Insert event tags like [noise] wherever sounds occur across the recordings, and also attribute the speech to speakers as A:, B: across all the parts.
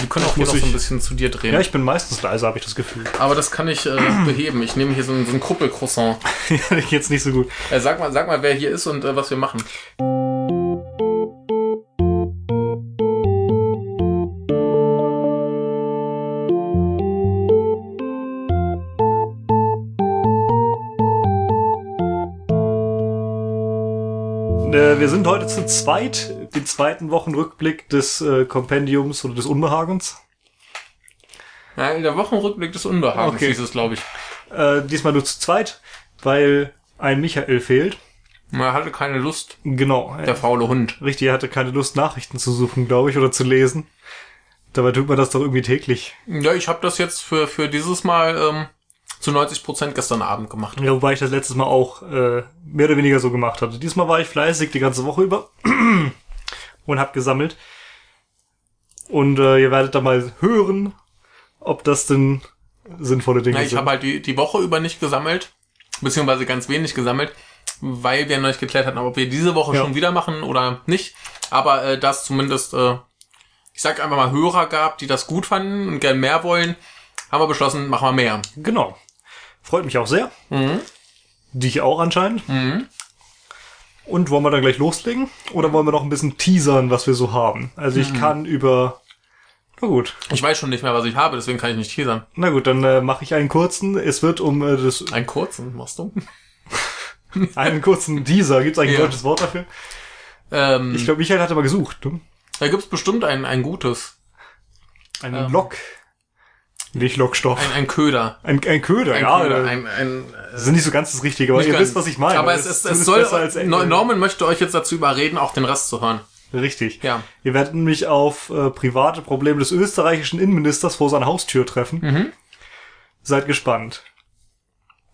A: Wir können auch hier noch so ein bisschen zu dir drehen.
B: Ja, ich bin meistens leise, habe ich das Gefühl.
A: Aber das kann ich äh, [clears throat] beheben. Ich nehme hier so ein, so ein Kuppelcroissant. [laughs]
B: jetzt nicht so gut.
A: Äh, sag, mal, sag mal, wer hier ist und äh, was wir machen.
B: Äh, wir sind heute zu zweit, den zweiten Wochenrückblick des äh, Kompendiums oder des Unbehagens.
A: Ja, der Wochenrückblick des Unbehagens
B: Okay.
A: hieß es, glaube ich.
B: Äh, diesmal nur zu zweit, weil ein Michael fehlt.
A: Er hatte keine Lust,
B: Genau.
A: der faule Hund.
B: Richtig, er hatte keine Lust, Nachrichten zu suchen, glaube ich, oder zu lesen. Dabei tut man das doch irgendwie täglich.
A: Ja, ich habe das jetzt für, für dieses Mal ähm, zu 90 Prozent gestern Abend gemacht.
B: Ja, wobei ich das letztes Mal auch äh, mehr oder weniger so gemacht hatte. Diesmal war ich fleißig die ganze Woche über [clears throat] und hab gesammelt. Und äh, ihr werdet da mal hören, ob das denn sinnvolle Dinge
A: Ja, ich
B: sind.
A: habe halt die, die Woche über nicht gesammelt, beziehungsweise ganz wenig gesammelt, weil wir noch nicht geklärt hatten, ob wir diese Woche
B: Ja.
A: schon wieder machen oder nicht. Aber äh, das zumindest, äh, ich sag einfach mal, Hörer gab, die das gut fanden und gern mehr wollen, haben wir beschlossen, machen wir mehr.
B: Genau. Freut mich auch sehr. Dich auch anscheinend. Und wollen wir dann gleich loslegen? Oder wollen wir noch ein bisschen teasern, was wir so haben? Also ich kann über... Na gut.
A: Ich weiß schon nicht mehr, was ich habe, deswegen kann ich nicht teasern.
B: Na gut, dann äh, mache ich einen kurzen. Es wird um äh, das
A: Einen kurzen machst du? [laughs]
B: einen kurzen Teaser. Gibt es eigentlich
A: Ja.
B: ein deutsches Wort dafür?
A: Ähm,
B: Ich glaube, Michael hatte mal gesucht. Ne?
A: da gibt's bestimmt ein, ein gutes.
B: Ein
A: Ähm.
B: Lock. Nicht Lockstoff.
A: Ein, ein Köder.
B: Ein, ein Köder,
A: Ein
B: ja.
A: Köder. Ein, ein,
B: das ist nicht so ganz das Richtige, aber ihr
A: ganz.
B: wisst, was ich meine.
A: Aber es,
B: ist
A: es soll, Norman möchte euch jetzt dazu überreden, auch den Rest zu hören.
B: Richtig.
A: Ja.
B: Ihr werdet nämlich auf äh, private Probleme des österreichischen Innenministers vor seiner Haustür treffen.
A: Mhm.
B: Seid gespannt.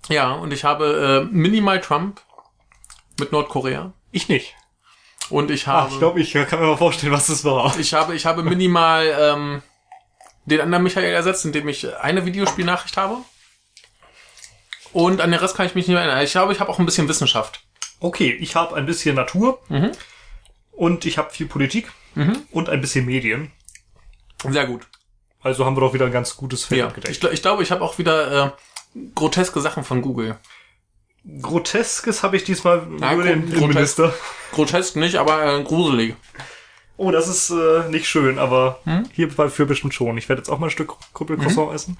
A: Ja, und ich habe äh, Minimal Trump mit Nordkorea.
B: Ich nicht.
A: Und ich
B: Ach,
A: habe,
B: ich glaube, ich kann mir mal vorstellen, was das war.
A: ich habe, ich habe minimal ähm, den anderen Michael ersetzt, indem ich eine Videospielnachricht habe. Und an den Rest kann ich mich nicht mehr erinnern. Ich glaube, ich habe auch ein bisschen Wissenschaft.
B: Okay, ich habe ein bisschen Natur
A: Mhm.
B: und ich habe viel Politik und ein bisschen Medien.
A: Sehr gut.
B: Also haben wir doch wieder ein ganz gutes Feld
A: Ja.
B: abgedeckt.
A: Ich, ich glaube, ich habe auch wieder äh, groteske Sachen von Google.
B: Groteskes habe ich diesmal
A: Ja,
B: nur den
A: grotesk.
B: Innenminister.
A: Grotesk nicht, aber äh, gruselig.
B: Oh, das ist äh, nicht schön, aber
A: Hm?
B: hierfür bestimmt schon. Ich werde jetzt auch mal ein Stück Krüppelcroissant
A: Mhm.
B: essen.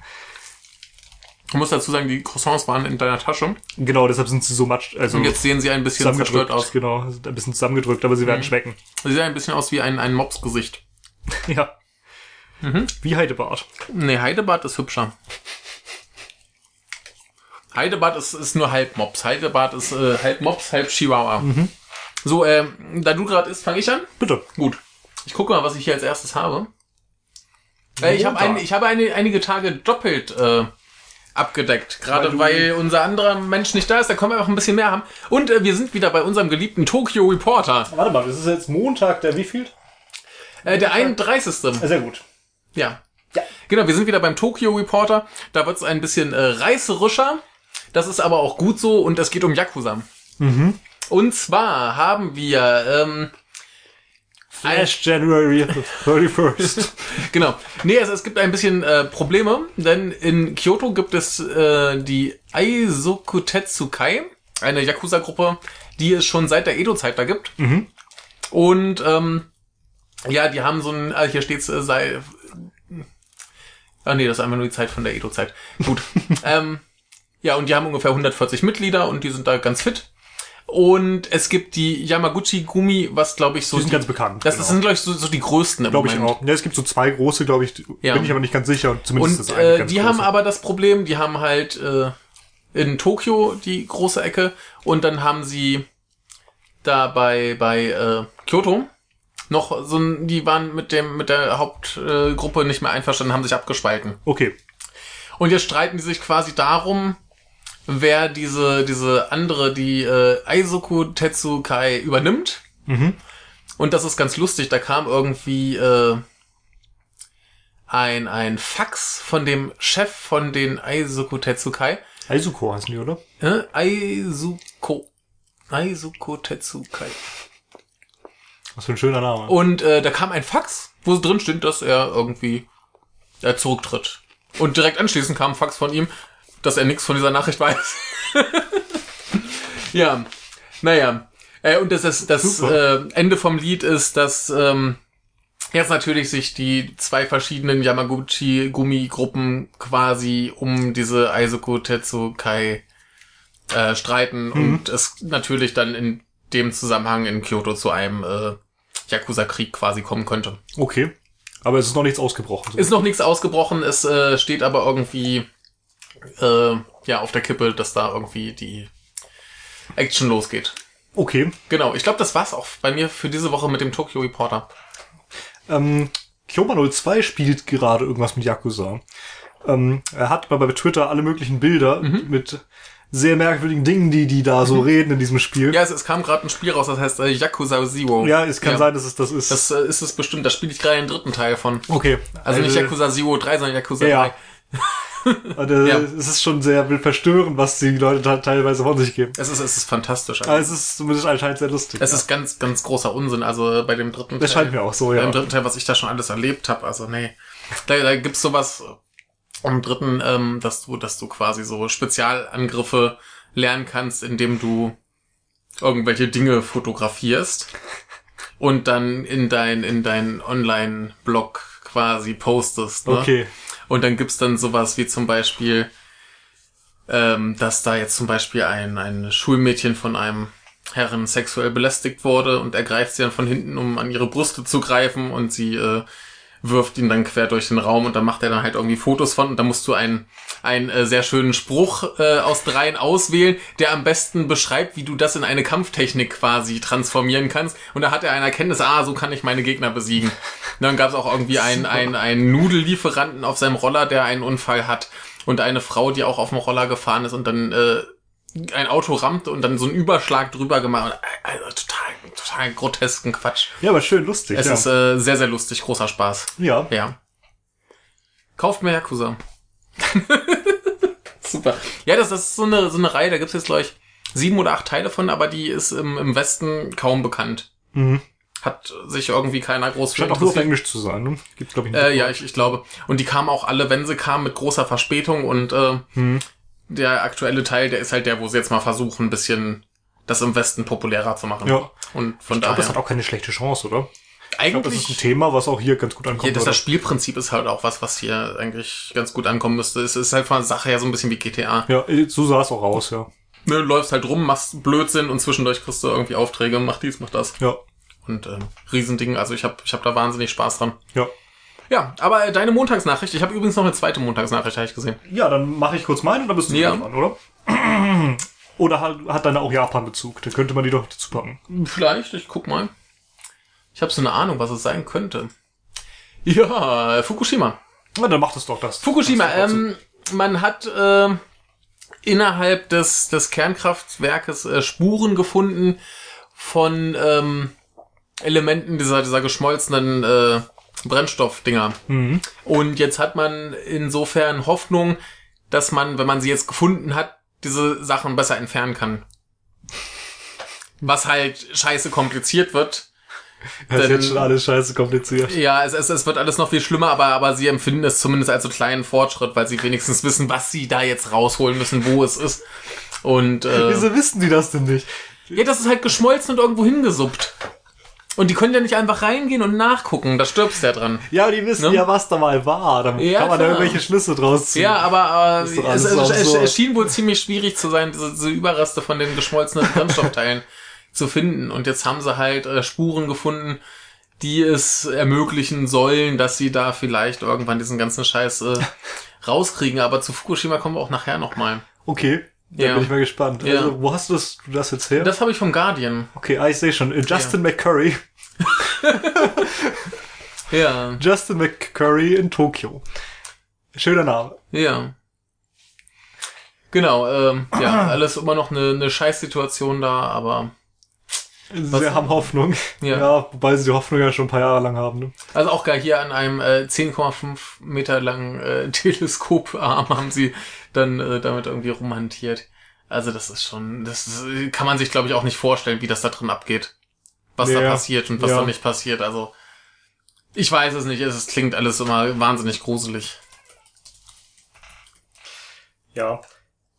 A: Ich muss dazu sagen, die Croissants waren in deiner Tasche.
B: Genau, deshalb sind sie so matsch, also
A: Und jetzt sehen sie ein bisschen zerstört
B: zusammengedrückt.
A: aus. Mhm.
B: Genau, sind ein bisschen zusammengedrückt, aber sie werden schmecken.
A: Sie sehen ein bisschen aus wie ein, ein Mopsgesicht. [laughs]
B: Ja.
A: Mhm.
B: Wie Heidebart.
A: Nee, Heidebart ist hübscher. Heidebart ist, ist nur halb Mops. Heidebart ist äh, halb Mops, halb Chihuahua. So, ähm, da du gerade isst, fange ich an.
B: Bitte.
A: Gut. Ich gucke mal, was ich hier als erstes habe. Äh, ich habe ein, ich habe eine, einige Tage doppelt äh, abgedeckt. Gerade
B: Weil
A: weil, unser anderer Mensch nicht da ist, da können wir einfach ein bisschen mehr haben. Und äh, wir sind wieder bei unserem geliebten Tokyo Reporter.
B: Warte mal, das ist jetzt Montag, der wie viel?
A: Äh, der 31.
B: Sehr gut.
A: Ja.
B: Ja.
A: Genau, wir sind wieder beim Tokyo Reporter. Da wird es ein bisschen äh, reißerischer. Das ist aber auch gut so und es geht um Yakuza.
B: Mhm.
A: Und zwar haben wir, ähm,
B: Flash January 31st. [laughs]
A: genau, nee, also es gibt ein bisschen äh, Probleme, denn in Kyoto gibt es äh, die Aizoku Tetsukai, eine Yakuza-Gruppe, die es schon seit der Edo-Zeit da gibt. Und ähm, ja, die haben so ein, ah, hier steht's, äh, sei, ah nee, das ist einfach nur die Zeit von der Edo-Zeit. Gut. [laughs] ähm, ja, und die haben ungefähr 140 Mitglieder und die sind da ganz fit. Und es gibt die Yamaguchi Gumi, was glaube ich so
B: Die sind ganz bekannt,
A: Das
B: genau.
A: sind glaube ich so, so die größten im
B: Glaube ich auch. Ja, es gibt so zwei große, glaube ich.
A: Ja.
B: Bin ich aber nicht ganz sicher. Zumindest
A: Und
B: das eine
A: äh, die
B: große.
A: haben aber das Problem, die haben halt äh, in Tokio die große Ecke und dann haben sie da bei bei äh, Kyoto noch so ein, die waren mit dem mit der Hauptgruppe äh, nicht mehr einverstanden, haben sich abgespalten.
B: Okay.
A: Und jetzt streiten die sich quasi darum, wer diese diese andere die äh, Aizoku Tetsukai übernimmt. Und das ist ganz lustig, da kam irgendwie äh, ein, ein Fax von dem Chef von den Aizuko Tetsukai.
B: Aizuko heißen die, oder?
A: Äh, Aizuko. Aizuko Tetsukai.
B: Was für ein schöner Name.
A: Und äh, da kam ein Fax, wo drin steht, dass er irgendwie er zurücktritt. Und direkt anschließend kam ein Fax von ihm, dass er nichts von dieser Nachricht weiß. ja, naja. Äh, und das, das, das äh, Ende vom Lied ist, dass ähm, jetzt natürlich sich die zwei verschiedenen Yamaguchi-Gummigruppen quasi um diese Aizoku Tetsukai äh, streiten und es natürlich dann in dem Zusammenhang in Kyoto zu einem äh, Yakuza-Krieg quasi kommen könnte.
B: Okay. Aber es ist noch nichts ausgebrochen. so.
A: Ist noch nichts ausgebrochen, es äh, steht aber irgendwie äh, ja auf der Kippe, dass da irgendwie die Action losgeht.
B: Okay.
A: Genau, ich glaube, das war's auch bei mir für diese Woche mit dem Tokyo Reporter.
B: Ähm, Kyoma 02 spielt gerade irgendwas mit Yakuza. Ähm, er hat bei, bei Twitter alle möglichen Bilder
A: Mhm.
B: mit sehr merkwürdigen Dingen, die die da so reden in diesem Spiel.
A: Ja, es, es kam gerade ein Spiel raus, das heißt äh, Yakuza Zero.
B: Ja, es kann
A: Ja.
B: sein, dass es das ist.
A: Das äh, ist es bestimmt, da spiele ich gerade den dritten Teil von.
B: okay.
A: Also nicht
B: Äh,
A: Yakuza Zero 3, sondern Yakuza
B: Ja.
A: 3. [laughs] [laughs]
B: äh,
A: Ja.
B: Es ist schon sehr verstörend, was die Leute da teilweise von sich geben.
A: Es ist, es ist fantastisch.
B: Aber es ist zumindest anscheinend sehr lustig.
A: Es
B: ja.
A: ist ganz, ganz großer Unsinn. Also bei dem dritten
B: Das scheint mir auch so, ja.
A: Beim dritten Teil, was ich da schon alles erlebt habe, also nee. Da, da gibt's sowas im dritten, ähm, dass du, dass du quasi so Spezialangriffe lernen kannst, indem du irgendwelche Dinge fotografierst und dann in dein, in dein Online-Blog quasi postest. Ne?
B: Okay.
A: Und dann gibt's dann sowas wie zum Beispiel, ähm, dass da jetzt zum Beispiel ein, ein Schulmädchen von einem Herren sexuell belästigt wurde und er greift sie dann von hinten, um an ihre Brüste zu greifen und sie äh, wirft ihn dann quer durch den Raum und dann macht er dann halt irgendwie Fotos von. Und da musst du einen, einen äh, sehr schönen Spruch äh, aus dreien auswählen, der am besten beschreibt, wie du das in eine Kampftechnik quasi transformieren kannst. Und da hat er eine Erkenntnis, ah, so kann ich meine Gegner besiegen. Und dann gab es auch irgendwie einen, einen, einen Nudellieferanten auf seinem Roller, der einen Unfall hat. Und eine Frau, die auch auf dem Roller gefahren ist und dann äh, ein Auto rammte und dann so einen Überschlag drüber gemacht. Also total, total grotesken Quatsch.
B: Ja, aber schön lustig.
A: Es
B: ja.
A: ist äh, sehr, sehr lustig, großer Spaß.
B: ja.
A: Ja. Kauft mir Yakuza. [laughs] Super. Ja, das, das ist so eine, so eine Reihe, da gibt's jetzt, glaube ich, sieben oder acht Teile von, aber die ist im, im Westen kaum bekannt.
B: Mhm.
A: Hat sich irgendwie keiner groß
B: Scheint auch nur auf. Englisch zu sein, ne? Gibt's, glaube ich, nicht.
A: Äh, ja, ich, ich glaube. Und die kamen auch alle, wenn sie kamen, mit großer Verspätung und äh,
B: Hm.
A: Der aktuelle Teil, der ist halt der, wo sie jetzt mal versuchen, ein bisschen das im Westen populärer zu machen.
B: Ja.
A: Und von
B: Ich glaube, das
A: daher.
B: hat auch keine schlechte Chance, oder? Ich glaube, das ist ein
A: eigentlich.
B: Thema, was auch hier ganz gut ankommt.
A: das,
B: oder?
A: das Spielprinzip ist halt auch was, was hier eigentlich ganz gut ankommen müsste. Es ist halt von der Sache her so ein bisschen wie GTA.
B: ja, äh, so sah es auch aus, ja.
A: Ne, du läufst halt rum, machst Blödsinn und zwischendurch kriegst du irgendwie Aufträge, mach dies, mach das.
B: Ja,
A: Und ähm, Riesending, also ich habe ich hab da wahnsinnig Spaß dran.
B: ja.
A: Ja, aber äh, deine Montagsnachricht, ich habe übrigens noch eine zweite Montagsnachricht, habe ich gesehen.
B: Ja, dann mache ich kurz meine und dann bist du
A: Ja.
B: dran, oder? [clears throat] Oder hat, hat deine auch Japan-Bezug? Dann könnte man die doch dazu packen.
A: Vielleicht, ich guck mal. Ich habe so eine Ahnung, was es sein könnte. Ja, Fukushima.
B: Na, dann macht es doch das.
A: Fukushima,
B: Das
A: ähm, man hat äh, innerhalb des, des Kernkraftwerkes äh, Spuren gefunden von ähm, Elementen dieser, dieser geschmolzenen äh, Brennstoffdinger.
B: Mhm.
A: Und jetzt hat man insofern Hoffnung, dass man, wenn man sie jetzt gefunden hat, diese Sachen besser entfernen kann. Was halt scheiße kompliziert wird. [laughs]
B: Das ist jetzt schon alles scheiße kompliziert.
A: Ja, es, es, es wird alles noch viel schlimmer, aber, aber sie empfinden es zumindest als so kleinen Fortschritt, weil sie wenigstens wissen, was sie da jetzt rausholen müssen, wo es ist. Und äh,
B: Wieso wissen die das denn nicht?
A: ja, das ist halt geschmolzen und irgendwo hingesuppt. Und die können ja nicht einfach reingehen und nachgucken, da stirbst du ja dran.
B: Ja, die wissen
A: Ne?
B: ja, was da mal war. Dann
A: Ja,
B: kann man da irgendwelche Schlüsse draus ziehen.
A: Ja, aber äh, es, es, es schien wohl ziemlich schwierig zu sein, diese, diese Überreste von den geschmolzenen Brennstoffteilen [laughs] zu finden. Und jetzt haben sie halt äh, Spuren gefunden, die es ermöglichen sollen, dass sie da vielleicht irgendwann diesen ganzen Scheiß äh, [laughs] rauskriegen. Aber zu Fukushima kommen wir auch nachher nochmal.
B: Okay, da
A: Ja.
B: bin ich mal gespannt.
A: Ja.
B: Also, wo hast du das, du das jetzt her?
A: Das habe ich vom Guardian.
B: okay, ah, ich sehe schon. Justin McCurry. [laughs]
A: Ja,
B: Justin McCurry in Tokio. Schöner Name.
A: ja. Genau, ähm, ja, [clears throat] alles immer noch eine, eine Scheißsituation da, aber
B: Sie haben Hoffnung.
A: Ja.
B: Ja. wobei sie die Hoffnung ja schon ein paar Jahre lang haben. Ne?
A: Also auch gar hier an einem äh, 10,5 Meter langen äh, [laughs] Teleskoparm haben sie dann äh, damit irgendwie rumhantiert. Also das ist schon, das ist, kann man sich glaube ich auch nicht vorstellen, wie das da drin abgeht. Was da
B: Ja,
A: passiert und was
B: ja.
A: da nicht passiert. Also Ich weiß es nicht, es klingt alles immer wahnsinnig gruselig.
B: Ja.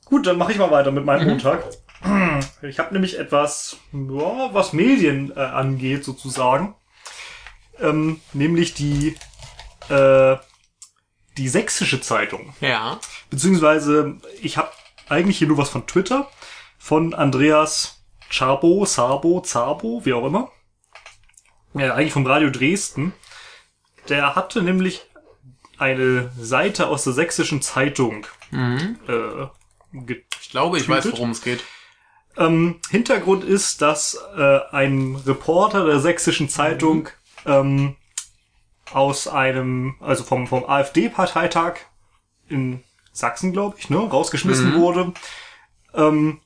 B: Gut, dann mache ich mal weiter mit meinem Montag. [clears throat] Ich habe nämlich etwas, ja, was Medien äh, angeht, sozusagen. Ähm, nämlich die, äh, die sächsische Zeitung.
A: Ja.
B: Beziehungsweise, ich habe eigentlich hier nur was von Twitter, von Andreas Chabo, Sabo, Zabo, wie auch immer. Ja, eigentlich vom Radio Dresden. Der hatte nämlich eine Seite aus der sächsischen Zeitung äh, ge
A: Ich glaube, ich weiß, worum es geht.
B: ähm, Hintergrund ist, dass äh, ein Reporter der sächsischen Zeitung ähm, aus einem, also vom, vom AfD-Parteitag in Sachsen, glaube ich, ne, rausgeschmissen wurde. Ähm,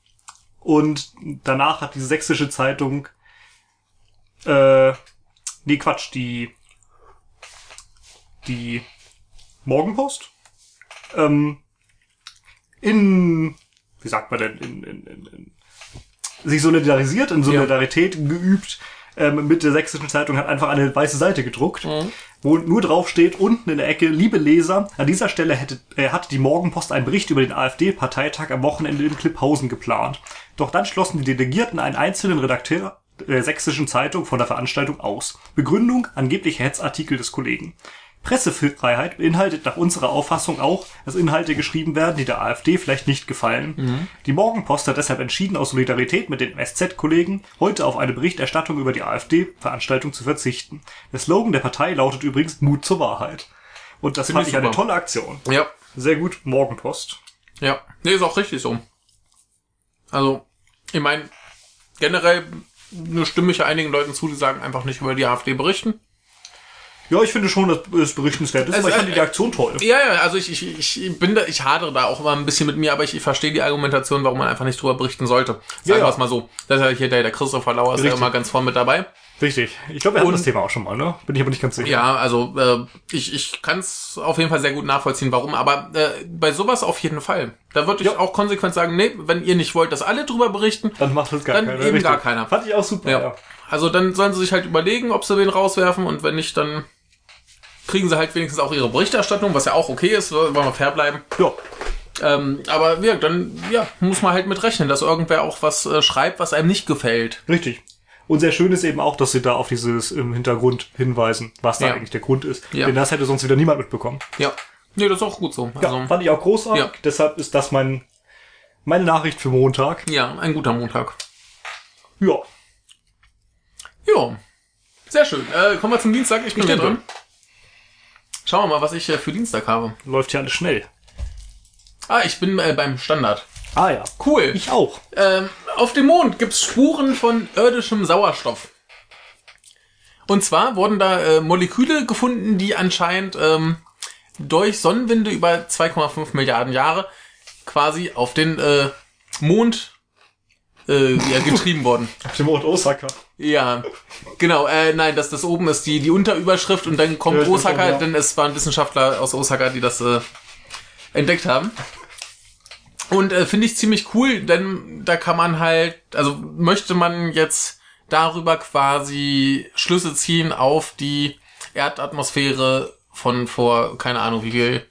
B: und danach hat die sächsische Zeitung, äh, nee, Quatsch, die, die Morgenpost, ähm, in, wie sagt man denn, in, in, in, in sich solidarisiert, in Solidarität geübt ähm, mit der sächsischen Zeitung, hat einfach eine weiße Seite gedruckt, wo nur drauf steht, unten in der Ecke, liebe Leser, an dieser Stelle hätte, äh, hatte die Morgenpost einen Bericht über den AfD-Parteitag am Wochenende in Klipphausen geplant. Doch dann schlossen die Delegierten einen einzelnen Redakteur der sächsischen Zeitung von der Veranstaltung aus. Begründung, angebliche Hetzartikel des Kollegen. Pressefreiheit beinhaltet nach unserer Auffassung auch, dass Inhalte geschrieben werden, die der AfD vielleicht nicht gefallen. Die Morgenpost hat deshalb entschieden, aus Solidarität mit den SZ-Kollegen heute auf eine Berichterstattung über die AfD-Veranstaltung zu verzichten. Der Slogan der Partei lautet übrigens Mut zur Wahrheit. Und das
A: Finde
B: fand
A: ich
B: ich eine
A: super.
B: tolle Aktion.
A: Ja.
B: Sehr gut, Morgenpost.
A: Ja. Nee, ist auch richtig so. Also, ich meine, generell nur stimme ich ja einigen Leuten zu, die sagen einfach nicht über die AfD berichten.
B: Ja, ich finde schon, dass es berichtenswert ist,
A: Also,
B: aber ich fand die Aktion toll.
A: Ja, ja, also ich, ich, ich bin da, ich hadere da auch immer ein bisschen mit mir, aber ich, ich verstehe die Argumentation, warum man einfach nicht drüber berichten sollte. Sagen
B: Ja,
A: wir
B: ja.
A: es mal so. Das ist ja hier der, der Christopher Lauer ist ja immer ganz vorne mit dabei.
B: Richtig. Ich glaube, wir hatten
A: Und-
B: das Thema auch schon mal, ne? Bin ich aber nicht ganz sicher.
A: Ja, also äh, ich, ich kann es auf jeden Fall sehr gut nachvollziehen, warum. Aber äh, bei sowas auf jeden Fall. Da würde ich
B: Ja.
A: auch konsequent sagen, nee, wenn ihr nicht wollt, dass alle drüber berichten,
B: Dann macht das gar
A: Dann
B: keiner.
A: eben gar keiner.
B: Fand ich auch super,
A: ja.
B: ja.
A: Also dann sollen sie sich halt überlegen, ob sie den rauswerfen und wenn nicht, dann kriegen sie halt wenigstens auch ihre Berichterstattung, was ja auch okay ist, wollen wir fair bleiben.
B: Ja.
A: Ähm, aber ja, dann ja, muss man halt mit rechnen, dass irgendwer auch was äh, schreibt, was einem nicht gefällt.
B: Richtig. Und sehr schön ist eben auch, dass sie da auf dieses im Hintergrund hinweisen, was da
A: Ja.
B: eigentlich der Grund ist.
A: Ja.
B: Denn das hätte sonst wieder niemand mitbekommen.
A: Ja. Nee, das ist auch gut so.
B: Ja,
A: Also,
B: fand ich auch großartig.
A: Ja.
B: Deshalb ist das mein, meine Nachricht für Montag.
A: ja, ein guter Montag.
B: Ja.
A: Ja. Sehr schön. Äh, kommen wir zum Dienstag. Ich bin wieder
B: Stimmt.
A: dran. Schauen wir mal, was ich äh, für Dienstag habe.
B: Läuft ja alles schnell.
A: Ah, ich bin äh, beim Standard.
B: Ah ja.
A: Cool.
B: Ich auch.
A: Ähm, auf dem Mond gibt's Spuren von irdischem Sauerstoff. Und zwar wurden da äh, Moleküle gefunden, die anscheinend ähm, durch Sonnenwinde über 2,5 Milliarden Jahre quasi auf den äh, Mond äh, ja, [laughs] getrieben wurden.
B: Auf dem Ort Osaka.
A: Ja, genau. Äh, nein, das, das oben ist die, die Unterüberschrift und dann kommt
B: Ja,
A: Osaka,
B: schon, ja.
A: denn es waren Wissenschaftler aus Osaka, die das äh, entdeckt haben. Und äh, finde ich ziemlich cool, denn da kann man halt, also möchte man jetzt darüber quasi Schlüsse ziehen auf die Erdatmosphäre von vor, keine Ahnung, wie viel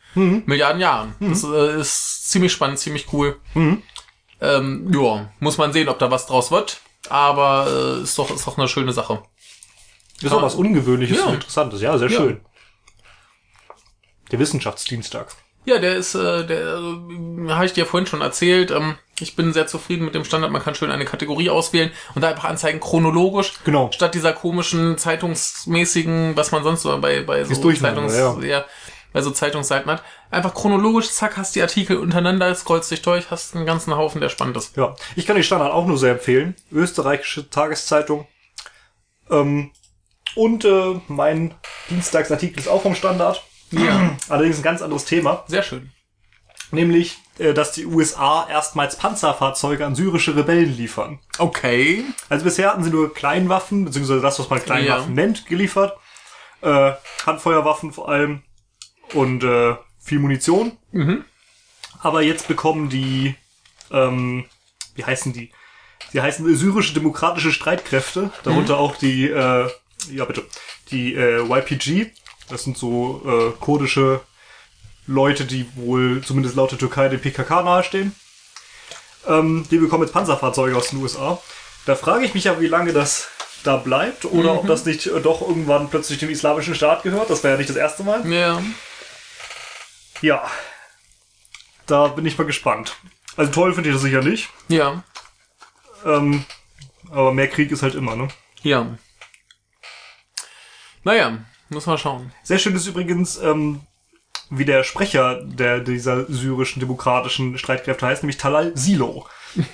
A: Milliarden Jahren. Das äh, ist ziemlich spannend, ziemlich cool. Ähm, ja, muss man sehen, ob da was draus wird. Aber äh, ist doch ist doch eine schöne Sache.
B: Ist auch was Ungewöhnliches
A: Ja.
B: und Interessantes. Ja, sehr
A: Ja.
B: schön. Der Wissenschaftsdienstag.
A: Ja, der ist, äh, der äh, habe ich dir vorhin schon erzählt. Ähm, ich bin sehr zufrieden mit dem Standard. Man kann schön eine Kategorie auswählen und da einfach anzeigen chronologisch.
B: Genau.
A: Statt dieser komischen zeitungsmäßigen, was man sonst so bei bei so Zeitungs,
B: ja.
A: ja. Bei so Zeitungsseiten hat. Einfach chronologisch, zack, hast die Artikel untereinander, scrollst dich durch, hast einen ganzen Haufen, der spannend ist.
B: Ja, ich kann den Standard auch nur sehr empfehlen. Österreichische Tageszeitung. Ähm, und äh, mein Dienstagsartikel ist auch vom Standard.
A: Ja, [clears throat]
B: Allerdings ein ganz anderes Thema.
A: sehr schön.
B: Nämlich, äh, dass die USA erstmals Panzerfahrzeuge an syrische Rebellen liefern.
A: Okay.
B: Also bisher hatten sie nur Kleinwaffen, beziehungsweise das, was man Kleinwaffen
A: Ja.
B: nennt, geliefert. Äh, Handfeuerwaffen vor allem und äh, viel Munition.
A: Mhm.
B: Aber jetzt bekommen die, ähm, wie heißen die? Sie heißen syrische demokratische Streitkräfte, darunter
A: Mhm.
B: auch die äh, ja bitte, die äh, YPG, das sind so äh, kurdische Leute, die wohl zumindest laut der Türkei dem PKK nahestehen. Ähm, die bekommen jetzt Panzerfahrzeuge aus den USA. Da frage ich mich ja, wie lange das da bleibt oder ob das nicht äh, doch irgendwann plötzlich dem islamischen Staat gehört. Das wäre ja nicht das erste Mal.
A: Ja.
B: Ja, da bin ich mal gespannt. Also toll finde ich das sicher nicht.
A: Ja.
B: Ähm, aber mehr Krieg ist halt immer, ne?
A: Ja. Naja, muss mal schauen.
B: Sehr schön ist übrigens, ähm, wie der Sprecher der, dieser syrischen demokratischen Streitkräfte heißt, nämlich Talal Silo. [laughs]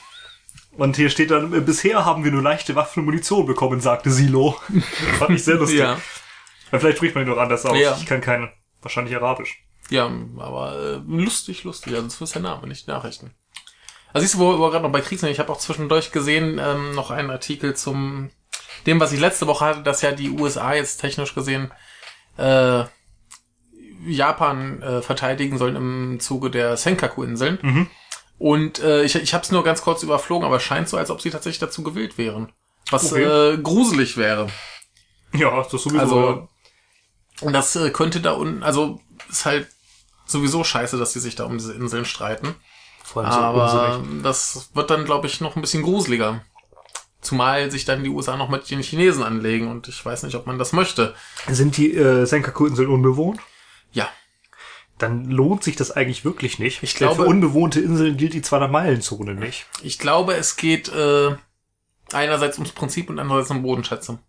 B: Und hier steht dann, bisher haben wir nur leichte Waffen und Munition bekommen, sagte Silo. [laughs] Fand ich sehr lustig.
A: Ja.
B: Vielleicht spricht man ihn noch anders aus.
A: Ja.
B: Ich kann keine, wahrscheinlich Arabisch.
A: Ja, aber äh, lustig, lustig. Also das ist der Name, nicht die Nachrichten. Also siehst du, wo wir gerade noch bei Krieg sind, ich habe auch zwischendurch gesehen, ähm, noch einen Artikel zum dem, was ich letzte Woche hatte, dass ja die USA jetzt technisch gesehen äh, Japan äh, verteidigen sollen im Zuge der Senkaku-Inseln. Und äh, ich, ich habe es nur ganz kurz überflogen, aber es scheint so, als ob sie tatsächlich dazu gewählt wären. Was
B: Okay.
A: äh, gruselig wäre.
B: Ja, das sowieso.
A: Also, und das äh, könnte da unten, also ist halt sowieso scheiße, dass die sich da um diese Inseln streiten.
B: so
A: Aber das wird dann, glaube ich, noch ein bisschen gruseliger. Zumal sich dann die USA noch mit den Chinesen anlegen und ich weiß nicht, ob man das möchte.
B: Sind die äh, Senkaku-Inseln unbewohnt?
A: Ja,
B: Dann lohnt sich das eigentlich wirklich nicht.
A: Ich glaube-
B: für unbewohnte Inseln gilt die 200-Meilen-Zone nicht.
A: ich glaube, es geht äh, einerseits ums Prinzip und andererseits um Bodenschätze.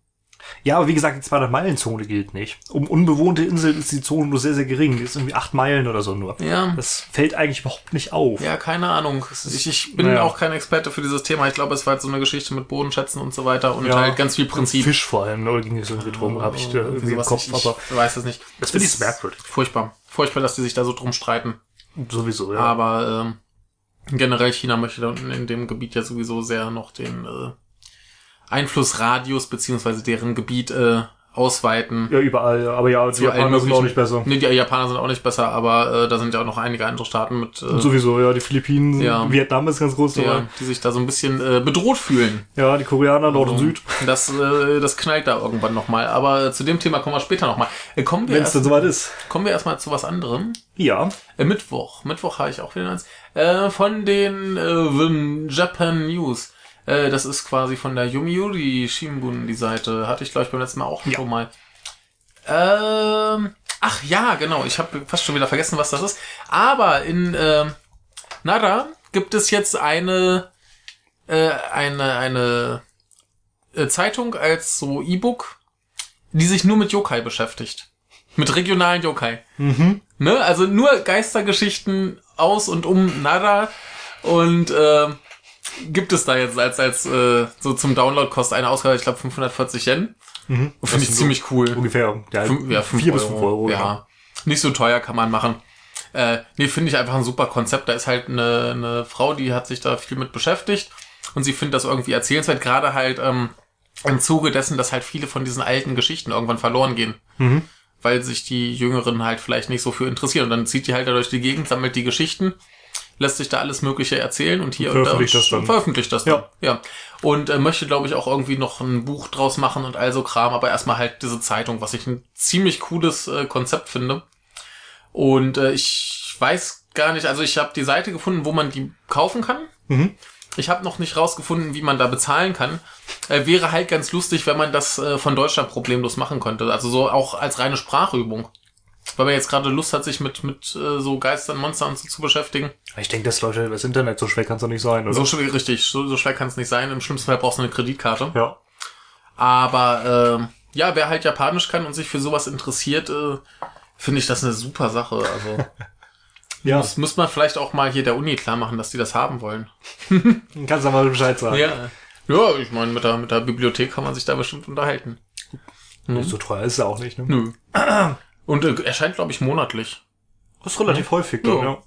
B: Ja, aber wie gesagt, die 200-Meilen-Zone gilt nicht. Um unbewohnte Inseln ist die Zone nur sehr, sehr gering. Die ist irgendwie 8 Meilen oder so nur.
A: Ja,
B: Das fällt eigentlich überhaupt nicht auf.
A: ja, keine Ahnung. Ich, ich bin
B: naja.
A: auch kein Experte für dieses Thema. Ich glaube, es war halt so eine Geschichte mit Bodenschätzen und so weiter und
B: Ja.
A: halt ganz viel Prinzip.
B: Fisch vor allem, ne? ging es irgendwie drum, habe ich äh, irgendwie im Kopf,
A: ich,
B: aber
A: ich weiß es nicht.
B: das finde ich merkwürdig.
A: Furchtbar. Furchtbar, dass die sich da so drum streiten.
B: Sowieso, ja.
A: Aber ähm, generell China möchte da unten in dem Gebiet ja sowieso sehr noch den äh, Einflussradius beziehungsweise deren Gebiet äh, ausweiten.
B: ja, überall, ja. aber ja, die Japaner sind auch nicht besser.
A: Nee, die Japaner sind auch nicht besser, aber äh, da sind ja auch noch einige andere Staaten mit, äh,
B: Sowieso, ja, die Philippinen,
A: Ja.
B: Vietnam ist ganz groß dabei.
A: ja, die sich da so ein bisschen äh, bedroht fühlen.
B: Ja, die Koreaner, Nord und
A: So.
B: Süd.
A: Das, äh, das knallt da irgendwann nochmal. Aber äh, zu dem Thema kommen wir später nochmal. Äh, kommen wir
B: Wenn es dann soweit ist.
A: kommen wir erstmal zu was anderem.
B: Ja.
A: Äh, Mittwoch. Mittwoch habe ich auch wieder eins. Äh, von den äh, Japan News. Äh, das ist quasi von der Yomiuri Shimbun, die Seite. Hatte ich, glaube ich, beim letzten Mal auch
B: Ja.
A: schon mal. Ähm, ach ja, genau. Ich habe fast schon wieder vergessen, was das ist. Aber in äh, Nara gibt es jetzt eine, äh, eine, eine äh, Zeitung als so E-Book, die sich nur mit Yokai beschäftigt. Mit regionalen Yokai. Ne? Also nur Geistergeschichten aus und um Nara und äh, gibt es da jetzt als als äh, so zum Download kostet eine Ausgabe, ich glaube 540 Yen. Finde ich
B: so
A: ziemlich cool.
B: Ungefähr. Ja,
A: Fünf, ja, fünf
B: vier
A: Euro.
B: bis fünf Euro.
A: Ja. Nicht so teuer kann man machen. Äh, nee, finde ich einfach ein super Konzept. Da ist halt eine, eine Frau, die hat sich da viel mit beschäftigt und sie findet das irgendwie erzählenswert, gerade halt ähm, im Zuge dessen, dass halt viele von diesen alten Geschichten irgendwann verloren gehen.
B: Mhm.
A: Weil sich die Jüngeren halt vielleicht nicht so für interessieren. Und dann zieht die halt da durch die Gegend, sammelt die Geschichten, lässt sich da alles Mögliche erzählen und hier
B: Und
A: und da
B: veröffentlicht das dann.
A: veröffentlicht das dann.
B: Ja.
A: ja. Und äh, möchte, glaube ich, auch irgendwie noch ein Buch draus machen und all so Kram, aber erstmal halt diese Zeitung, was ich ein ziemlich cooles äh, Konzept finde. Und äh, ich weiß gar nicht, also ich habe die Seite gefunden, wo man die kaufen kann.
B: Mhm.
A: Ich habe noch nicht rausgefunden, wie man da bezahlen kann. Äh, wäre halt ganz lustig, wenn man das äh, von Deutschland problemlos machen könnte. Also so auch als reine Sprachübung. Weil man jetzt gerade Lust hat, sich mit, mit äh, so Geistern, Monstern und so zu beschäftigen.
B: Ich denke, das Leute das Internet so schwer kann es doch nicht sein, oder?
A: So schwer, richtig, so, so schwer kann es nicht sein. Im schlimmsten Fall brauchst du eine Kreditkarte.
B: ja.
A: Aber ähm, ja, wer halt Japanisch kann und sich für sowas interessiert, äh, finde ich das eine super Sache. Also [laughs]
B: Ja.
A: das muss man vielleicht auch mal hier der Uni klar machen, dass die das haben wollen.
B: Dann [laughs] kannst du mal Bescheid sagen.
A: Ja, ja ich meine, mit der, mit der Bibliothek kann man sich da bestimmt unterhalten.
B: So teuer ist es auch nicht, ne?
A: Nö. [clears throat] Und äh, erscheint, glaube ich, monatlich.
B: Das ist relativ häufig dann,
A: Ja.
B: ja.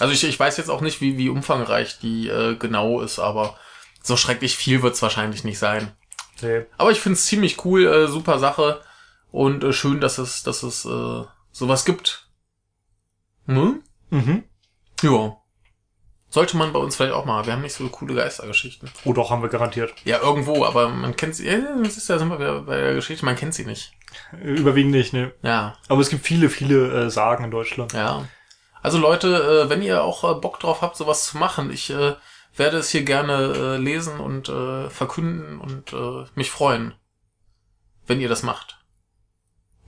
A: Also ich, ich weiß jetzt auch nicht, wie, wie umfangreich die äh, genau ist, aber so schrecklich viel wird's wahrscheinlich nicht sein.
B: Nee.
A: Aber ich find's ziemlich cool, äh, super Sache und äh, schön, dass es, dass es äh, sowas gibt. Hm?
B: Mhm.
A: Ja. Sollte man bei uns vielleicht auch mal. Wir haben nicht so coole Geistergeschichten.
B: Oh doch, haben wir garantiert.
A: Ja, irgendwo, aber man kennt sie. Ja, das ist ja sind wir bei der Geschichte, man kennt sie nicht.
B: Überwiegend nicht, ne.
A: Ja,
B: Aber es gibt viele, viele äh, Sagen in Deutschland.
A: ja. Also Leute, äh, wenn ihr auch äh, Bock drauf habt, sowas zu machen, ich äh, werde es hier gerne äh, lesen und äh, verkünden und äh, mich freuen, wenn ihr das macht.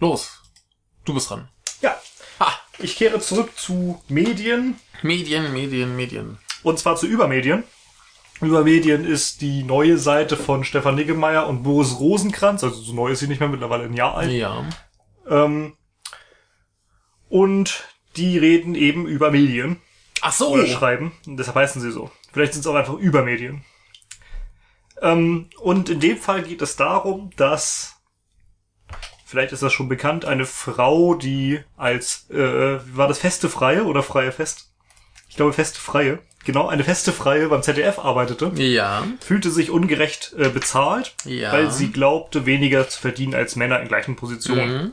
A: Los, du bist dran.
B: Ja. Ich kehre zurück zu Medien.
A: Medien, Medien, Medien.
B: Und zwar zu Übermedien. Übermedien ist die neue Seite von Stefan Niggemeier und Boris Rosenkranz. Also so neu ist sie nicht mehr, mittlerweile ein Jahr alt.
A: Ja.
B: Ähm, und die reden eben über Medien.
A: Ach so.
B: oder schreiben. Und deshalb heißen sie so. Vielleicht sind es auch einfach Übermedien. Ähm, und in dem Fall geht es darum, dass, vielleicht ist das schon bekannt, eine Frau, die als, äh, wie war das feste Freie oder freie Fest? Ich glaube feste Freie. Genau, eine feste Freie beim ZDF arbeitete,
A: Ja.
B: fühlte sich ungerecht äh, bezahlt,
A: Ja.
B: weil sie glaubte, weniger zu verdienen als Männer in gleichen Positionen
A: Mhm.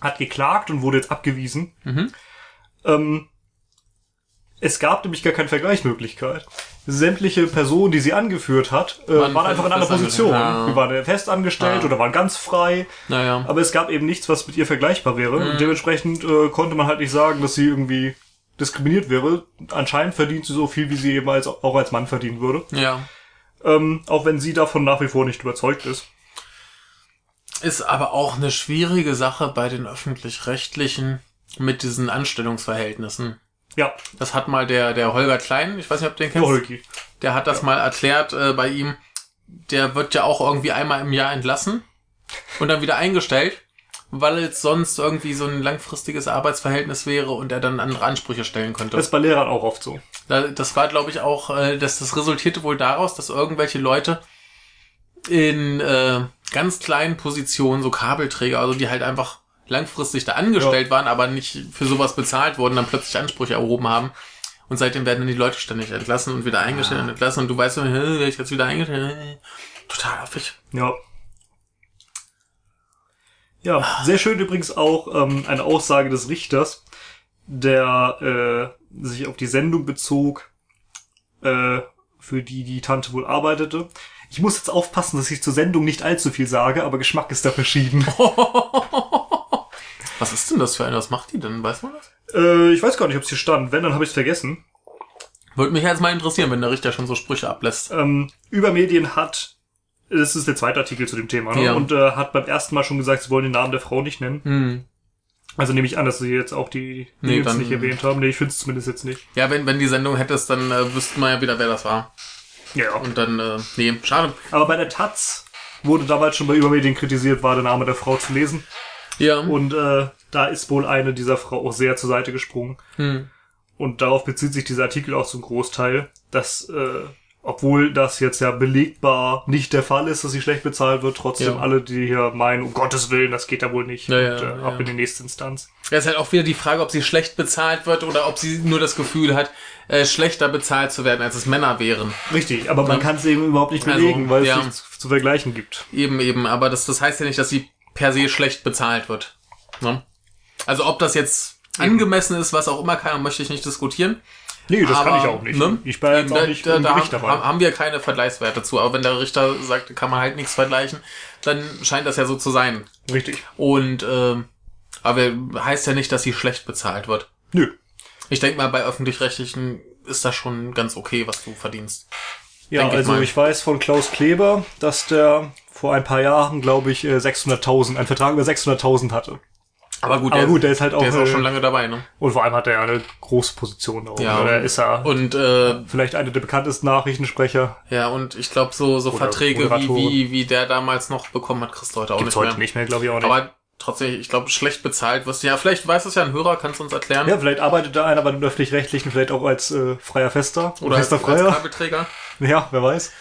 B: hat geklagt und wurde jetzt abgewiesen.
A: Mhm.
B: Ähm, es gab nämlich gar keine Vergleichsmöglichkeit. Sämtliche Personen, die sie angeführt hat, äh,
A: Waren
B: waren einfach in einer
A: fest
B: Position.
A: angestellt, ja.
B: Die waren festangestellt
A: Ja.
B: oder waren ganz frei.
A: Naja.
B: Aber es gab eben nichts, was mit ihr vergleichbar wäre.
A: Mhm.
B: Und dementsprechend äh, konnte man halt nicht sagen, dass sie irgendwie diskriminiert wäre. Anscheinend verdient sie so viel, wie sie eben als, auch als Mann verdienen würde.
A: Ja.
B: Ähm, auch wenn sie davon nach wie vor nicht überzeugt ist.
A: Ist aber auch eine schwierige Sache bei den öffentlich-rechtlichen mit diesen Anstellungsverhältnissen.
B: Ja,
A: Das hat mal der, der Holger Klein, ich weiß nicht, ob du den kennst,
B: Holgi.
A: der hat das mal erklärt äh, bei ihm. Der wird ja auch irgendwie einmal im Jahr entlassen und dann wieder eingestellt, weil es sonst irgendwie so ein langfristiges Arbeitsverhältnis wäre und er dann andere Ansprüche stellen könnte.
B: Das ist bei Lehrern auch oft so.
A: Da- Das war, glaube ich, auch, äh, dass das resultierte wohl daraus, dass irgendwelche Leute in äh, ganz kleinen Positionen, so Kabelträger, also die halt einfach langfristig da angestellt waren, aber nicht für sowas bezahlt wurden, dann plötzlich Ansprüche erhoben haben. Und seitdem werden dann die Leute ständig entlassen und wieder eingestellt und entlassen. Und du weißt, werde ich jetzt wieder eingestellt? Total affig.
B: Ja. Ja, sehr schön übrigens auch ähm, eine Aussage des Richters, der äh, sich auf die Sendung bezog, äh, für die die Tante wohl arbeitete. Ich muss jetzt aufpassen, dass ich zur Sendung nicht allzu viel sage, aber Geschmack ist da verschieden. [laughs]
A: Was ist denn das für eine? Was macht die denn? Weiß man das?
B: äh, ich weiß gar nicht, ob es hier stand. Wenn, dann habe ich es vergessen.
A: Würde mich jetzt mal interessieren, wenn der Richter schon so Sprüche ablässt.
B: Ähm, Übermedien hat, das ist der zweite Artikel zu dem Thema, ne?
A: Ja.
B: und äh, hat beim ersten Mal schon gesagt, sie wollen den Namen der Frau nicht nennen.
A: Hm.
B: Also nehme ich an, dass sie jetzt auch die
A: Nee,
B: Names
A: dann-
B: nicht erwähnt haben. Nee, ich finde es zumindest jetzt nicht.
A: Ja, wenn, wenn die Sendung hättest, dann äh, wüssten wir ja wieder, wer das war.
B: Ja.
A: Und dann, äh, nee, schade.
B: Aber bei der Taz wurde damals schon bei Übermedien kritisiert, war der Name der Frau zu lesen.
A: Ja.
B: Und äh, da ist wohl eine dieser Frau auch sehr zur Seite gesprungen.
A: Hm.
B: Und darauf bezieht sich dieser Artikel auch zum Großteil, dass, äh, obwohl das jetzt ja belegbar nicht der Fall ist, dass sie schlecht bezahlt wird, trotzdem
A: Ja.
B: alle, die hier meinen, um Gottes Willen, das geht ja wohl nicht.
A: Ja, ja,
B: und, äh,
A: ja.
B: ab in die nächste Instanz.
A: Es ist halt auch wieder die Frage, ob sie schlecht bezahlt wird oder ob sie nur das Gefühl hat, äh, schlechter bezahlt zu werden, als es Männer wären.
B: Richtig, aber man
A: Ja.
B: kann es eben überhaupt nicht
A: Also,
B: belegen, weil
A: ja.
B: es nichts zu vergleichen gibt.
A: Eben, eben. Aber das, das heißt ja nicht, dass sie per se schlecht bezahlt wird. Ne? Also ob das jetzt angemessen ist, was auch immer kann, möchte ich nicht diskutieren.
B: Nee, das
A: aber,
B: kann ich auch nicht.
A: ne?
B: Ich bin jetzt
A: Da-
B: auch nicht
A: da, da
B: Gericht
A: haben,
B: dabei.
A: haben wir keine Vergleichswerte zu. Aber wenn der Richter sagt, kann man halt nichts vergleichen, dann scheint das ja so zu sein.
B: Richtig.
A: Und ähm, aber heißt ja nicht, dass sie schlecht bezahlt wird.
B: Nö.
A: Ich denke mal, bei öffentlich-rechtlichen ist das schon ganz okay, was du verdienst.
B: Ja,
A: Denk ich
B: also
A: mal.
B: ich weiß von Klaus Kleber, dass der vor ein paar Jahren, glaube ich, äh, 600.000, einen Vertrag über 600.000 hatte.
A: Aber gut,
B: Aber
A: der,
B: gut, der ist halt auch,
A: der ist auch
B: äh,
A: schon lange dabei, ne?
B: Und vor allem hat er ja eine große Position da oben.
A: Ja,
B: Oder
A: und-
B: ist er
A: Und äh,
B: vielleicht einer der bekanntesten Nachrichtensprecher.
A: ja, und ich glaube, so, so Verträge, wie, wie, wie der damals noch bekommen hat, kriegst du heute auch
B: Gibt's
A: nicht
B: heute
A: mehr.
B: nicht mehr, glaube ich auch nicht.
A: Aber trotzdem, ich glaube, schlecht bezahlt wirst du. Ja, vielleicht weiß es ja ein Hörer, kannst du uns erklären.
B: ja, vielleicht arbeitet da einer bei den Öffentlich-Rechtlichen, vielleicht auch als äh, freier Fester.
A: Oder als,
B: Fester
A: als
B: Freier.
A: Kabelträger. [laughs]
B: Ja, wer weiß.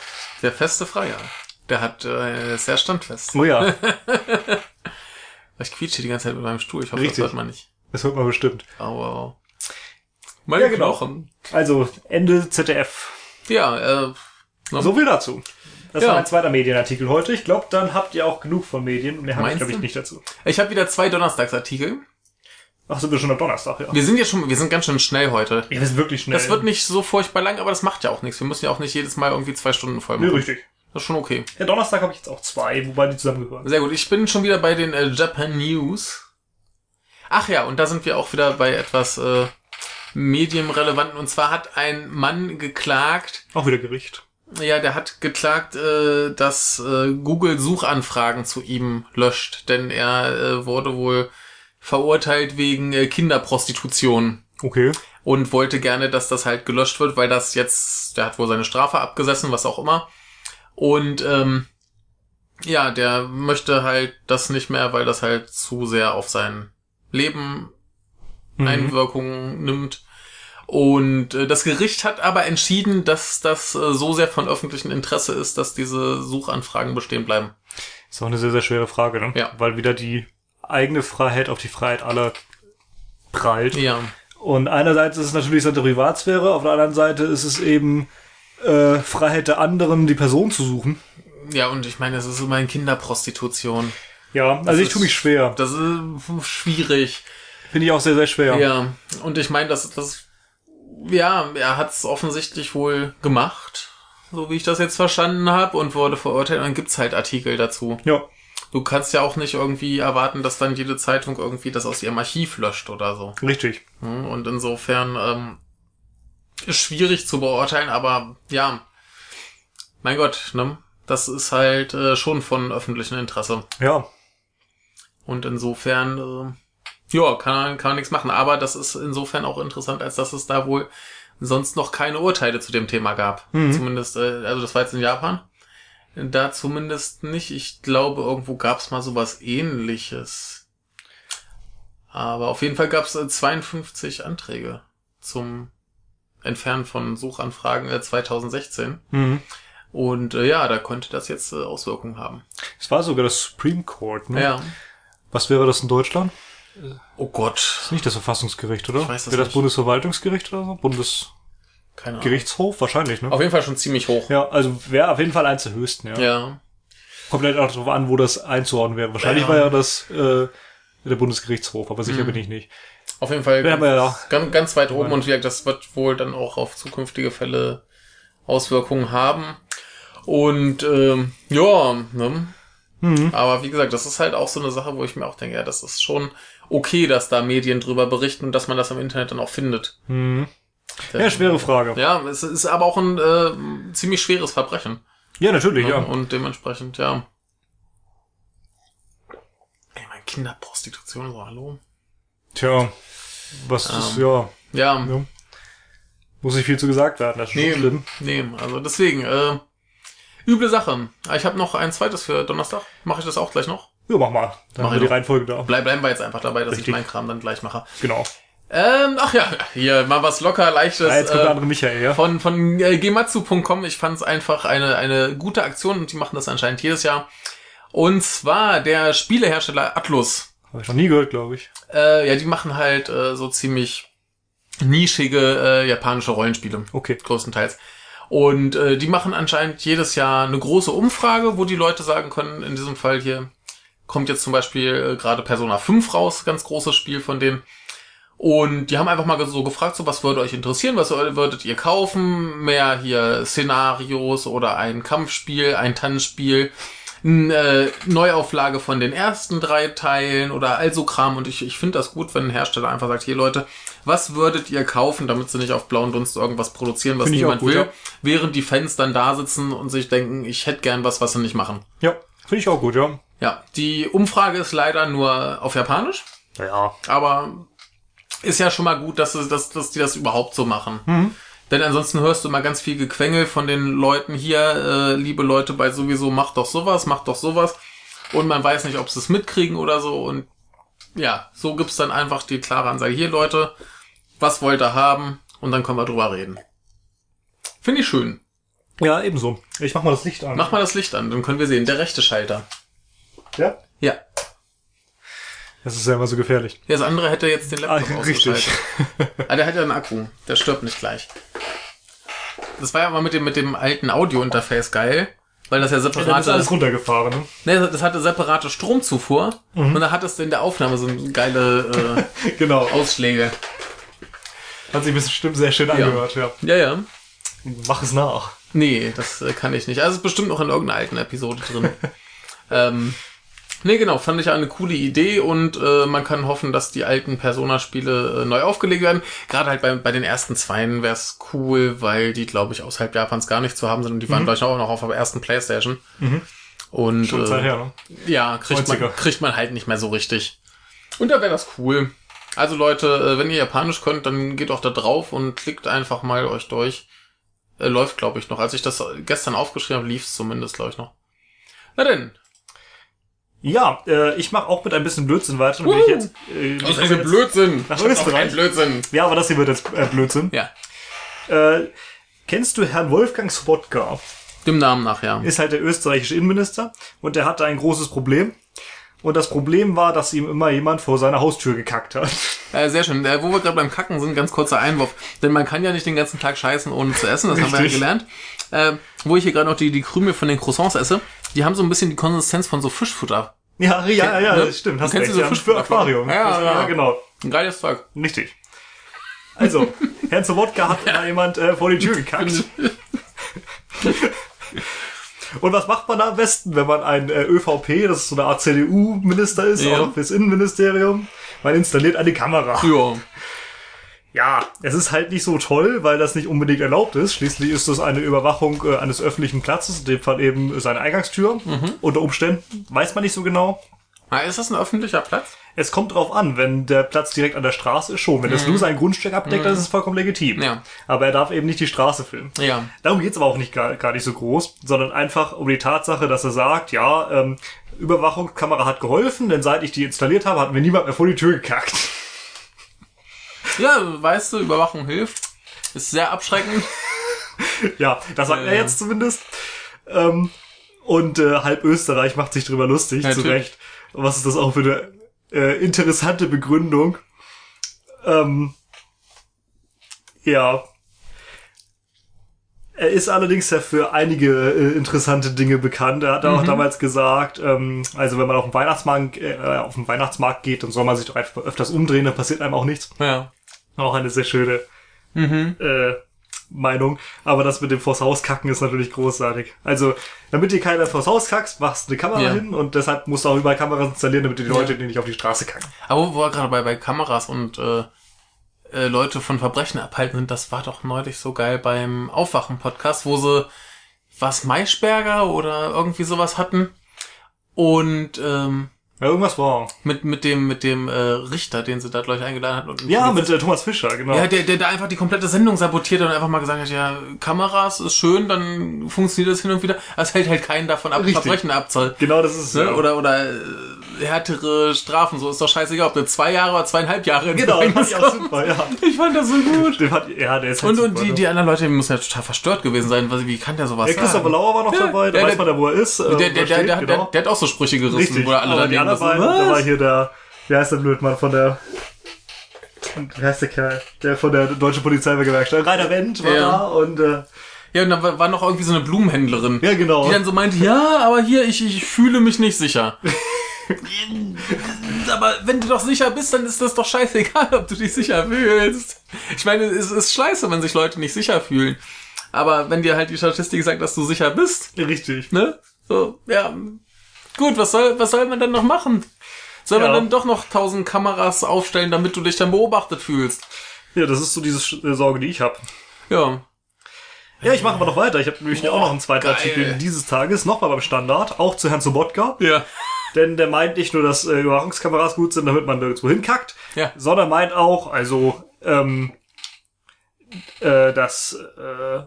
A: Der feste Freier. Der hat äh, sehr standfest.
B: Oh ja, [laughs]
A: Ich quietsche die ganze Zeit mit meinem Stuhl. Ich hoffe,
B: Richtig.
A: das hört man nicht.
B: das hört man bestimmt.
A: Au, au. Meine
B: Ja, genau.
A: Knochen.
B: Also, Ende ZDF.
A: Ja, äh?
B: So viel dazu. Das
A: Ja.
B: war mein zweiter Medienartikel heute. Ich glaube, dann habt ihr auch genug von Medien. Und mehr habe ich, glaube ich, nicht dazu.
A: ich habe wieder zwei Donnerstagsartikel.
B: Ach, sind wir schon am Donnerstag, ja.
A: Wir sind ja schon, wir sind ganz schön schnell heute.
B: Ja, wir sind wirklich schnell.
A: Das wird nicht so furchtbar lang, aber das macht ja auch nichts. Wir müssen ja auch nicht jedes Mal irgendwie zwei Stunden voll
B: Nee,
A: machen.
B: richtig.
A: Das ist schon okay.
B: Ja, Donnerstag habe ich jetzt auch zwei, wobei die zusammengehören.
A: Sehr gut. Ich bin schon wieder bei den äh, Japan News. Ach ja, und da sind wir auch wieder bei etwas äh, medienrelevanten. Und zwar hat ein Mann geklagt,
B: Auch wieder Gericht.
A: ja, der hat geklagt, äh, dass äh, Google Suchanfragen zu ihm löscht, denn er äh, wurde wohl verurteilt wegen äh, Kinderprostitution
B: Okay.
A: und wollte gerne, dass das halt gelöscht wird, weil das jetzt, der hat wohl seine Strafe abgesessen, was auch immer. Und ähm, ja, der möchte halt das nicht mehr, weil das halt zu sehr auf sein Leben
B: Mhm.
A: Einwirkungen nimmt. Und äh, das Gericht hat aber entschieden, dass das äh, so sehr von öffentlichem Interesse ist, dass diese Suchanfragen bestehen bleiben.
B: Ist auch eine sehr, sehr schwere Frage, ne?
A: Ja.
B: Weil wieder die eigene Freiheit auf die Freiheit aller prallt.
A: Ja,
B: Und einerseits ist es natürlich seine Privatsphäre, auf der anderen Seite ist es eben äh, Freiheit der anderen, die Person zu suchen.
A: ja, und ich meine, es ist immerhin Kinderprostitution.
B: Ja, also ich
A: ist-
B: tue mich schwer.
A: Das ist schwierig.
B: Finde ich auch sehr, sehr schwer.
A: Ja, und ich meine, das, das, ja, er hat es offensichtlich wohl gemacht, so wie ich das jetzt verstanden habe, und wurde verurteilt. Und dann gibt's halt Artikel dazu.
B: ja.
A: Du kannst ja auch nicht irgendwie erwarten, dass dann jede Zeitung irgendwie das aus ihrem Archiv löscht oder so.
B: Richtig.
A: Hm, Und insofern ähm, ist schwierig zu beurteilen, aber ja, mein Gott, ne? Das ist halt äh, schon von öffentlichem Interesse.
B: Ja.
A: Und insofern, äh, ja, kann, man- kann man nichts machen. Aber das ist insofern auch interessant, als dass es da wohl sonst noch keine Urteile zu dem Thema gab. Zumindest, äh, also das war jetzt in Japan. Da zumindest nicht. Ich glaube, irgendwo gab es mal sowas ähnliches. Aber auf jeden Fall gab es äh, 52 Anträge zum Entfernen von Suchanfragen äh, 2016.
B: Mhm.
A: Und äh, ja, da könnte das jetzt äh, Auswirkungen haben.
B: Es war sogar das Supreme Court, ne?
A: Ja.
B: Was wäre das in Deutschland?
A: Oh Gott.
B: Ist nicht das Verfassungsgericht, oder?
A: Ich weiß das
B: wäre das
A: nicht.
B: Bundesverwaltungsgericht oder so? Bundesgerichtshof?
A: Keine Ahnung.
B: Wahrscheinlich, ne?
A: Auf jeden Fall schon ziemlich hoch.
B: Ja, also wäre auf jeden Fall eins der höchsten, ja.
A: Ja.
B: Kommt halt auch darauf an, wo das einzuordnen wäre. Wahrscheinlich
A: Ja.
B: war ja das äh, der Bundesgerichtshof, aber sicher
A: Mhm.
B: bin ich nicht.
A: Auf jeden Fall
B: Ja, aber ja.
A: ganz, ganz weit oben und gesagt, das wird wohl dann auch auf zukünftige Fälle Auswirkungen haben. Und ähm, ja, ne?
B: Mhm.
A: aber wie gesagt, das ist halt auch so eine Sache, wo ich mir auch denke, ja, das ist schon okay, dass da Medien drüber berichten und dass man das im Internet dann auch findet.
B: Mhm. Ja, schwere Frage.
A: Ja, es ist aber auch ein äh, ziemlich schweres Verbrechen.
B: Ja, natürlich,
A: Ne?
B: ja.
A: Und dementsprechend, ja. Ey, mein Kinderprostitution, so, hallo?
B: Tja, was ist, ja,
A: Ja,
B: ja. Muss nicht viel zu gesagt werden, das ist schon
A: nee,
B: schlimm.
A: nee, also deswegen, äh, üble Sache. Ich habe noch ein zweites für Donnerstag. Mache ich das auch gleich noch?
B: Ja, mach mal. Dann
A: Mach
B: haben wir die. Reihenfolge da.
A: Bleib, bleiben wir jetzt einfach dabei, dass
B: Richtig.
A: ich meinen Kram dann gleich mache.
B: Genau.
A: Ähm, ach ja, hier mal was locker, leichtes.
B: Ah, jetzt kommt der
A: äh,
B: andere Michael, ja.
A: von von äh, gematsu.com. Ich fand es einfach eine eine gute Aktion und die machen das anscheinend jedes Jahr. Und zwar der Spielehersteller Atlus.
B: Habe ich noch nie gehört, glaube ich.
A: Äh, ja, die machen halt äh, so ziemlich nischige äh, japanische Rollenspiele.
B: Okay.
A: größtenteils. Und äh, die machen anscheinend jedes Jahr eine große Umfrage, wo die Leute sagen können, in diesem Fall hier kommt jetzt zum Beispiel äh, gerade Persona 5 raus, ganz großes Spiel von denen. Und die haben einfach mal so gefragt, so was würde euch interessieren, was würdet ihr kaufen? Mehr hier Szenarios oder ein Kampfspiel, ein Tanzspiel, eine äh, Neuauflage von den ersten drei Teilen oder also Kram. Und ich, ich finde das gut, wenn ein Hersteller einfach sagt, hier Leute, was würdet ihr kaufen, damit sie nicht auf blauen Dunst irgendwas produzieren, was niemand
B: gut,
A: will,
B: ja.
A: während die Fans dann da sitzen und sich denken, ich hätte gern was, was sie nicht machen.
B: Ja, finde ich auch gut, ja.
A: Ja, die Umfrage ist leider nur auf Japanisch,
B: Ja.
A: aber ist ja schon mal gut, dass, dass, dass die das überhaupt so machen.
B: Mhm.
A: Denn ansonsten hörst du immer ganz viel Gequengel von den Leuten hier, äh, liebe Leute bei sowieso, macht doch sowas, macht doch sowas. Und man weiß nicht, ob sie es mitkriegen oder so. Und ja, so gibt's dann einfach die klare Ansage, hier Leute, was wollt ihr haben? Und dann können wir drüber reden. Finde ich schön.
B: Ja, ebenso. Ich mach mal das Licht an.
A: Mach mal das Licht an, dann können wir sehen. Der rechte Schalter.
B: Ja?
A: Ja.
B: Das ist ja immer so gefährlich.
A: Das andere hätte jetzt den Laptop
B: Ah, richtig.
A: Ah, der hat ja einen Akku. Der stirbt nicht gleich. Das war ja mal mit dem, mit dem alten Audio-Interface geil. weil das ja
B: Dann ist
A: separate,
B: alles runtergefahren, ne?
A: ne, das hatte separate Stromzufuhr
B: Mhm.
A: und da hat es in der Aufnahme so geile äh, [laughs]
B: Genau.
A: Ausschläge.
B: Hat sich bestimmt sehr schön angehört, ja.
A: Ja, ja.
B: Mach es nach.
A: Nee, das äh, kann ich nicht. Also es ist bestimmt noch in irgendeiner alten Episode drin. [laughs] ähm, nee, genau, fand ich eine coole Idee und äh, man kann hoffen, dass die alten Persona-Spiele äh, neu aufgelegt werden. Gerade halt bei, bei den ersten zweien wäre es cool, weil die, glaube ich, außerhalb Japans gar nicht zu haben sind und die waren, glaube ich, auch noch auf der ersten Playstation. Und
B: Schon
A: äh,
B: her, ne?
A: ja, kriegt man,
B: 90er.
A: kriegt man halt nicht mehr so richtig. Und da wäre das cool. Also Leute, äh, wenn ihr Japanisch könnt, dann geht doch da drauf und klickt einfach mal euch durch. Äh, läuft, glaube ich, noch. Als ich das gestern aufgeschrieben habe, lief es zumindest, glaube ich, noch. Na denn.
B: Ja, äh, ich mache auch mit ein bisschen Blödsinn weiter. Dann bin ich jetzt, äh,
A: Das
B: ich
A: ist
B: jetzt-
A: Blödsinn.
B: Nach
A: Das ist doch
B: Österreich?
A: kein Blödsinn.
B: Ja, aber das hier wird jetzt äh, Blödsinn.
A: Ja,
B: Äh, kennst du Herrn Wolfgang Sobotka?
A: dem Namen nach, ja.
B: Ist halt der österreichische Innenminister und der hatte ein großes Problem. Und das Problem war, dass ihm immer jemand vor seiner Haustür gekackt hat.
A: Äh, sehr schön. Äh, wo wir gerade beim Kacken sind, ganz kurzer Einwurf. Denn man kann ja nicht den ganzen Tag scheißen, ohne zu essen. Das haben wir ja
B: Richtig.
A: gelernt. Äh, wo ich hier gerade noch die, die Krümel von den Croissants esse, die haben so ein bisschen die Konsistenz von so Fischfutter.
B: Ja, ja, ja,
A: Ne?
B: das stimmt.
A: Du
B: Hast
A: kennst
B: recht.
A: diese
B: Ja, für Aquarium.
A: Ja,
B: Das-
A: ja.
B: genau.
A: Ein geiles Zeug.
B: Richtig. Also, Herrn Sobotka hat mal jemand äh, vor die Tür gekackt. Und was macht man da am besten, wenn man ein äh, ÖVP, das ist so eine Art CDU-Minister ist,
A: Ja.
B: auch fürs Innenministerium? Man installiert eine Kamera.
A: Ja.
B: Ja, es ist halt nicht so toll, weil das nicht unbedingt erlaubt ist. Schließlich ist das eine Überwachung äh, eines öffentlichen Platzes, in dem Fall eben seine Eingangstür. Unter Umständen weiß man nicht so genau.
A: Na, ist das ein öffentlicher Platz?
B: Es kommt drauf an, wenn der Platz direkt an der Straße ist, schon. Wenn das nur sein Grundstück abdeckt, dann ist es vollkommen legitim.
A: Ja.
B: Aber er darf eben nicht die Straße filmen.
A: Ja.
B: Darum geht's aber auch nicht gar, gar nicht so groß, sondern einfach um die Tatsache, dass er sagt, ja, ähm, Überwachungskamera hat geholfen, denn seit ich die installiert habe, hat mir niemand mehr vor die Tür gekackt.
A: Ja, weißt du, Überwachung hilft. Ist sehr abschreckend. [laughs]
B: Ja, das sagt er
A: Äh.
B: jetzt zumindest. Ähm, und äh, halb Österreich macht sich drüber lustig,
A: Ja,
B: zu. Recht. Was ist das auch für eine äh, interessante Begründung? Ähm, ja. Er ist allerdings ja für einige äh, interessante Dinge bekannt. Er hat
A: Mhm.
B: auch damals gesagt, ähm, also wenn man auf den Weihnachtsmarkt, äh, auf den Weihnachtsmarkt geht, dann soll man sich doch einfach öfters umdrehen, dann passiert einem auch nichts.
A: Ja.
B: Auch eine sehr schöne äh, Meinung. Aber das mit dem vors Haus kacken ist natürlich großartig. Also, damit dir keiner vors Haus kackst, machst du eine Kamera
A: Ja.
B: hin und deshalb musst du auch überall Kameras installieren, damit die Leute die nicht auf die Straße kacken.
A: Aber wo wir gerade bei, bei Kameras und äh, äh, Leute von Verbrechen abhalten sind, das war doch neulich so geil beim Aufwachen-Podcast, wo sie was Maischberger oder irgendwie sowas hatten. Und ähm,
B: Ja, irgendwas war.
A: mit, mit dem, mit dem äh, Richter, den sie da gleich eingeladen hatten. Und
B: Ja, mit äh, Thomas Fischer, genau.
A: Ja, der, der, der einfach die komplette Sendung sabotiert hat und einfach mal gesagt hat, ja, Kameras ist schön, dann funktioniert das hin und wieder. Es hält halt keinen davon ab,
B: Richtig.
A: Verbrechen abzoll.
B: genau das ist
A: Ne?
B: ja.
A: Oder, oder äh, härtere Strafen, so ist doch scheißegal, ob du zwei Jahre oder zweieinhalb Jahre ins
B: Genau, das fand
A: Gefängnis
B: ich auch
A: kommst.
B: super, ja.
A: Ich fand das so gut.
B: Den hat, ja, der ist halt
A: Und, und
B: super,
A: die,
B: ne?
A: die anderen Leute die müssen ja total verstört gewesen sein. Wie kann der sowas
B: Der Christopher
A: sagen?
B: Lauer war noch
A: Ja,
B: dabei, da
A: der-
B: weiß man ja, wo er ist. äh,
A: Der, der,
B: er
A: der,
B: steht,
A: der,
B: genau.
A: der hat auch so Sprüche gerissen,
B: Richtig,
A: wo alle
B: aber die anderen beiden, da war hier der, wie heißt der Blödmann von der, wie heißt der Kerl, der von der deutschen Polizeigewerkschaft, Rainer Wendt war
A: Ja.
B: da und, äh,
A: Ja, und dann war war noch irgendwie so eine Blumenhändlerin.
B: ja genau.
A: Die dann so meinte, ja, aber hier, ich, ich fühle mich nicht sicher. [laughs] [laughs] aber wenn du doch sicher bist, dann ist das doch scheißegal, ob du dich sicher fühlst. Ich meine, es ist scheiße, wenn sich Leute nicht sicher fühlen. Aber wenn dir halt die Statistik sagt, dass du sicher bist,
B: Richtig.
A: ne? So, ja. Gut, was soll, was soll man dann noch machen? Soll man
B: Ja.
A: dann doch noch tausend Kameras aufstellen, damit du dich dann beobachtet fühlst?
B: Ja, das ist so diese äh, Sorge, die ich habe.
A: Ja.
B: Ja, ich mache aber noch weiter. Ich habe nämlich
A: Boah,
B: auch noch einen zweiten
A: geil.
B: Artikel dieses Tages, nochmal beim Standard, auch zu Herrn Sobotka.
A: Ja.
B: Denn der meint nicht nur, dass äh, Überwachungskameras gut sind, damit man nirgendwo hinkackt,
A: Ja.
B: sondern meint auch, also, ähm, äh, dass äh,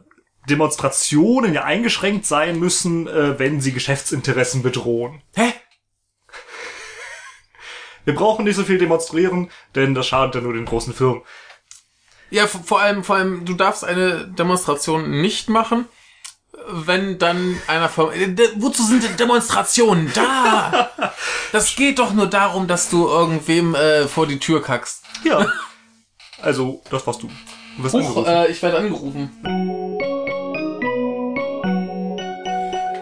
B: Demonstrationen ja eingeschränkt sein müssen, äh, wenn sie Geschäftsinteressen bedrohen.
A: Hä? [laughs]
B: Wir brauchen nicht so viel demonstrieren, denn das schadet ja nur den großen Firmen.
A: Ja, vor allem, vor allem, du darfst eine Demonstration nicht machen, wenn dann einer vom. Äh, Wozu sind denn Demonstrationen da? [laughs] Das geht doch nur darum, dass du irgendwem äh, vor die Tür kackst.
B: Ja. Also, das warst du. Du wirst
A: Huch,
B: angerufen.
A: äh, ich werde angerufen.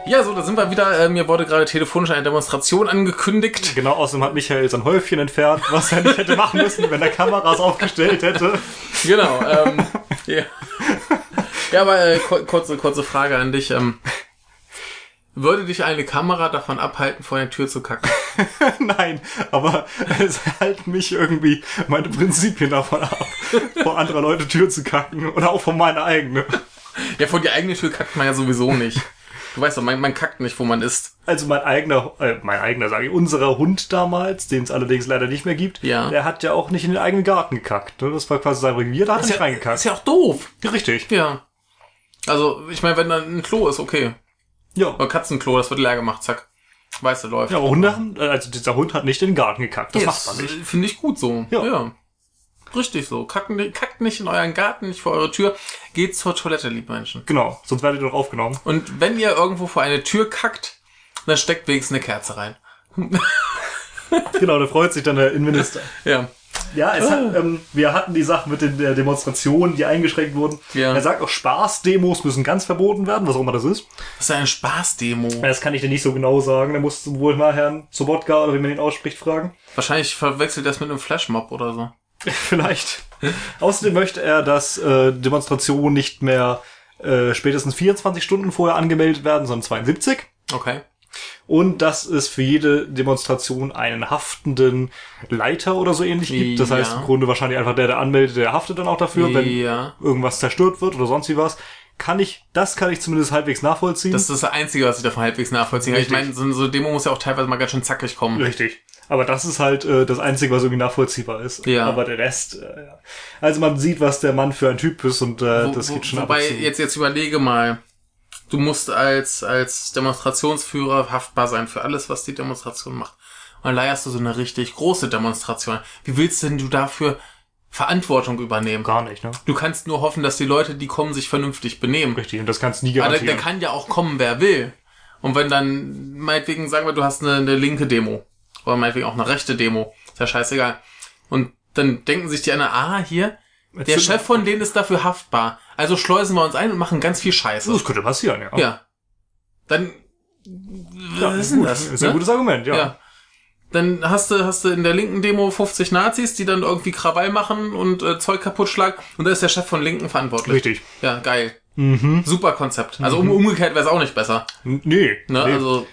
A: Ja, so, da sind wir wieder. Äh, mir wurde gerade telefonisch eine Demonstration angekündigt.
B: Genau, außerdem hat Michael sein Häufchen entfernt, was er nicht hätte machen müssen, wenn er Kameras aufgestellt hätte.
A: Genau. Ähm, [laughs] ja. Ja, aber äh, kur- kurze, kurze Frage an dich. Ähm, würde dich eine Kamera davon abhalten, vor der Tür zu kacken? [laughs]
B: Nein, aber es halten mich irgendwie meine Prinzipien davon ab, vor anderer Leute Tür zu kacken oder auch vor meiner eigenen.
A: Ja, vor die eigene Tür kackt man ja sowieso nicht. Du weißt doch, man, man kackt nicht, wo man ist.
B: Also mein eigener, äh, mein eigener, sage ich, unserer Hund damals, den es allerdings leider nicht mehr gibt,
A: Ja.
B: der hat ja auch nicht in den eigenen Garten gekackt. Ne? Das war quasi sein Revier, da hat er nicht
A: ja,
B: reingekackt.
A: ist ja auch doof.
B: Ja, richtig.
A: Ja. Also, ich meine, wenn da ein Klo ist, okay.
B: Ja.
A: Oder Katzenklo, das wird leer gemacht, zack. Weißt du, läuft.
B: Ja, aber Hunde haben, äh, also dieser Hund hat nicht in den Garten gekackt. Das
A: Yes,
B: macht man nicht.
A: äh, Finde ich gut so.
B: Ja.
A: ja. Richtig so. Kacken, kackt nicht in euren Garten, nicht vor eure Tür. Geht zur Toilette, liebe Menschen.
B: Genau, sonst werdet ihr doch aufgenommen.
A: Und wenn ihr irgendwo vor eine Tür kackt, dann steckt wenigstens eine Kerze rein.
B: genau, da freut sich dann der Innenminister. [laughs]
A: Ja.
B: Ja, es hat, ähm, wir hatten die Sache mit den äh, Demonstrationen, die eingeschränkt wurden.
A: Ja.
B: Er sagt auch, Spaßdemos müssen ganz verboten werden, was auch immer das ist.
A: Das ist eine Spaßdemo.
B: Das kann ich dir nicht so genau sagen. Da musst du wohl mal Herrn Sobotka oder wie man ihn ausspricht fragen.
A: Wahrscheinlich verwechselt das mit einem Flashmob oder so. [laughs]
B: Vielleicht. Außerdem möchte er, dass äh, Demonstrationen nicht mehr äh, spätestens 24 Stunden vorher angemeldet werden, sondern 72.
A: Okay.
B: Und dass es für jede Demonstration einen haftenden Leiter oder so ähnlich gibt. Das
A: Ja.
B: heißt im Grunde wahrscheinlich einfach der, der anmeldet, der haftet dann auch dafür, wenn
A: Ja.
B: irgendwas zerstört wird oder sonst wie was. Kann ich, das kann ich zumindest halbwegs nachvollziehen.
A: Das ist das Einzige, was ich davon halbwegs nachvollziehen kann. Ich meine, so, so eine Demo muss ja auch teilweise mal ganz schön zackig kommen.
B: Richtig. Aber das ist halt äh, das Einzige, was irgendwie nachvollziehbar ist.
A: Ja.
B: Aber der Rest, äh, ja. Also man sieht, was der Mann für ein Typ ist und äh,
A: Wo,
B: das
A: wo,
B: geht schon
A: wobei,
B: ab
A: jetzt, jetzt überlege mal. Du musst als, als Demonstrationsführer haftbar sein für alles, was die Demonstration macht. Und dann leierst du so eine richtig große Demonstration. Wie willst denn du dafür Verantwortung übernehmen?
B: Gar nicht, ne?
A: Du kannst nur hoffen, dass die Leute, die kommen, sich vernünftig benehmen.
B: Richtig. Und das kannst du nie
A: Aber da, da
B: garantieren.
A: kann ja auch kommen, wer will. Und wenn dann, meinetwegen, sagen wir, du hast eine, eine linke Demo. Oder meinetwegen auch eine rechte Demo. Ist ja scheißegal. Und dann denken sich die anderen, ah, hier, der Chef von denen ist dafür haftbar. Also schleusen wir uns ein und machen ganz viel Scheiße.
B: das könnte passieren, ja.
A: Ja. Dann,
B: Ja,
A: was ist denn das?
B: Ist ein
A: ne?
B: gutes Argument, ja.
A: Ja. Dann hast du, hast du in der linken Demo 50 Nazis, die dann irgendwie Krawall machen und äh, Zeug kaputt schlagen. Und da ist der Chef von Linken verantwortlich.
B: Richtig.
A: Ja, geil. Super Konzept. Also um, umgekehrt wäre es auch nicht besser.
B: N- Nee.
A: Ne?
B: nee.
A: Also,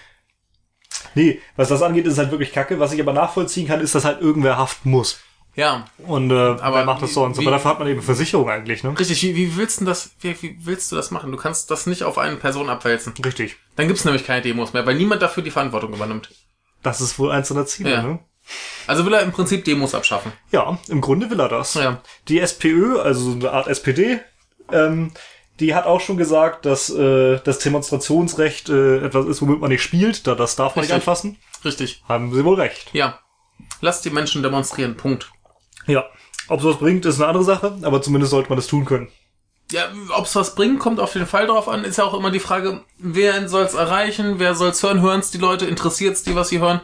B: nee, was das angeht, ist es halt wirklich kacke. Was ich aber nachvollziehen kann, ist, dass halt irgendwer haften muss.
A: Ja.
B: Und äh,
A: Aber
B: wer macht das sonst?
A: wie-
B: Aber dafür hat man eben Versicherung eigentlich, ne?
A: Richtig, wie, wie willst du das, wie, wie willst du das machen? Du kannst das nicht auf eine Person abwälzen.
B: Richtig.
A: Dann gibt's nämlich keine Demos mehr, weil niemand dafür die Verantwortung übernimmt.
B: Das ist wohl eins seiner Ziele,
A: Ja.
B: ne?
A: Also will er im Prinzip Demos abschaffen.
B: Ja, im Grunde will er das.
A: Ja.
B: Die SPÖ, also so eine Art SPD, ähm, die hat auch schon gesagt, dass äh, das Demonstrationsrecht äh, etwas ist, womit man nicht spielt, da das darf man nicht
A: Richtig.
B: anfassen.
A: Richtig.
B: Haben sie wohl recht.
A: Ja. Lass die Menschen demonstrieren. Punkt.
B: Ja. Ob sowas bringt, ist eine andere Sache, aber zumindest sollte man das tun können.
A: Ja, ob's was bringt, kommt auf den Fall drauf an. Ist ja auch immer die Frage, wer soll's erreichen, wer soll's hören, hören's die Leute, interessiert's die, was sie hören.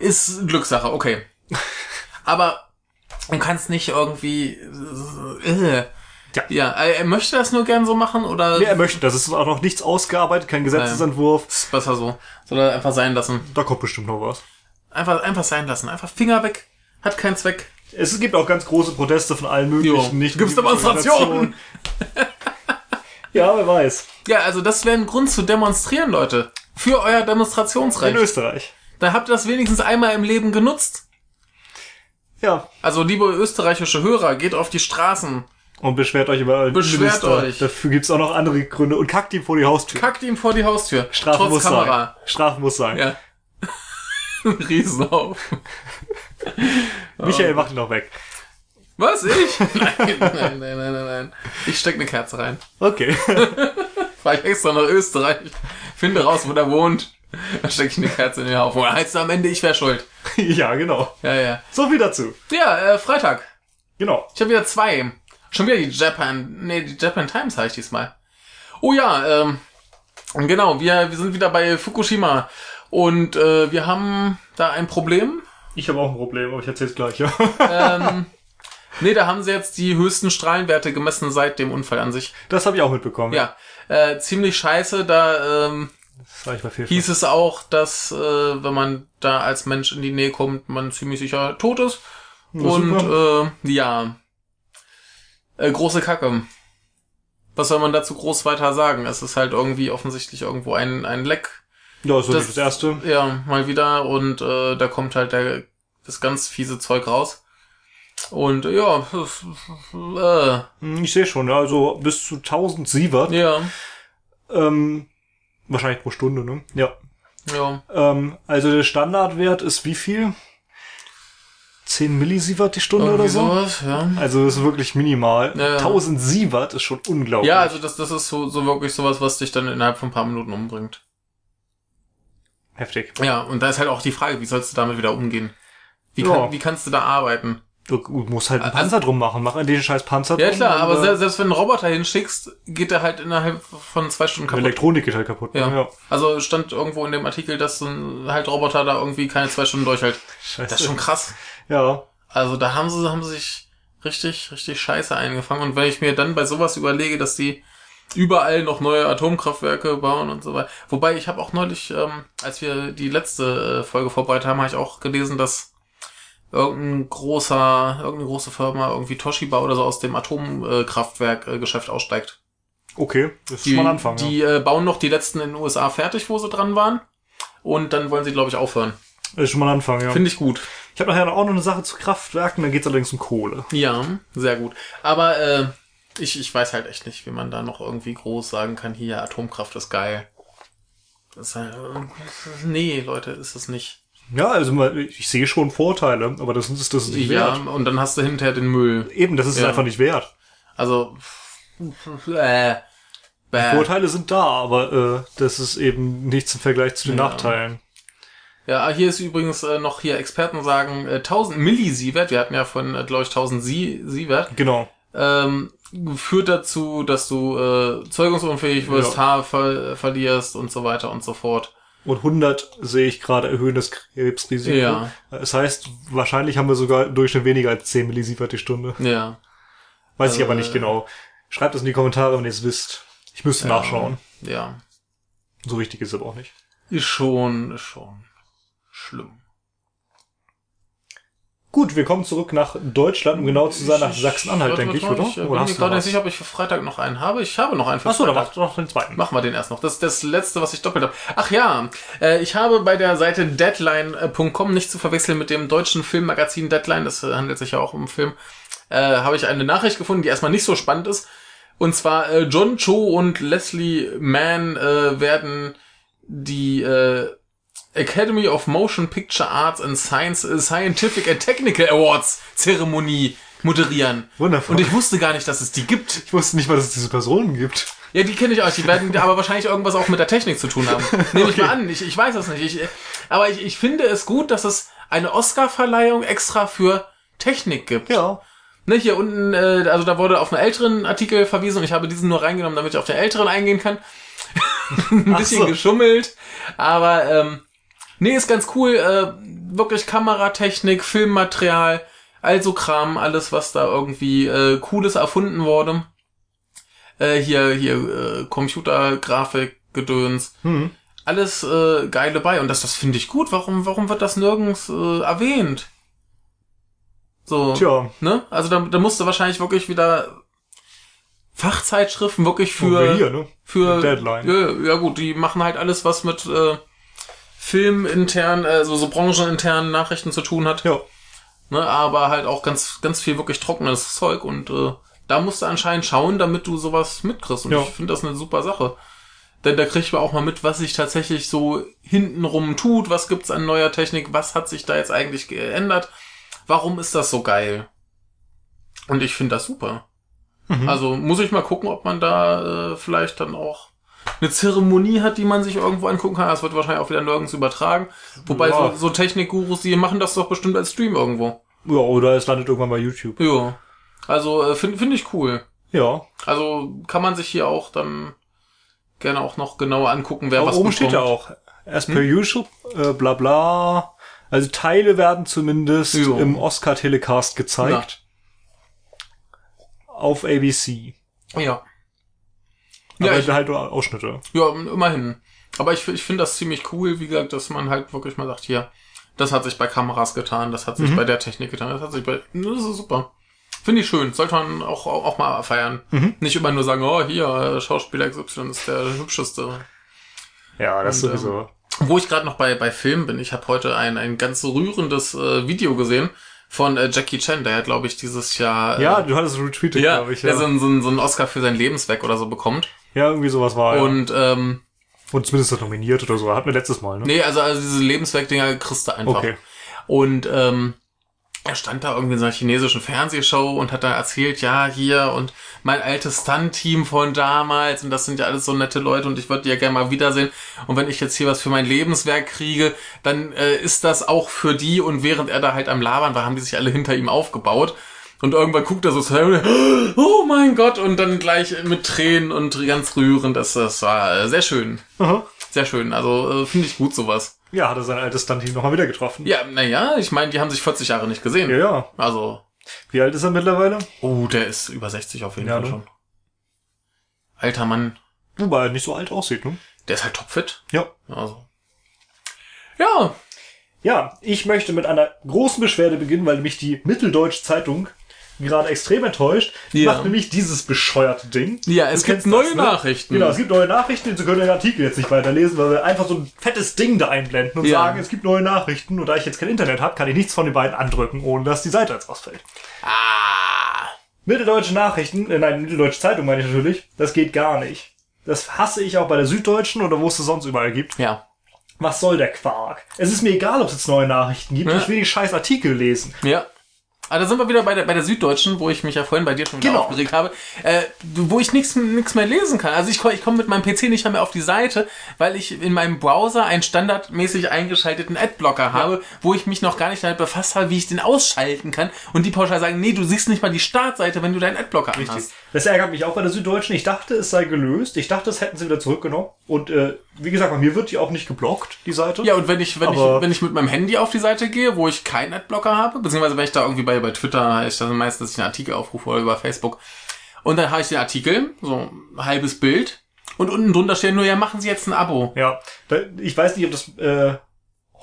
A: Ist Glückssache, okay. [laughs] Aber du kannst nicht irgendwie. Äh,
B: Ja.
A: ja, er er möchte das nur gern so machen oder
B: Nee, er möchte, das ist auch noch nichts ausgearbeitet, kein Gesetzesentwurf.
A: ist besser so. Soll er einfach sein lassen.
B: Da kommt bestimmt noch was.
A: Einfach, einfach sein lassen. Einfach Finger weg. Hat keinen Zweck.
B: Es gibt auch ganz große Proteste von allen möglichen, nicht
A: Gibt's Demonstrationen? [laughs]
B: ja, wer weiß.
A: Ja, also das wäre ein Grund zu demonstrieren, Leute. Für euer
B: In
A: Demonstrationsrecht.
B: Österreich.
A: Da habt ihr das wenigstens einmal im Leben genutzt.
B: Ja.
A: Also, liebe österreichische Hörer, geht auf die Straßen.
B: Und beschwert euch über euren
A: Beschwert
B: Minister.
A: euch.
B: Dafür gibt's auch noch andere Gründe. Und kackt ihm vor die Haustür.
A: Kackt ihm vor die Haustür.
B: Strafe
A: Trotz
B: muss
A: Kamera.
B: sein. Strafe muss sein.
A: Ja. [laughs] Riesenlauf. [laughs]
B: Michael macht ihn noch weg.
A: Was? Ich? [laughs] Nein, nein, nein, nein, nein, nein. Ich steck eine Kerze rein.
B: Okay.
A: Fahr ich extra nach Österreich. Finde raus, wo der wohnt. Dann steck ich eine Kerze in den Haufen. Oder heißt am Ende, ich wäre schuld.
B: ja, genau.
A: Ja, ja.
B: So viel dazu.
A: Ja, äh, Freitag.
B: Genau.
A: Ich habe wieder zwei. Schon wieder die Japan, nee, die Japan Times habe ich diesmal. Oh ja, ähm, genau, wir, wir sind wieder bei Fukushima und äh, wir haben da ein Problem.
B: Ich habe auch ein Problem, aber ich erzähl's gleich, ja.
A: Ähm, nee, da haben sie jetzt die höchsten Strahlenwerte gemessen seit dem Unfall an sich.
B: Das habe ich auch mitbekommen.
A: Ja, äh, ziemlich scheiße, da ähm, hieß es auch, dass, äh, wenn man da als Mensch in die Nähe kommt, man ziemlich sicher tot ist.
B: Ja,
A: Und
B: super.
A: äh, ja, äh, große Kacke. Was soll man dazu groß weiter sagen? Es ist halt irgendwie offensichtlich irgendwo ein, ein Leck.
B: Ja, ist wirklich
A: das-
B: das erste.
A: Ja, mal wieder. Und äh, da kommt halt der, das ganz fiese Zeug raus. Und ja, äh,
B: Hm, Ich sehe schon, ja, also bis zu 1000 Sievert.
A: ja,
B: Ähm, wahrscheinlich pro Stunde, ne? Ja.
A: ja.
B: Ähm, also der Standardwert ist wie viel? 10 Millisievert die Stunde
A: Irgendwie
B: oder so?
A: sowas, ja.
B: Also das ist wirklich minimal.
A: Ja, ja.
B: 1000 Sievert ist schon unglaublich.
A: Ja, also das, das ist so, so wirklich sowas, was dich dann innerhalb von ein paar Minuten umbringt.
B: Heftig.
A: Ja, und da ist halt auch die Frage, wie sollst du damit wieder umgehen? Wie,
B: Ja.
A: kann, wie kannst du da arbeiten?
B: Du musst halt einen
A: Also-
B: Panzer drum machen. Mach den scheiß Panzer
A: Ja
B: drum.
A: klar,
B: und,
A: aber
B: äh,
A: selbst, wenn du einen Roboter hinschickst, geht der halt innerhalb von zwei Stunden kaputt.
B: Elektronik geht halt kaputt.
A: Ja.
B: ne? ja.
A: Also stand irgendwo in dem Artikel, dass so ein halt Roboter da irgendwie keine zwei Stunden durchhält.
B: Scheiße.
A: Das ist schon krass.
B: Ja.
A: Also da haben sie, haben sie sich richtig, richtig scheiße eingefangen. Und wenn ich mir dann bei sowas überlege, dass die überall noch neue Atomkraftwerke bauen und so weiter. Wobei ich habe auch neulich, ähm, als wir die letzte äh, Folge vorbereitet haben, habe ich auch gelesen, dass irgendein großer, irgendeine große Firma, irgendwie Toshiba oder so aus dem Atomkraftwerkgeschäft aussteigt.
B: Okay, das ist
A: Die,
B: schon mal ein Anfang. ja.
A: die äh, bauen noch die letzten in den USA fertig, wo sie dran waren. Und dann wollen sie, glaube ich, aufhören.
B: Das ist schon mal ein Anfang, ja.
A: Finde ich gut.
B: Ich habe nachher auch noch eine Sache zu Kraftwerken, da geht's allerdings um Kohle.
A: Ja, sehr gut. Aber äh, ich, ich weiß halt echt nicht, wie man da noch irgendwie groß sagen kann, hier, Atomkraft ist geil. Das halt, äh, nee, Leute, ist es nicht.
B: Ja, also mal, ich sehe schon Vorteile, aber das ist das ist nicht
A: Ja,
B: wert.
A: und dann hast du hinterher den Müll.
B: Eben, das ist es
A: Ja.
B: einfach nicht wert.
A: Also, äh, bäh.
B: Vorteile sind da, aber äh, das ist eben nichts im Vergleich zu den
A: Ja.
B: Nachteilen.
A: Ja, hier ist übrigens äh, noch hier Experten sagen, äh, 1000 Millisievert, wir hatten ja von, äh, glaube ich, 1000 Sie Sievert,
B: Genau.
A: ähm, führt dazu, dass du äh, zeugungsunfähig wirst,
B: Ja.
A: Haar ver verlierst und so weiter und so fort.
B: Und 100 sehe ich gerade erhöhendes Krebsrisiko.
A: Ja.
B: Das heißt, wahrscheinlich haben wir sogar im Durchschnitt weniger als 10 Millisievert die Stunde.
A: Ja.
B: Weiß ich aber
A: Äh.
B: nicht genau. Schreibt es in die Kommentare, wenn ihr es wisst. Ich müsste
A: Ja.
B: nachschauen.
A: Ja.
B: So wichtig ist es aber auch nicht.
A: Ist schon, ist schon schlimm.
B: Gut, wir kommen zurück nach Deutschland, um genau zu sein, nach Sachsen-Anhalt, denke ich, oder?
A: Ich äh, bin mir gerade
B: noch
A: nicht sicher, ob ich für Freitag noch einen habe. Ich habe noch einen für
B: Achso, dann mach doch den zweiten.
A: Machen wir den erst noch. Das ist das letzte, was ich doppelt habe. Ach ja, äh, ich habe bei der Seite deadline.com, nicht zu verwechseln mit dem deutschen Filmmagazin Deadline, das äh, handelt sich ja auch um Film, habe ich eine Nachricht gefunden, die erstmal nicht so spannend ist. Und zwar John Cho und Leslie Mann werden die Academy of Motion Picture Arts and Science, äh, Scientific and Technical Awards Zeremonie moderieren.
B: Wundervoll.
A: Und ich wusste gar nicht, dass es die gibt.
B: Ich wusste nicht mal, dass es diese Personen gibt.
A: Ja, die kenne ich auch. Die werden aber wahrscheinlich irgendwas auch mit der Technik zu tun haben. [laughs] Nehme ich
B: Okay.
A: mal an. Ich, ich weiß es nicht. Ich, aber ich, ich finde es gut, dass es eine Oscar-Verleihung extra für Technik gibt.
B: Ja.
A: Ne, hier unten, äh, also da wurde auf einen älteren Artikel verwiesen und ich habe diesen nur reingenommen, damit ich auf den älteren eingehen kann. [laughs] Ein bisschen
B: so.
A: geschummelt. Aber ähm, nee, ist ganz cool. Äh, wirklich Kameratechnik, Filmmaterial, also Kram, alles, was da irgendwie äh, Cooles erfunden wurde. Äh, hier, hier, äh, Computergrafik, Gedöns.
B: Hm.
A: Alles äh, geil dabei. Und das, das finde ich gut. Warum, warum wird das nirgends äh, erwähnt? So.
B: Tja,
A: Ne? Also da, da musst du wahrscheinlich wirklich wieder Fachzeitschriften wirklich für
B: hier, ne?
A: für
B: Deadline.
A: Ja, ja gut, die machen halt alles, was mit äh, filmintern, also so brancheninternen Nachrichten zu tun hat.
B: Ja.
A: Ne? Aber halt auch ganz ganz viel wirklich trockenes Zeug und äh, da musst du anscheinend schauen, damit du sowas mitkriegst. Und
B: Ja.
A: ich finde das eine super Sache. Denn da kriegt man auch mal mit, was sich tatsächlich so hintenrum tut, was gibt's an neuer Technik, was hat sich da jetzt eigentlich geändert, warum ist das so geil? Und ich finde das super.
B: Mhm.
A: Also muss ich mal gucken, ob man da äh, vielleicht dann auch eine Zeremonie hat, die man sich irgendwo angucken kann. Das wird wahrscheinlich auch wieder nirgends übertragen. Wobei
B: Ja.
A: so, so Technikgurus, die machen das doch bestimmt als Stream irgendwo.
B: ja, oder es landet irgendwann bei YouTube.
A: Ja. Also äh, finde find ich cool.
B: Ja.
A: Also kann man sich hier auch dann gerne auch noch genauer angucken, wer
B: Aber
A: was
B: oben
A: bekommt.
B: steht ja auch. As per usual, äh, bla bla. Also Teile werden zumindest
A: Jo.
B: im Oscar-Telecast gezeigt. Auf ABC.
A: Ja.
B: Aber
A: Ja, ich,
B: halt nur Ausschnitte.
A: ja, immerhin. Aber ich, ich finde das ziemlich cool, wie gesagt, dass man halt wirklich mal sagt, hier, das hat sich bei Kameras getan, das hat sich bei der Technik getan, das hat sich bei, das ist super. Finde ich schön. Sollte man auch, auch, auch mal feiern. Nicht immer nur sagen, oh, hier, Schauspieler XY ist der hübscheste.
B: Ja, das
A: Und,
B: sowieso.
A: Wo ich gerade noch bei, bei Filmen bin, ich habe heute ein, ein ganz rührendes äh, Video gesehen von äh, Jackie Chan, der hat, glaube ich, dieses Jahr äh,
B: ja, du hattest retweetet,
A: ja,
B: glaube ich.
A: der
B: Ja.
A: so, einen- so, einen- so einen Oscar für sein Lebenswerk oder so bekommt.
B: Ja, irgendwie sowas war ja.
A: Und ähm,
B: Und zumindest er nominiert oder so. Hatten wir letztes Mal, ne?
A: nee, also, also diese Lebenswerk-Dinger kriegst du einfach.
B: Okay.
A: Und ähm, er stand da irgendwie in so einer chinesischen Fernsehshow und hat da erzählt, ja, hier und mein altes Stunt-Team von damals und das sind ja alles so nette Leute und ich würde die ja gerne mal wiedersehen. Und wenn ich jetzt hier was für mein Lebenswerk kriege, dann äh, ist das auch für die und während er da halt am Labern war, haben die sich alle hinter ihm aufgebaut. Und irgendwann guckt er so zu Harry, [gasps] oh mein Gott, und dann gleich mit Tränen und ganz rührend. Das, das war sehr schön.
B: Aha.
A: Sehr schön. Also äh, finde ich gut sowas.
B: Ja, hat er sein altes Stunt-Team nochmal wieder getroffen.
A: Ja, naja, ich meine, die haben sich 40 Jahre nicht gesehen.
B: Ja, ja.
A: Also,
B: Wie alt ist er mittlerweile?
A: oh, der ist über 60 auf jeden
B: Ja,
A: Fall
B: ne?
A: schon. Alter Mann,
B: Wobei er nicht so alt aussieht, ne?
A: der ist halt topfit.
B: Ja.
A: Also. Ja,
B: Ja, ich möchte mit einer großen Beschwerde beginnen, weil nämlich die Mitteldeutsche Zeitung gerade extrem enttäuscht. Die
A: Ja.
B: macht nämlich dieses bescheuerte Ding.
A: Ja,
B: Du
A: es gibt
B: kennst
A: neue Nachrichten.
B: Genau, es gibt neue Nachrichten. Sie können den Artikel jetzt nicht weiterlesen, weil wir einfach so ein fettes Ding da einblenden und
A: Ja.
B: sagen, es gibt neue Nachrichten. Und da ich jetzt kein Internet habe, kann ich nichts von den beiden andrücken, ohne dass die Seite jetzt ausfällt.
A: ah.
B: Mitteldeutsche Nachrichten, äh, nein, Mitteldeutsche Zeitung meine ich natürlich, das geht gar nicht. Das hasse ich auch bei der Süddeutschen oder wo es es sonst überall gibt.
A: Ja.
B: Was soll der Quark? Es ist mir egal, ob es jetzt neue Nachrichten gibt.
A: Ja.
B: Ich will die scheiß Artikel lesen.
A: Ja. Aber da sind wir wieder bei der, bei der Süddeutschen, wo ich mich ja vorhin bei dir schon wieder
B: Genau.
A: aufgeregt habe, äh, wo ich nichts nichts mehr lesen kann. Also ich, ich komme mit meinem PC nicht mehr auf die Seite, weil ich in meinem Browser einen standardmäßig eingeschalteten Adblocker habe, wo ich mich noch gar nicht damit befasst habe, wie ich den ausschalten kann. Und die pauschal sagen, nee, du siehst nicht mal die Startseite, wenn du deinen Adblocker anhast.
B: Das ärgert mich auch bei der Süddeutschen. Ich dachte, es sei gelöst. Ich dachte, das hätten sie wieder zurückgenommen. Und äh, wie gesagt, bei mir wird die auch nicht geblockt, die Seite.
A: Ja, und wenn ich, wenn ich, wenn ich mit meinem Handy auf die Seite gehe, wo ich keinen Adblocker habe, beziehungsweise wenn ich da irgendwie bei, bei Twitter, ich das meistens, dass ich einen Artikel aufrufe oder über Facebook, und dann habe ich den Artikel, so ein halbes Bild, und unten drunter steht nur, ja, machen Sie jetzt ein Abo.
B: Ja, da, ich weiß nicht, ob das äh,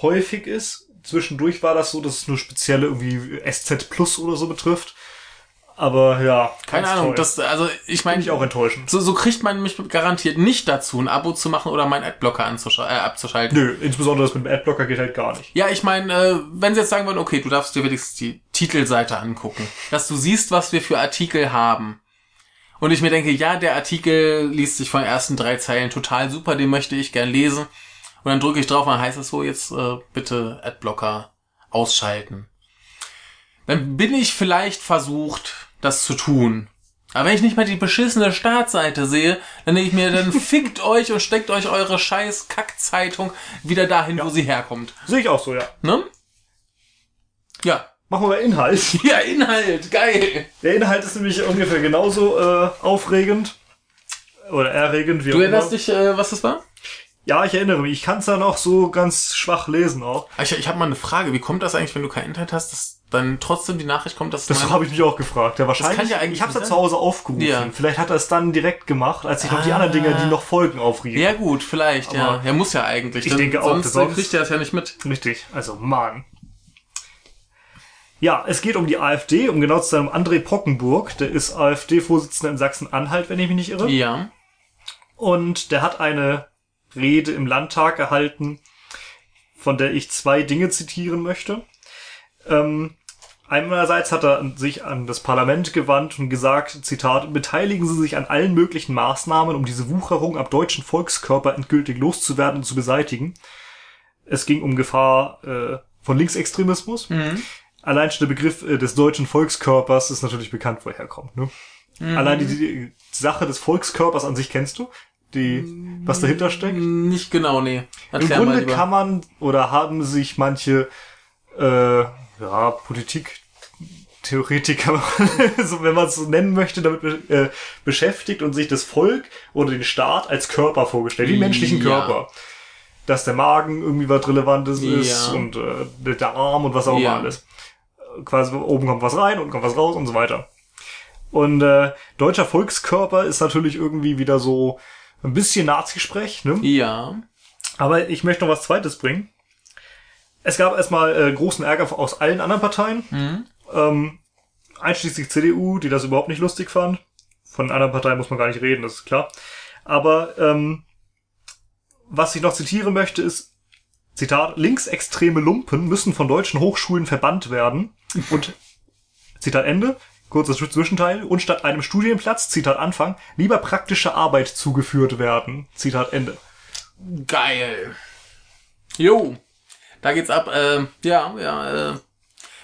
B: häufig ist. Zwischendurch war das so, dass es nur spezielle irgendwie SZ Plus oder so betrifft. Aber ja,
A: Keine Ahnung,
B: toll.
A: das, also ich meine,
B: ich auch enttäuschend.
A: so, so kriegt man mich garantiert nicht dazu, ein Abo zu machen oder meinen Adblocker anzusch- äh, abzuschalten.
B: Nö, insbesondere das mit dem Adblocker geht halt gar nicht.
A: Ja, ich meine, äh, wenn sie jetzt sagen würden, okay, du darfst dir wenigstens die Titelseite angucken, dass du siehst, was wir für Artikel haben. Und ich mir denke, ja, der Artikel liest sich von den ersten drei Zeilen total super, den möchte ich gern lesen. Und dann drücke ich drauf und dann heißt es so, jetzt äh, bitte Adblocker ausschalten. Dann bin ich vielleicht versucht, das zu tun. Aber wenn ich nicht mal die beschissene Startseite sehe, dann denke ich mir, dann [laughs] fickt euch und steckt euch eure scheiß Kackzeitung wieder dahin, wo sie herkommt.
B: Sehe ich auch so, ja.
A: Ne? Ja.
B: Machen wir mal Inhalt. [laughs]
A: Ja, Inhalt, geil.
B: Der Inhalt ist nämlich ungefähr genauso äh, aufregend. Oder erregend, wie
A: Du erinnerst dich, äh, was das war?
B: Ja, ich erinnere mich. Ich kann es dann auch so ganz schwach lesen auch.
A: Ich, ich habe mal eine Frage. Wie kommt das eigentlich, wenn du kein Internet hast, dass dann trotzdem die Nachricht kommt, dass
B: Das habe ich mich auch gefragt. Ja, wahrscheinlich.
A: kann ja eigentlich
B: ich habe es ja zu Hause aufgerufen.
A: Ja.
B: Vielleicht hat er es dann direkt gemacht, als ich noch die
A: Ah.
B: anderen Dinger, die noch folgen, aufrief.
A: Ja gut, vielleicht, ja.
B: Aber
A: Er muss ja eigentlich.
B: ich denke auch,
A: sonst,
B: sonst-
A: kriegt er das ja nicht mit.
B: Richtig. Also, Mann. Ja, es geht um die AfD, um genau zu sein, um André Pockenburg. Der ist AfD-Vorsitzender in Sachsen-Anhalt, wenn ich mich nicht irre.
A: Ja.
B: Und der hat eine Rede im Landtag erhalten, von der ich zwei Dinge zitieren möchte. Ähm, einerseits hat er sich an das Parlament gewandt und gesagt, Zitat, beteiligen Sie sich an allen möglichen Maßnahmen, um diese Wucherung am deutschen Volkskörper endgültig loszuwerden und zu beseitigen. Es ging um Gefahr äh, von Linksextremismus. Allein schon der Begriff äh, des deutschen Volkskörpers ist natürlich bekannt, woher er kommt. Ne? Allein die, die Sache des Volkskörpers an sich kennst du? Die, was dahinter steckt?
A: Nicht genau, nee.
B: Im
A: Erklär
B: Grunde
A: mal lieber.
B: kann man oder haben sich manche äh, ja, Politiktheoretiker, [laughs] so, wenn man es so nennen möchte, damit äh, beschäftigt und sich das Volk oder den Staat als Körper vorgestellt, wie menschlichen
A: Ja.
B: Körper. Dass der Magen irgendwie was Relevantes ist
A: Ja.
B: und äh, der Arm und was auch
A: Ja.
B: immer alles. Äh, Quasi oben kommt was rein, unten kommt was raus und so weiter. Und äh, deutscher Volkskörper ist natürlich irgendwie wieder so ein bisschen Nazi-Sprech, ne?
A: Ja.
B: Aber ich möchte noch was Zweites bringen. Es gab erstmal äh, großen Ärger aus allen anderen Parteien. Ähm, einschließlich CDU, die das überhaupt nicht lustig fand. Von anderen Parteien muss man gar nicht reden, das ist klar. Aber ähm, was ich noch zitieren möchte, ist, Zitat, linksextreme Lumpen müssen von deutschen Hochschulen verbannt werden. Und Zitat Ende, kurzes Zwischenteil, und statt einem Studienplatz, Zitat Anfang, lieber praktische Arbeit zugeführt werden. Zitat Ende.
A: Geil. Jo. Da geht's ab. Äh, ja, ja. Äh,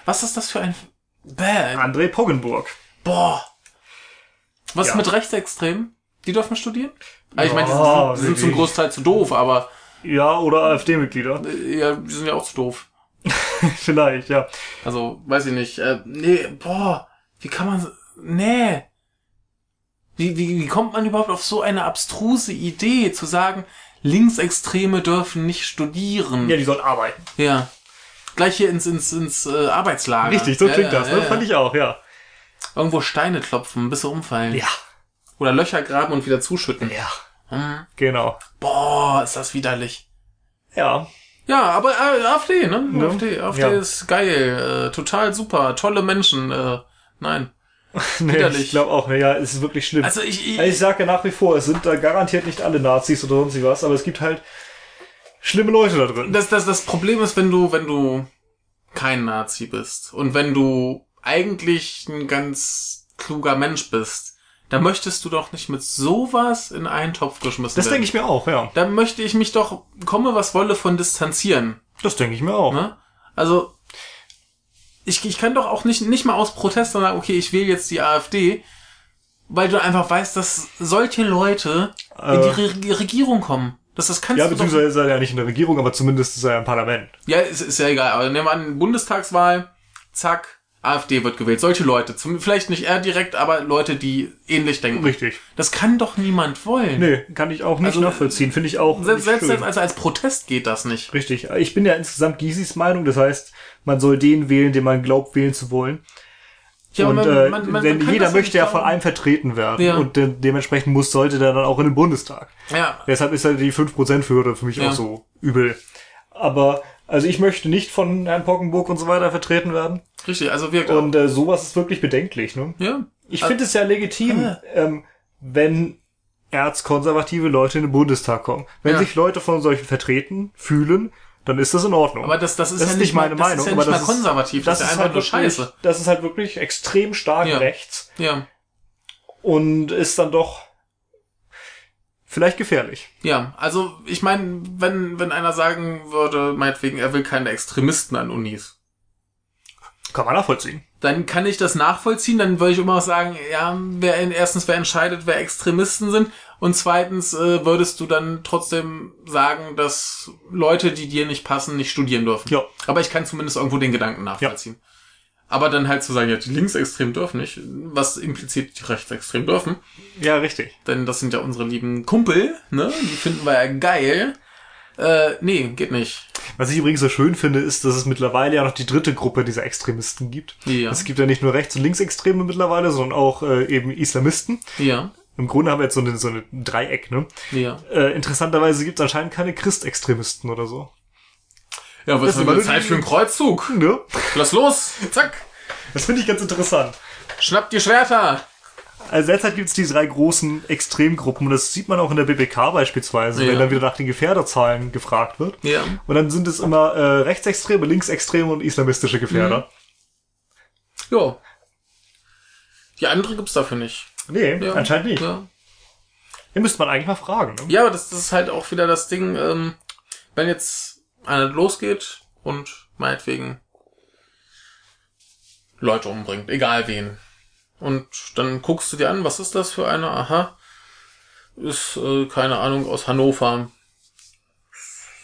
A: was ist das für ein... Bäh.
B: André Poggenburg.
A: Boah. Was ist
B: Ja.
A: mit Rechtsextremen? Die dürfen studieren? Also ich meine, die sind, sind zum. Großteil zu doof, aber
B: Ja, oder AfD-Mitglieder.
A: äh, ja, die sind ja auch zu doof. [laughs]
B: Vielleicht, ja.
A: Also, weiß ich nicht. Äh, nee, boah, wie kann man... Nee. Wie, wie, wie kommt man überhaupt auf so eine abstruse Idee, zu sagen, Linksextreme dürfen nicht studieren?
B: Ja, die sollen arbeiten.
A: Ja. Gleich hier ins, ins, ins äh, Arbeitslager.
B: Richtig, so
A: ja,
B: klingt
A: ja,
B: das. Ne?
A: ja.
B: Fand ich auch, ja.
A: Irgendwo Steine klopfen, bis sie umfallen.
B: Ja.
A: Oder Löcher graben und wieder zuschütten.
B: Ja.
A: Hm.
B: Genau.
A: Boah, ist das widerlich.
B: Ja.
A: Ja, aber äh, AfD, ne?
B: Ne?
A: AfD, AfD ist geil, äh, total super, tolle Menschen. Äh, nein. [laughs]
B: Nee,
A: Widerlich.
B: ich glaube auch, ja, es ist wirklich schlimm.
A: Also ich, ich,
B: Also ich sage ja nach wie vor, es sind da garantiert nicht alle Nazis oder sonst was, aber es gibt halt schlimme Leute da drin.
A: das, das, das Problem ist, wenn du, wenn du kein Nazi bist und wenn du eigentlich ein ganz kluger Mensch bist, dann möchtest du doch nicht mit sowas in einen Topf geschmissen
B: Das
A: werden.
B: denke ich mir auch, ja.
A: Da möchte ich mich doch, komme was wolle, von distanzieren.
B: Das denke ich mir auch.
A: Ne? Also, ich, ich kann doch auch nicht, nicht mal aus Protest sagen, okay, ich wähle jetzt die AfD, weil du einfach weißt, dass solche Leute in die Re Regierung kommen. Das, das kannst
B: Ja,
A: du
B: beziehungsweise ist er ja nicht in der Regierung, aber zumindest ist er ja im Parlament.
A: Ja, ist, ist ja egal. Aber nehmen wir an, Bundestagswahl, zack, AfD wird gewählt. Solche Leute. Zum, vielleicht nicht er direkt, aber Leute, die ähnlich denken.
B: Richtig.
A: Das kann doch niemand wollen.
B: Nee, kann ich auch nicht
A: Also,
B: nachvollziehen. Finde ich auch
A: Selbst,
B: nicht
A: selbst, als, als Protest geht das nicht.
B: Richtig. Ich bin ja insgesamt Gysis Meinung, das heißt, man soll den wählen, den man glaubt, wählen zu wollen.
A: Ja,
B: und
A: man-
B: äh,
A: man- man-
B: denn jeder möchte ja von einem vertreten werden.
A: Ja.
B: Und de dementsprechend muss, sollte der dann auch in den Bundestag.
A: Ja,
B: Deshalb ist halt die 5%-Hürde für mich
A: Ja.
B: auch so übel. Aber, also ich möchte nicht von Herrn Pockenburg und so weiter vertreten werden.
A: richtig. Also wir,
B: Und äh, sowas ist wirklich bedenklich. Ne?
A: ja.
B: Ich finde es ja legitim,
A: Ja.
B: ähm, wenn erzkonservative Leute in den Bundestag kommen. Wenn
A: Ja.
B: sich Leute von solchen vertreten fühlen, dann ist das in Ordnung.
A: Aber das, das ist
B: das
A: ja
B: ist
A: nicht
B: meine
A: mal, das
B: Meinung.
A: Ist ja
B: aber
A: nicht mal
B: das
A: konservativ. Das, ist ja einfach
B: halt
A: nur Scheiße.
B: Das ist halt wirklich extrem stark
A: Ja.
B: rechts
A: Ja.
B: und ist dann doch vielleicht gefährlich.
A: Ja, also ich meine, wenn, wenn einer sagen würde, meinetwegen, er will keine Extremisten an Unis,
B: Kann man nachvollziehen.
A: dann kann ich das nachvollziehen. Dann würde ich immer auch sagen, ja, wer erstens, wer entscheidet, wer Extremisten sind und zweitens äh, würdest du dann trotzdem sagen, dass Leute, die dir nicht passen, nicht studieren dürfen.
B: Ja.
A: Aber ich kann zumindest irgendwo den Gedanken nachvollziehen. Aber dann halt zu sagen, ja, die Linksextremen dürfen nicht, was impliziert, die Rechtsextremen dürfen.
B: Ja, richtig.
A: Denn das sind ja unsere lieben Kumpel, ne? Die finden wir ja geil. Äh, nee, geht nicht.
B: Was ich übrigens so schön finde, ist, dass es mittlerweile ja noch die dritte Gruppe dieser Extremisten gibt.
A: Ja.
B: Es gibt ja nicht nur Rechts- und Linksextreme mittlerweile, sondern auch äh, eben Islamisten.
A: Ja.
B: Im Grunde haben wir jetzt so eine, so eine Dreieck, ne?
A: Ja.
B: Äh, interessanterweise gibt es anscheinend keine Christextremisten oder so.
A: Ja, was ist
B: nur
A: Zeit für einen Kreuzzug?
B: Ne?
A: Lass los! Zack!
B: Das finde ich ganz interessant.
A: Schnappt die Schwerter!
B: Also derzeit gibt es die drei großen Extremgruppen und das sieht man auch in der BBK beispielsweise,
A: Ja.
B: wenn dann wieder nach den Gefährderzahlen gefragt wird.
A: Ja.
B: Und dann sind es immer äh, Rechtsextreme, Linksextreme und islamistische Gefährder.
A: Jo. Die andere gibt's dafür nicht.
B: Nee,
A: Ja.
B: anscheinend nicht.
A: Ja.
B: Den müsste man eigentlich mal fragen. Ne?
A: Ja, aber das, das ist halt auch wieder das Ding, ähm, wenn jetzt einer losgeht und meinetwegen Leute umbringt, egal wen. Und dann guckst du dir an, was ist das für eine? Aha. Ist, äh, keine Ahnung, aus Hannover.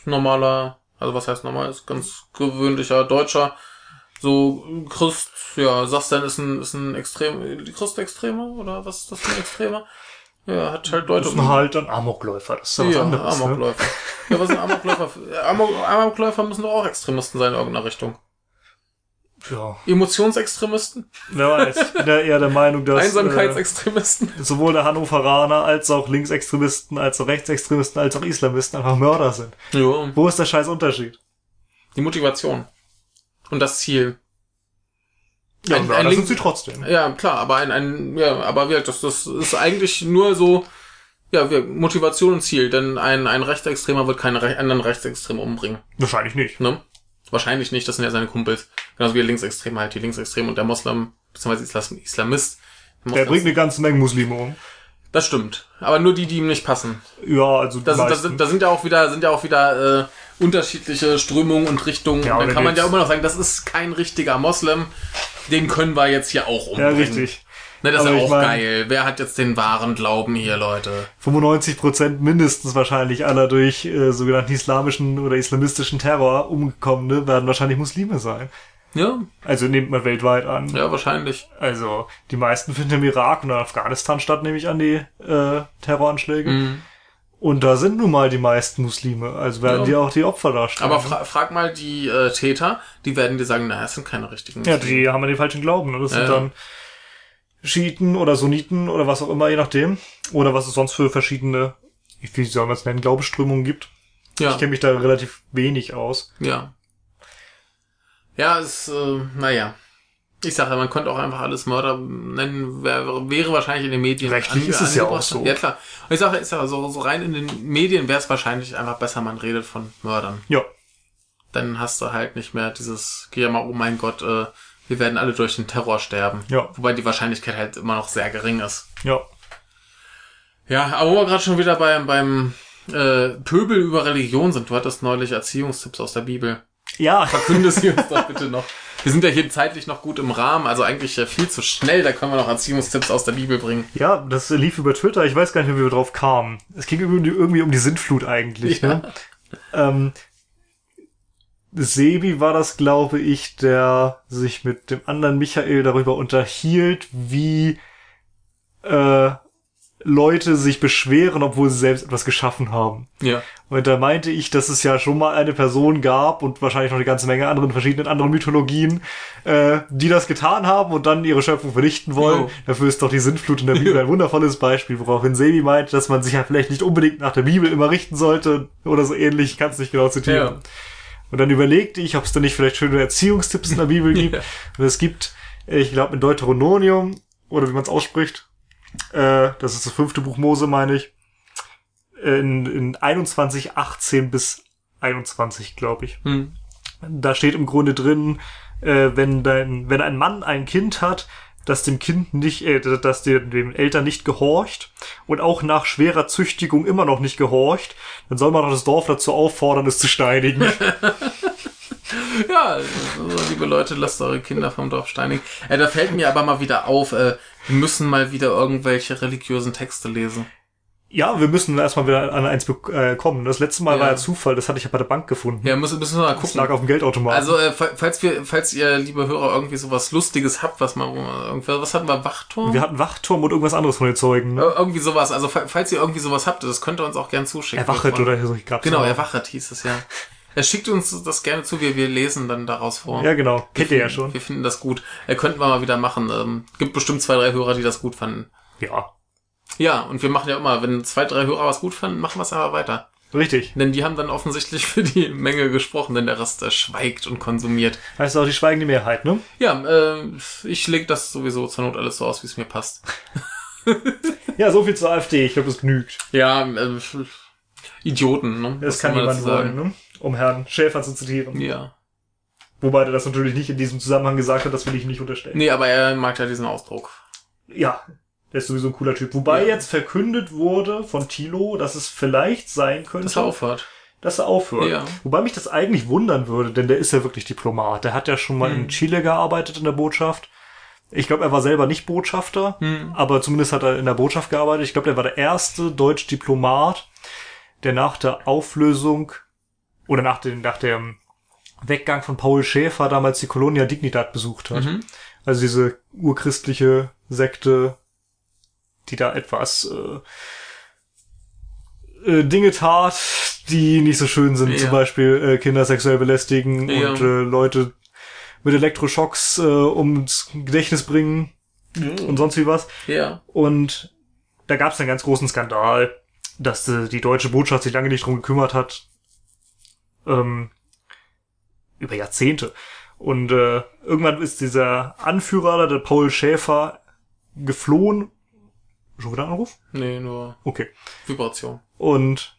A: Normaler, also was heißt normal, ist ganz gewöhnlicher Deutscher. So, Christ, ja, sagst dann, ist ein, ist ein Extrem, Christextremer? Oder was ist das für ein Extremer? Ja, hat halt Leute
B: Das ist halt ein Amokläufer. Das ist ja was
A: ja,
B: anderes. Ne?
A: Amokläufer. Ja, was sind Amokläufer? Amok Amokläufer müssen doch auch Extremisten sein in irgendeiner Richtung.
B: Ja,
A: Emotionsextremisten?
B: wer weiß. Ich bin ja eher der Meinung, dass äh,
A: Einsamkeitsextremisten?
B: sowohl der Hannoveraner als auch Linksextremisten, als auch Rechtsextremisten, als auch Islamisten einfach Mörder sind.
A: Ja.
B: Wo ist der scheiß Unterschied?
A: Die Motivation. Und das Ziel.
B: Ja,
A: Ein- ein
B: sind sie trotzdem.
A: Ja, klar, aber ein, ein ja, aber wie gesagt, das, das ist eigentlich nur so, ja, wir- Motivation und Ziel, denn ein, ein Rechtsextremer wird keinen Re anderen Rechtsextremen umbringen,
B: Wahrscheinlich nicht.
A: ne? Wahrscheinlich nicht, das sind ja seine Kumpels. Genauso wie der Linksextreme halt, die Linksextreme und der Moslem, beziehungsweise Islam, Islamist. Der
B: Der bringt eine ganze Menge Muslime um.
A: das stimmt. Aber nur die, die ihm nicht passen.
B: Ja, also die
A: Da sind, da sind, da sind ja auch wieder, sind ja auch wieder äh, unterschiedliche Strömungen und Richtungen.
B: Ja,
A: und dann kann man ja immer noch sagen, das ist kein richtiger Moslem. Den können wir jetzt hier auch
B: ja,
A: umbringen.
B: richtig.
A: Ne, das ist
B: Aber
A: ja
B: ich
A: auch
B: mein-
A: geil. Wer hat jetzt den wahren Glauben hier, Leute?
B: 95% mindestens wahrscheinlich aller durch äh, sogenannten islamischen oder islamistischen Terror umgekommene werden wahrscheinlich Muslime sein.
A: Ja,
B: Also nehmt man weltweit an.
A: ja, wahrscheinlich.
B: Also die meisten finden im Irak und in Afghanistan statt, nehme ich an, die äh, Terroranschläge.
A: Mhm.
B: Und da sind nun mal die meisten Muslime. Also werden
A: Ja.
B: die auch die Opfer darstellen.
A: Aber fra frag mal die äh, Täter, die werden dir sagen, naja, es sind keine richtigen.
B: ja, die haben ja den falschen Glauben. Ne? Das sind
A: Ja, ja.
B: dann Schiiten oder Sunniten oder was auch immer, je nachdem. Oder was es sonst für verschiedene, wie soll man es nennen, Glaubensströmungen gibt.
A: ja,
B: Ich kenne mich da relativ wenig aus.
A: ja. Ja, es, äh, naja. Ich sage, man könnte auch einfach alles Mörder nennen, wäre, wäre wahrscheinlich in den Medien.
B: Rechtlich ist es ja auch so.
A: Ja, klar. Und ich sage, ich sage so, so rein in den Medien wäre es wahrscheinlich einfach besser, man redet von Mördern.
B: Ja.
A: Dann hast du halt nicht mehr dieses, geh mal, oh mein Gott, äh, wir werden alle durch den Terror sterben.
B: Ja.
A: Wobei die Wahrscheinlichkeit halt immer noch sehr gering ist.
B: Ja.
A: Ja, aber wo wir gerade schon wieder beim, beim äh, Pöbel über Religion sind, du hattest neulich Erziehungstipps aus der Bibel.
B: Ja.
A: Verkünde sie uns doch bitte noch. [laughs] Wir sind ja hier zeitlich noch gut im Rahmen, also eigentlich äh, viel zu schnell, da können wir noch Erziehungstipps aus der Bibel bringen.
B: Ja, das lief über Twitter. Ich weiß gar nicht mehr, wie wir drauf kamen. Es ging irgendwie, irgendwie um die Sintflut eigentlich.
A: Ja.
B: Ne? Ähm, Sebi war das, glaube ich, der sich mit dem anderen Michael darüber unterhielt, wie äh, Leute sich beschweren, obwohl sie selbst etwas geschaffen haben.
A: Ja.
B: Und da meinte ich, dass es ja schon mal eine Person gab und wahrscheinlich noch eine ganze Menge anderen verschiedenen anderen Mythologien, äh, die das getan haben und dann ihre Schöpfung vernichten wollen.
A: Jo.
B: Dafür ist doch die Sintflut in der Bibel ein [laughs] wundervolles Beispiel, woraufhin Sebi meint, dass man sich ja vielleicht nicht unbedingt nach der Bibel immer richten sollte oder so ähnlich. Ich kann es nicht genau zitieren.
A: Ja.
B: Und dann überlegte ich, ob es da nicht vielleicht schöne Erziehungstipps in der Bibel [laughs] gibt.
A: Ja.
B: Und es gibt, äh, ich glaube, in Deuteronomium, oder wie man es ausspricht, äh, das ist das fünfte Buch Mose, meine ich, äh, in, in 21, 18 bis 21, glaube ich.
A: Hm.
B: Da steht im Grunde drin, äh, wenn dein, wenn ein Mann ein Kind hat, das dem Kind nicht, äh, das dem, dem Eltern nicht gehorcht und auch nach schwerer Züchtigung immer noch nicht gehorcht, dann soll man doch das Dorf dazu auffordern, es zu steinigen. [laughs] [laughs]
A: Ja, also, liebe Leute, lasst eure Kinder vom Dorf steinigen. Äh, da fällt mir aber mal wieder auf, äh, wir müssen mal wieder irgendwelche religiösen Texte lesen.
B: ja, wir müssen erstmal wieder an eins äh, kommen. Das letzte Mal
A: Ja.
B: war ja Zufall, das hatte ich ja bei der Bank gefunden.
A: Ja, müssen, müssen wir mal
B: Das lag
A: gucken.
B: auf dem Geldautomaten.
A: Also, äh, fa- falls wir, falls ihr, liebe Hörer, irgendwie sowas Lustiges habt, was man, irgendwas, was hatten wir, Wachturm?
B: wir hatten Wachturm und irgendwas anderes von den Zeugen. Ne?
A: Ir- irgendwie sowas. Also, fa- falls ihr irgendwie sowas habt, das könnt ihr uns auch gern zuschicken.
B: Erwachet oder so gab's
A: Genau,
B: auch.
A: Erwachet hieß es ja. Er schickt uns das gerne zu, wir, wir lesen dann daraus vor.
B: Ja, genau. Kennt ihr ja
A: Wir-
B: schon.
A: Wir finden das gut. Er könnten wir mal wieder machen. Ähm, gibt bestimmt zwei, drei Hörer, die das gut fanden.
B: Ja,
A: Ja, und wir machen ja immer, wenn zwei, drei Hörer was gut fanden, machen wir es aber weiter.
B: richtig.
A: Denn die haben dann offensichtlich [laughs] für die Menge gesprochen, denn der Rest äh, schweigt und konsumiert.
B: Heißt auch die schweigende Mehrheit, ne?
A: Ja, äh, ich leg das sowieso zur Not alles so aus, wie es mir passt. [laughs]
B: Ja, so viel zur AfD. Ich glaube, das genügt.
A: Ja, äh, Idioten, ne?
B: Das
A: Was
B: kann
A: man
B: niemand
A: dazu
B: wollen, ne? Um Herrn Schäfer zu zitieren.
A: Ja.
B: Wobei der das natürlich nicht in diesem Zusammenhang gesagt hat, das will ich ihm nicht unterstellen.
A: Nee, aber er mag ja diesen Ausdruck.
B: Ja, der ist sowieso ein cooler Typ. Wobei
A: Ja.
B: jetzt verkündet wurde von Thilo, dass es vielleicht sein könnte,
A: Dass er aufhört.
B: dass er aufhört.
A: Ja.
B: Wobei mich das eigentlich wundern würde, denn der ist ja wirklich Diplomat. Der hat ja schon mal
A: Hm.
B: in Chile gearbeitet in der Botschaft. Ich glaube, er war selber nicht Botschafter,
A: Hm.
B: aber zumindest hat er in der Botschaft gearbeitet. Ich glaube, der war der erste deutsche Diplomat, der nach der Auflösung oder nach dem, nach dem Weggang von Paul Schäfer damals die Colonia Dignidad besucht hat.
A: Mhm.
B: Also diese urchristliche Sekte, die da etwas äh, äh, Dinge tat, die nicht so schön sind.
A: Ja.
B: Zum Beispiel äh, Kinder sexuell belästigen
A: Ja.
B: und äh, Leute mit Elektroschocks äh, ums Gedächtnis bringen und sonst wie was.
A: Ja.
B: Und da gab es einen ganz großen Skandal, dass äh, die deutsche Botschaft sich lange nicht drum gekümmert hat. Ähm, über Jahrzehnte. Und äh, irgendwann ist dieser Anführer, der Paul Schäfer, geflohen. Schon wieder ein Anruf?
A: Nee, nur
B: Okay.
A: Vibration.
B: Und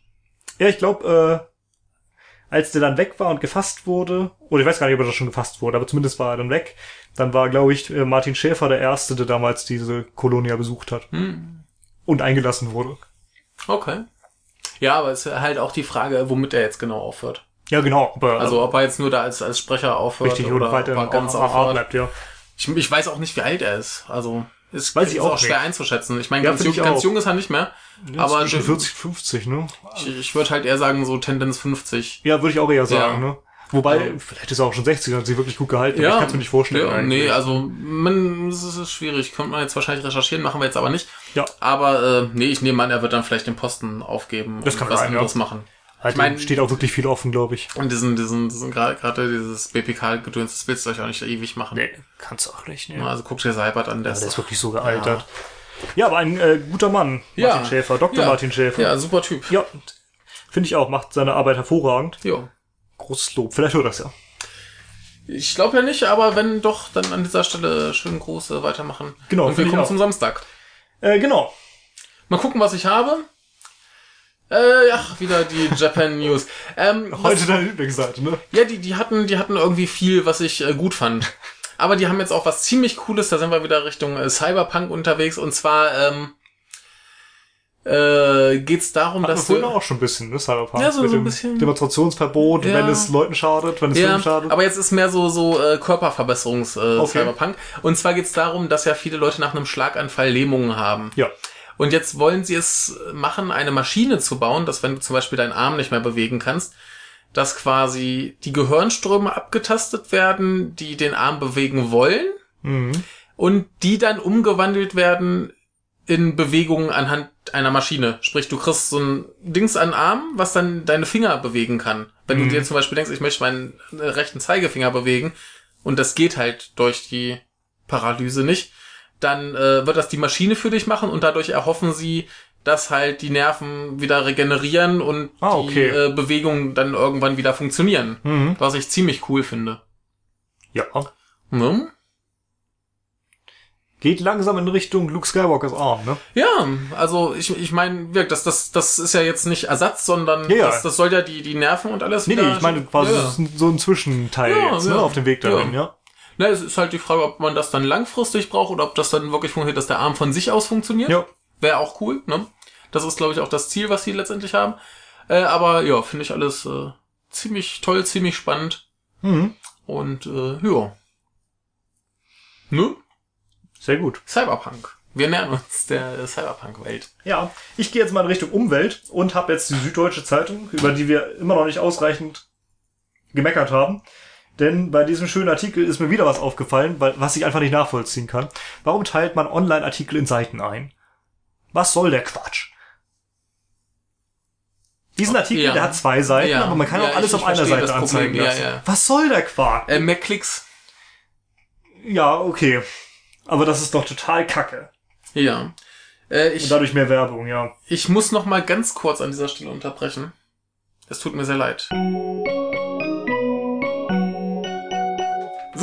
B: ja, ich glaube, äh, als der dann weg war und gefasst wurde, oder ich weiß gar nicht, ob er das schon gefasst wurde, aber zumindest war er dann weg, dann war, glaube ich, äh, Martin Schäfer der Erste, der damals diese Kolonia besucht hat
A: Hm.
B: und eingelassen wurde.
A: Okay. Ja, aber es ist halt auch die Frage, womit er jetzt genau aufhört.
B: Ja, genau. Aber,
A: Also ob er jetzt nur da als, als Sprecher aufhört
B: richtig
A: oder
B: und weiter
A: ob er ganz aufhört.
B: bleibt, ja.
A: Ich, ich weiß auch nicht, wie alt er ist. Also ist,
B: Weiß ich
A: ist
B: auch
A: auch schwer einzuschätzen. Ich meine,
B: Ja,
A: ganz, jung,
B: ich
A: ganz jung ist er nicht mehr.
B: Ja,
A: aber
B: zwischen
A: ich,
B: 40, 50, ne?
A: ich würde halt eher sagen, so Tendenz 50.
B: Ja, würde ich auch eher sagen,
A: Ja.
B: ne? Wobei,
A: Ja.
B: vielleicht ist er auch schon 60 und hat sich wirklich gut gehalten. aber ich kann es mir nicht vorstellen.
A: Ja,
B: eigentlich.
A: nee, also man, es ist schwierig. Könnte man jetzt wahrscheinlich recherchieren, machen wir jetzt aber nicht.
B: Ja.
A: Aber äh, nee, ich nehme an, er wird dann vielleicht den Posten aufgeben
B: Das
A: und
B: kann
A: was
B: sein, ja.
A: anderes machen.
B: Halt,
A: ich mein-
B: steht auch wirklich viel offen, glaube ich.
A: Und diesen, diesen, diesen gerade dieses BPK-Gedöns, das willst du euch auch nicht ewig machen.
B: Nee, kannst du auch nicht, ne?
A: Also guck dir Seibert an, der
B: Also der
A: ist
B: ist wirklich so gealtert. Ja, aber ein äh, guter Mann, Martin
A: Ja.
B: Schäfer, Dr.
A: Ja.
B: Martin Schäfer.
A: Ja, super Typ.
B: Ja, finde ich auch, macht seine Arbeit hervorragend.
A: Jo.
B: Großes Lob, vielleicht hört das ja.
A: Ich glaube ja nicht, aber wenn doch, dann an dieser Stelle schön groß äh, weitermachen.
B: Genau,
A: Und wir kommen zum Samstag.
B: Äh, genau.
A: Mal gucken, was ich habe. Äh, ja, wieder die Japan News. Ähm,
B: Heute
A: was,
B: deine Lieblingsseite, ne?
A: ja, die, die hatten, die hatten irgendwie viel, was ich äh, gut fand. Aber die haben jetzt auch was ziemlich Cooles, da sind wir wieder Richtung äh, Cyberpunk unterwegs. Und zwar ähm, äh, geht's darum,
B: Hatten wir
A: dass
B: vorhin
A: du,
B: auch schon ein bisschen, ne? Cyberpunk.
A: Ja, so- so ein bisschen.
B: Demonstrationsverbot,
A: Ja.
B: wenn es Leuten schadet, wenn es
A: ja,
B: Filmen schadet.
A: aber jetzt ist mehr so so äh, Körperverbesserungs äh,
B: Okay.
A: Cyberpunk. Und zwar geht's darum, dass ja viele Leute nach einem Schlaganfall Lähmungen haben.
B: ja.
A: Und jetzt wollen sie es machen, eine Maschine zu bauen, dass wenn du zum Beispiel deinen Arm nicht mehr bewegen kannst, dass quasi die Gehirnströme abgetastet werden, die den Arm bewegen wollen
B: Mhm.
A: und die dann umgewandelt werden in Bewegungen anhand einer Maschine. Sprich, du kriegst so ein Dings an den Arm, was dann deine Finger bewegen kann. Wenn
B: Mhm.
A: du dir zum Beispiel denkst, ich möchte meinen rechten Zeigefinger bewegen und das geht halt durch die Paralyse nicht, dann äh, wird das die Maschine für dich machen und dadurch erhoffen sie, dass halt die Nerven wieder regenerieren und
B: Ah, okay.
A: die äh, Bewegungen dann irgendwann wieder funktionieren.
B: Mhm.
A: Was ich ziemlich cool finde.
B: Ja.
A: Ne?
B: Geht langsam in Richtung Luke Skywalkers Arm, ne?
A: Ja, also ich, ich meine, wirklich, das, das, das ist ja jetzt nicht Ersatz, sondern
B: Ja, ja.
A: Das, das soll ja die, die Nerven und alles
B: Nee, nee,
A: wieder-
B: ich meine quasi
A: Ja.
B: das ist so ein Zwischenteil
A: Ja,
B: jetzt,
A: ja.
B: ne? Auf dem Weg dahin,
A: Ja. Na, es ist halt die Frage, ob man das dann langfristig braucht oder ob das dann wirklich funktioniert, dass der Arm von sich aus funktioniert.
B: Ja.
A: Wäre auch cool, ne? Das ist, glaube ich, auch das Ziel, was sie letztendlich haben. Äh, aber ja, finde ich alles äh, ziemlich toll, ziemlich spannend.
B: Mhm.
A: Und äh, ja. Ne?
B: Sehr gut.
A: Cyberpunk. Wir nähern uns der Cyberpunk-Welt.
B: Ja, ich gehe jetzt mal in Richtung Umwelt und habe jetzt die Süddeutsche Zeitung, über die wir immer noch nicht ausreichend gemeckert haben. Denn bei diesem schönen Artikel ist mir wieder was aufgefallen, weil, was ich einfach nicht nachvollziehen kann. Warum teilt man Online-Artikel in Seiten ein? Was soll der Quatsch? Diesen Artikel,
A: Ja.
B: der hat zwei Seiten,
A: Ja.
B: aber man kann
A: Ja,
B: auch alles auf einer Seite anzeigen
A: Ja,
B: lassen. Was soll der Quark?
A: Äh, mehr Klicks.
B: Ja, okay. Aber das ist doch total kacke.
A: Ja. Äh, ich,
B: Und dadurch mehr Werbung, ja.
A: Ich muss noch mal ganz kurz an dieser Stelle unterbrechen. Es tut mir sehr leid.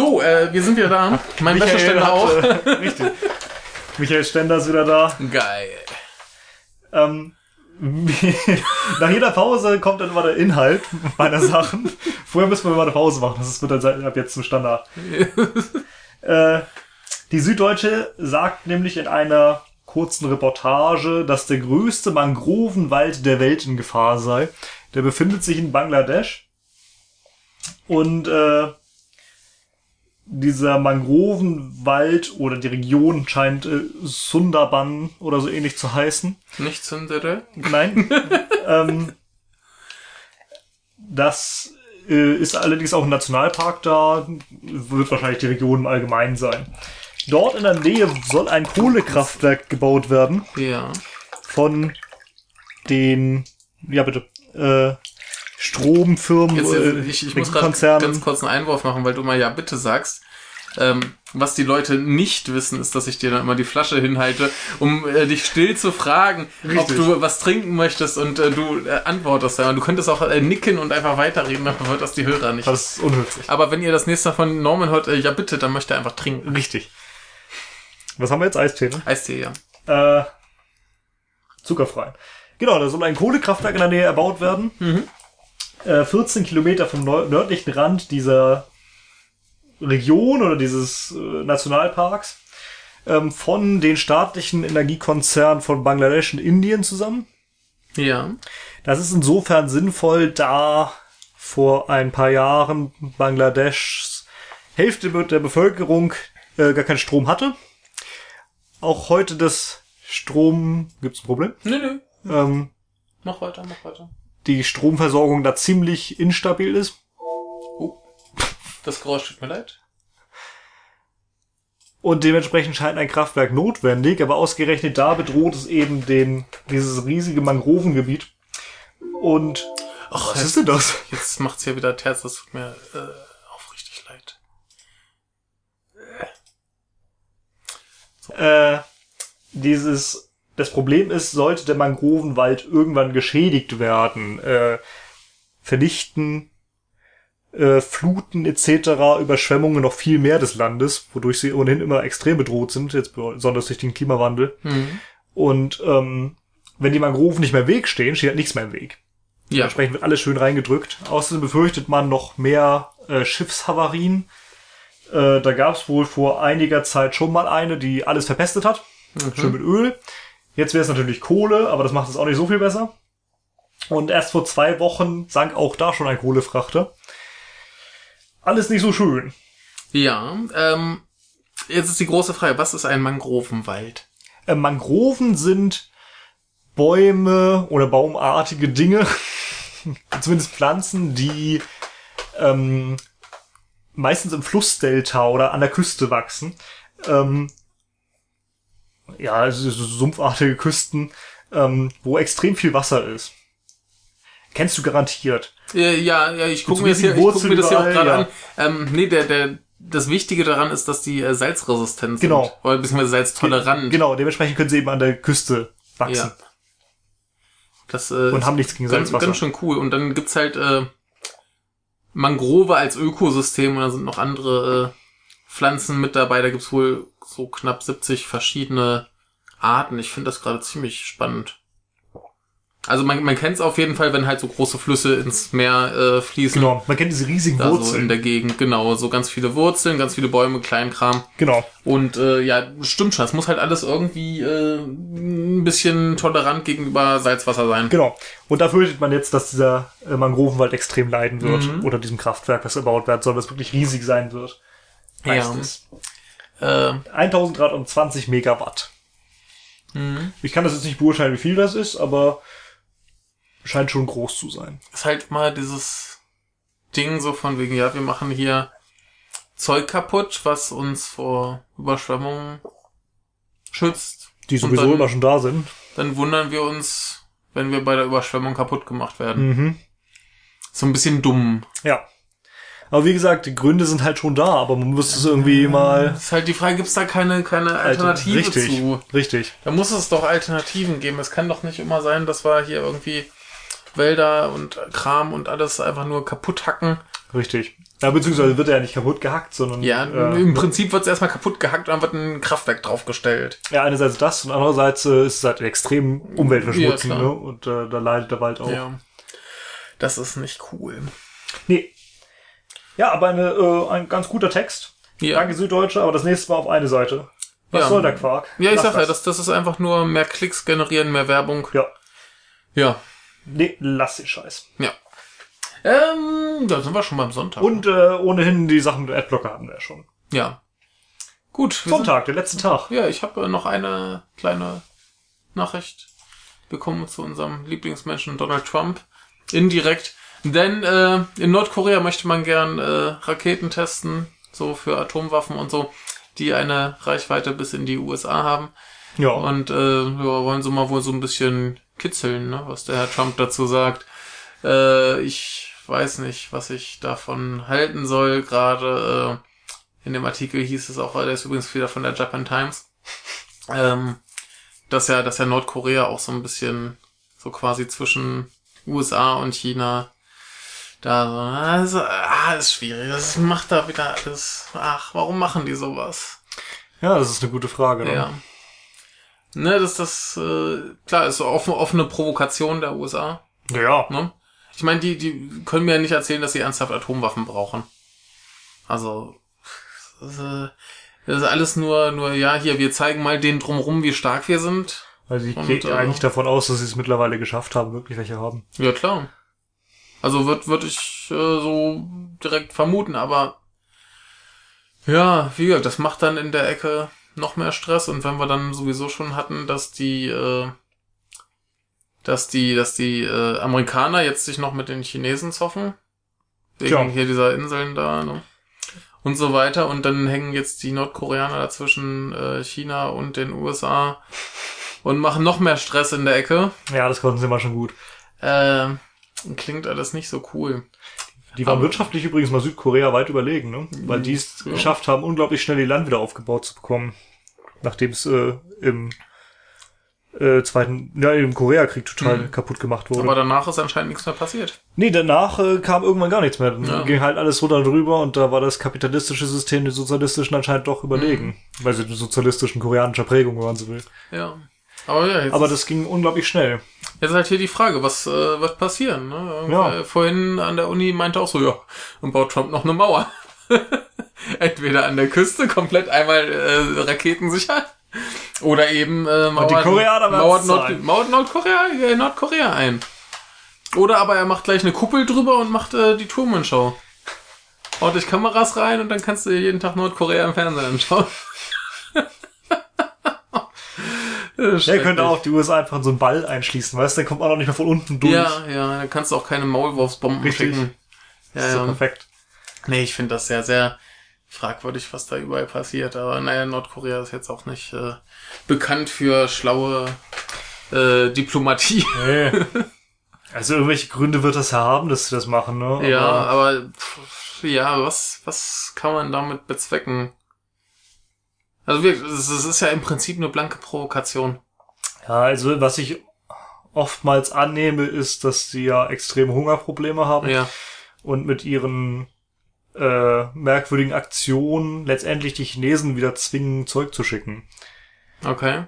A: So, äh, wir sind wieder da. [laughs] Mein Wäscheständer auch.
B: äh, [laughs] richtig. Michael Stender ist wieder da.
A: Geil.
B: Ähm, [laughs] nach jeder Pause kommt dann immer der Inhalt meiner Sachen. Vorher müssen wir mal eine Pause machen. Das wird dann ab jetzt zum Standard. äh, die Süddeutsche sagt nämlich in einer kurzen Reportage, dass der größte Mangrovenwald der Welt in Gefahr sei. Der befindet sich in Bangladesch. Und äh, dieser Mangrovenwald oder die Region scheint äh, Sundarban oder so ähnlich zu heißen.
A: Nicht Zündere.
B: Nein. [laughs] ähm, das äh, ist allerdings auch ein Nationalpark da, wird wahrscheinlich die Region im Allgemeinen sein. Dort in der Nähe soll ein Kohlekraftwerk gebaut werden
A: Ja.
B: von den, ja bitte, äh, Stromfirmen,
A: Jetzt,
B: äh,
A: ich, ich muss gerade
B: Konzernen.
A: ganz kurz einen Einwurf machen, weil du mal ja bitte sagst. Ähm, was die Leute nicht wissen, ist, dass ich dir dann immer die Flasche hinhalte, um äh, dich still zu fragen, ob
B: Richtig.
A: du was trinken möchtest und äh, du äh, antwortest dann. Du könntest auch äh, nicken und einfach weiterreden, dann hört das die Hörer nicht.
B: Das ist unhöflich.
A: Aber wenn ihr das nächste Mal von Norman hört, äh, ja bitte, dann möchte er einfach trinken.
B: Richtig. Was haben wir jetzt? Eistee, ne?
A: Eistee, ja.
B: Äh, zuckerfrei. Genau, da soll ein Kohlekraftwerk in der Nähe erbaut werden. Äh, 14 Kilometer vom nördlichen Rand dieser Region oder dieses äh, Nationalparks ähm, von den staatlichen Energiekonzernen von Bangladesch und Indien zusammen.
A: Ja.
B: Das ist insofern sinnvoll, da vor ein paar Jahren Bangladeschs Hälfte der Bevölkerung äh, gar keinen Strom hatte. Auch heute das Strom, gibt's ein Problem?
A: Nö, nö.
B: Ähm,
A: Mach weiter, mach weiter.
B: Die Stromversorgung da ziemlich instabil ist.
A: Oh. Das Geräusch tut mir leid.
B: Und dementsprechend scheint ein Kraftwerk notwendig, aber ausgerechnet da bedroht es eben den, dieses riesige Mangrovengebiet. Und
A: Ach,
B: was ist denn das?
A: Jetzt macht's hier wieder Terz, das tut mir äh, aufrichtig leid.
B: Äh, dieses, das Problem ist, sollte der Mangrovenwald irgendwann geschädigt werden, äh, vernichten äh, Fluten etc., Überschwemmungen noch viel mehr des Landes, wodurch sie ohnehin immer extrem bedroht sind, jetzt besonders durch den Klimawandel.
A: Mhm.
B: Und ähm, wenn die Mangroven nicht mehr im Weg stehen, steht halt nichts mehr im Weg.
A: Ja.
B: Entsprechend wird alles schön reingedrückt. Außerdem befürchtet man noch mehr äh, Schiffshavarien. Äh, da gab es wohl vor einiger Zeit schon mal eine, die alles verpestet hat. Schön mit Öl. Jetzt wäre es natürlich Kohle, aber das macht es auch nicht so viel besser. Und erst vor zwei Wochen sank auch da schon ein Kohlefrachter. Alles nicht so schön.
A: Ja, ähm, jetzt ist die große Frage, was ist ein Mangrovenwald?
B: Äh, Mangroven sind Bäume oder baumartige Dinge, [laughs] zumindest Pflanzen, die ähm, meistens im Flussdelta oder an der Küste wachsen. Ähm, ja, so sumpfartige Küsten, ähm, wo extrem viel Wasser ist. Kennst du garantiert.
A: Ja, ja, ich gucke mir, das hier- ich guck mir das hier auch gerade
B: ja.
A: an. Ähm, nee, der, der, das Wichtige daran ist, dass die äh, salzresistent
B: Genau.
A: sind. Oder beziehungsweise salztolerant.
B: Genau, dementsprechend können sie eben an der Küste wachsen.
A: Ja. Das äh,
B: Und haben nichts gegen
A: ganz,
B: Salzwasser.
A: ganz schön cool. Und dann gibt's halt äh, Mangrove als Ökosystem und da sind noch andere äh, Pflanzen mit dabei. Da gibt's wohl so knapp 70 verschiedene Arten. Ich finde das gerade ziemlich spannend. Also man, man kennt es auf jeden Fall, wenn halt so große Flüsse ins Meer äh, fließen.
B: Genau, man kennt diese riesigen
A: Da so
B: Wurzeln.
A: in der Gegend, genau. So ganz viele Wurzeln, ganz viele Bäume, Kleinkram.
B: genau.
A: Und äh, ja, stimmt schon. Es muss halt alles irgendwie äh, ein bisschen tolerant gegenüber Salzwasser sein.
B: Genau. Und da fürchtet man jetzt, dass dieser äh, Mangrovenwald extrem leiden wird.
A: Mhm.
B: Oder diesem Kraftwerk, das erbaut werden soll, das wirklich riesig sein wird. Heißt
A: Ja.
B: es.
A: Äh,
B: 1000 Grad und 20 Megawatt.
A: mhm.
B: Ich kann das jetzt nicht beurteilen, wie viel das ist, aber scheint schon groß zu sein.
A: ist halt mal dieses Ding so von wegen, ja, wir machen hier Zeug kaputt, was uns vor Überschwemmungen schützt.
B: Die sowieso
A: dann-
B: immer schon da sind.
A: Dann wundern wir uns, wenn wir bei der Überschwemmung kaputt gemacht werden.
B: Mhm.
A: So ein bisschen dumm.
B: Ja. Aber wie gesagt, die Gründe sind halt schon da, aber man muss es irgendwie mal
A: ist halt die Frage, gibt's da keine, keine Alternative
B: richtig,
A: zu?
B: Richtig.
A: Da muss es doch Alternativen geben. Es kann doch nicht immer sein, dass wir hier irgendwie Wälder und Kram und alles einfach nur kaputt hacken.
B: Richtig. Ja, beziehungsweise wird er ja nicht kaputt gehackt, sondern
A: Ja,
B: äh,
A: im Prinzip wird's erstmal kaputt gehackt und dann wird ein Kraftwerk draufgestellt.
B: ja, einerseits das und andererseits äh, ist es halt extrem umweltverschmutzend,
A: Ja,
B: ne? Und äh, da leidet der Wald auch.
A: Ja. Das ist nicht cool.
B: Nee. Ja, aber eine, äh, ein ganz guter Text.
A: Ja.
B: Danke Süddeutsche, aber das nächste Mal auf eine Seite. Was
A: Ja.
B: soll der Quark?
A: Ja, ich
B: Lass
A: sag ja, das, das ist einfach nur mehr Klicks generieren, mehr Werbung.
B: Ja.
A: Ja.
B: Nee, lass den Scheiß.
A: Ja. Ähm, da sind wir schon beim Sonntag.
B: Und äh, ohnehin die Sachen der Adblocker hatten wir ja schon.
A: Ja. Gut.
B: Sonntag, der letzte Tag.
A: Sind, ja, ich habe noch eine kleine Nachricht bekommen zu unserem Lieblingsmenschen Donald Trump. Indirekt. Denn äh, in Nordkorea möchte man gern äh, Raketen testen, so für Atomwaffen und so, die eine Reichweite bis in die USA haben.
B: Ja.
A: Und äh, ja, wollen sie mal wohl so ein bisschen kitzeln, ne, was der Herr Trump dazu sagt. Äh, ich weiß nicht, was ich davon halten soll. Gerade äh, in dem Artikel hieß es auch, der ist übrigens wieder von der Japan Times, [laughs] ähm, dass ja, dass ja Nordkorea auch so ein bisschen so quasi zwischen USA und China da also, ah, ist schwierig. Das macht da wieder alles. Ach, warum machen die sowas?
B: Ja, das ist eine gute Frage. Ne?
A: Ja. Ne, das das äh, klar ist so offene, offene Provokation der USA.
B: Ja.
A: Ne? Ich meine, die die können mir ja nicht erzählen, dass sie ernsthaft Atomwaffen brauchen. Also das, äh, das ist alles nur nur ja hier. Wir zeigen mal denen drumrum, wie stark wir sind.
B: Also ich gehe
A: äh,
B: eigentlich davon aus, dass sie es mittlerweile geschafft haben, wirklich welche haben.
A: Ja klar. Also wird würde ich äh, so direkt vermuten, aber ja, wie gesagt, das macht dann in der Ecke noch mehr Stress und wenn wir dann sowieso schon hatten, dass die äh, dass die dass die äh, Amerikaner jetzt sich noch mit den Chinesen zoffen wegen
B: Tja.
A: hier dieser Inseln da ne? und so weiter und dann hängen jetzt die Nordkoreaner dazwischen äh, China und den USA und machen noch mehr Stress in der Ecke.
B: Ja, das konnten sie mal schon gut.
A: Äh, klingt alles nicht so cool.
B: Die waren
A: Aber-
B: wirtschaftlich übrigens mal Südkorea weit überlegen, ne? Weil die es
A: Ja.
B: geschafft haben, unglaublich schnell ihr Land wieder aufgebaut zu bekommen. Nachdem es äh, im äh, zweiten, ja, im Koreakrieg total
A: Mhm.
B: kaputt gemacht wurde.
A: Aber danach ist anscheinend nichts mehr passiert.
B: nee, danach äh, kam irgendwann gar nichts mehr. Dann
A: Ja.
B: ging halt alles runter und drüber und da war das kapitalistische System den sozialistischen anscheinend doch überlegen.
A: Mhm.
B: Weil sie der sozialistischen koreanischer Prägung, wenn man so will.
A: Ja. Aber ja, jetzt,
B: Aber das ging unglaublich schnell.
A: Jetzt ist halt hier die Frage, was äh, wird passieren? Ne?
B: Ja.
A: Vorhin an der Uni meinte auch so, ja, und baut Trump noch eine Mauer. [laughs] Entweder an der Küste komplett einmal äh, raketensicher oder eben äh, Mauert,
B: die Koreaner
A: Mauert, Nord. Mauert Nordkorea, äh, Nordkorea ein. Oder aber er macht gleich eine Kuppel drüber und macht äh, die Truman-Show. Ordentlich Kameras rein und dann kannst du jeden Tag Nordkorea im Fernsehen anschauen. [laughs]
B: Der könnte auch die USA einfach in so einen Ball einschließen, weißt du? Dann kommt man auch nicht mehr von unten durch.
A: Ja, ja, dann kannst du auch keine Maulwurfsbomben
B: Richtig.
A: schicken. Ja,
B: Das ist so
A: ja.
B: perfekt.
A: Nee, ich finde das sehr, sehr fragwürdig, was da überall passiert. Aber naja, Nordkorea ist jetzt auch nicht äh, bekannt für schlaue äh, Diplomatie.
B: Nee. [laughs] Also irgendwelche Gründe wird das ja haben, dass sie das machen, ne?
A: ja,
B: Aber-
A: aber pff, ja, was, was kann man damit bezwecken? Also es ist ja im Prinzip eine blanke Provokation.
B: Ja, also was ich oftmals annehme, ist, dass sie ja extreme Hungerprobleme haben
A: Ja,
B: und mit ihren äh, merkwürdigen Aktionen letztendlich die Chinesen wieder zwingen, Zeug zu schicken.
A: okay.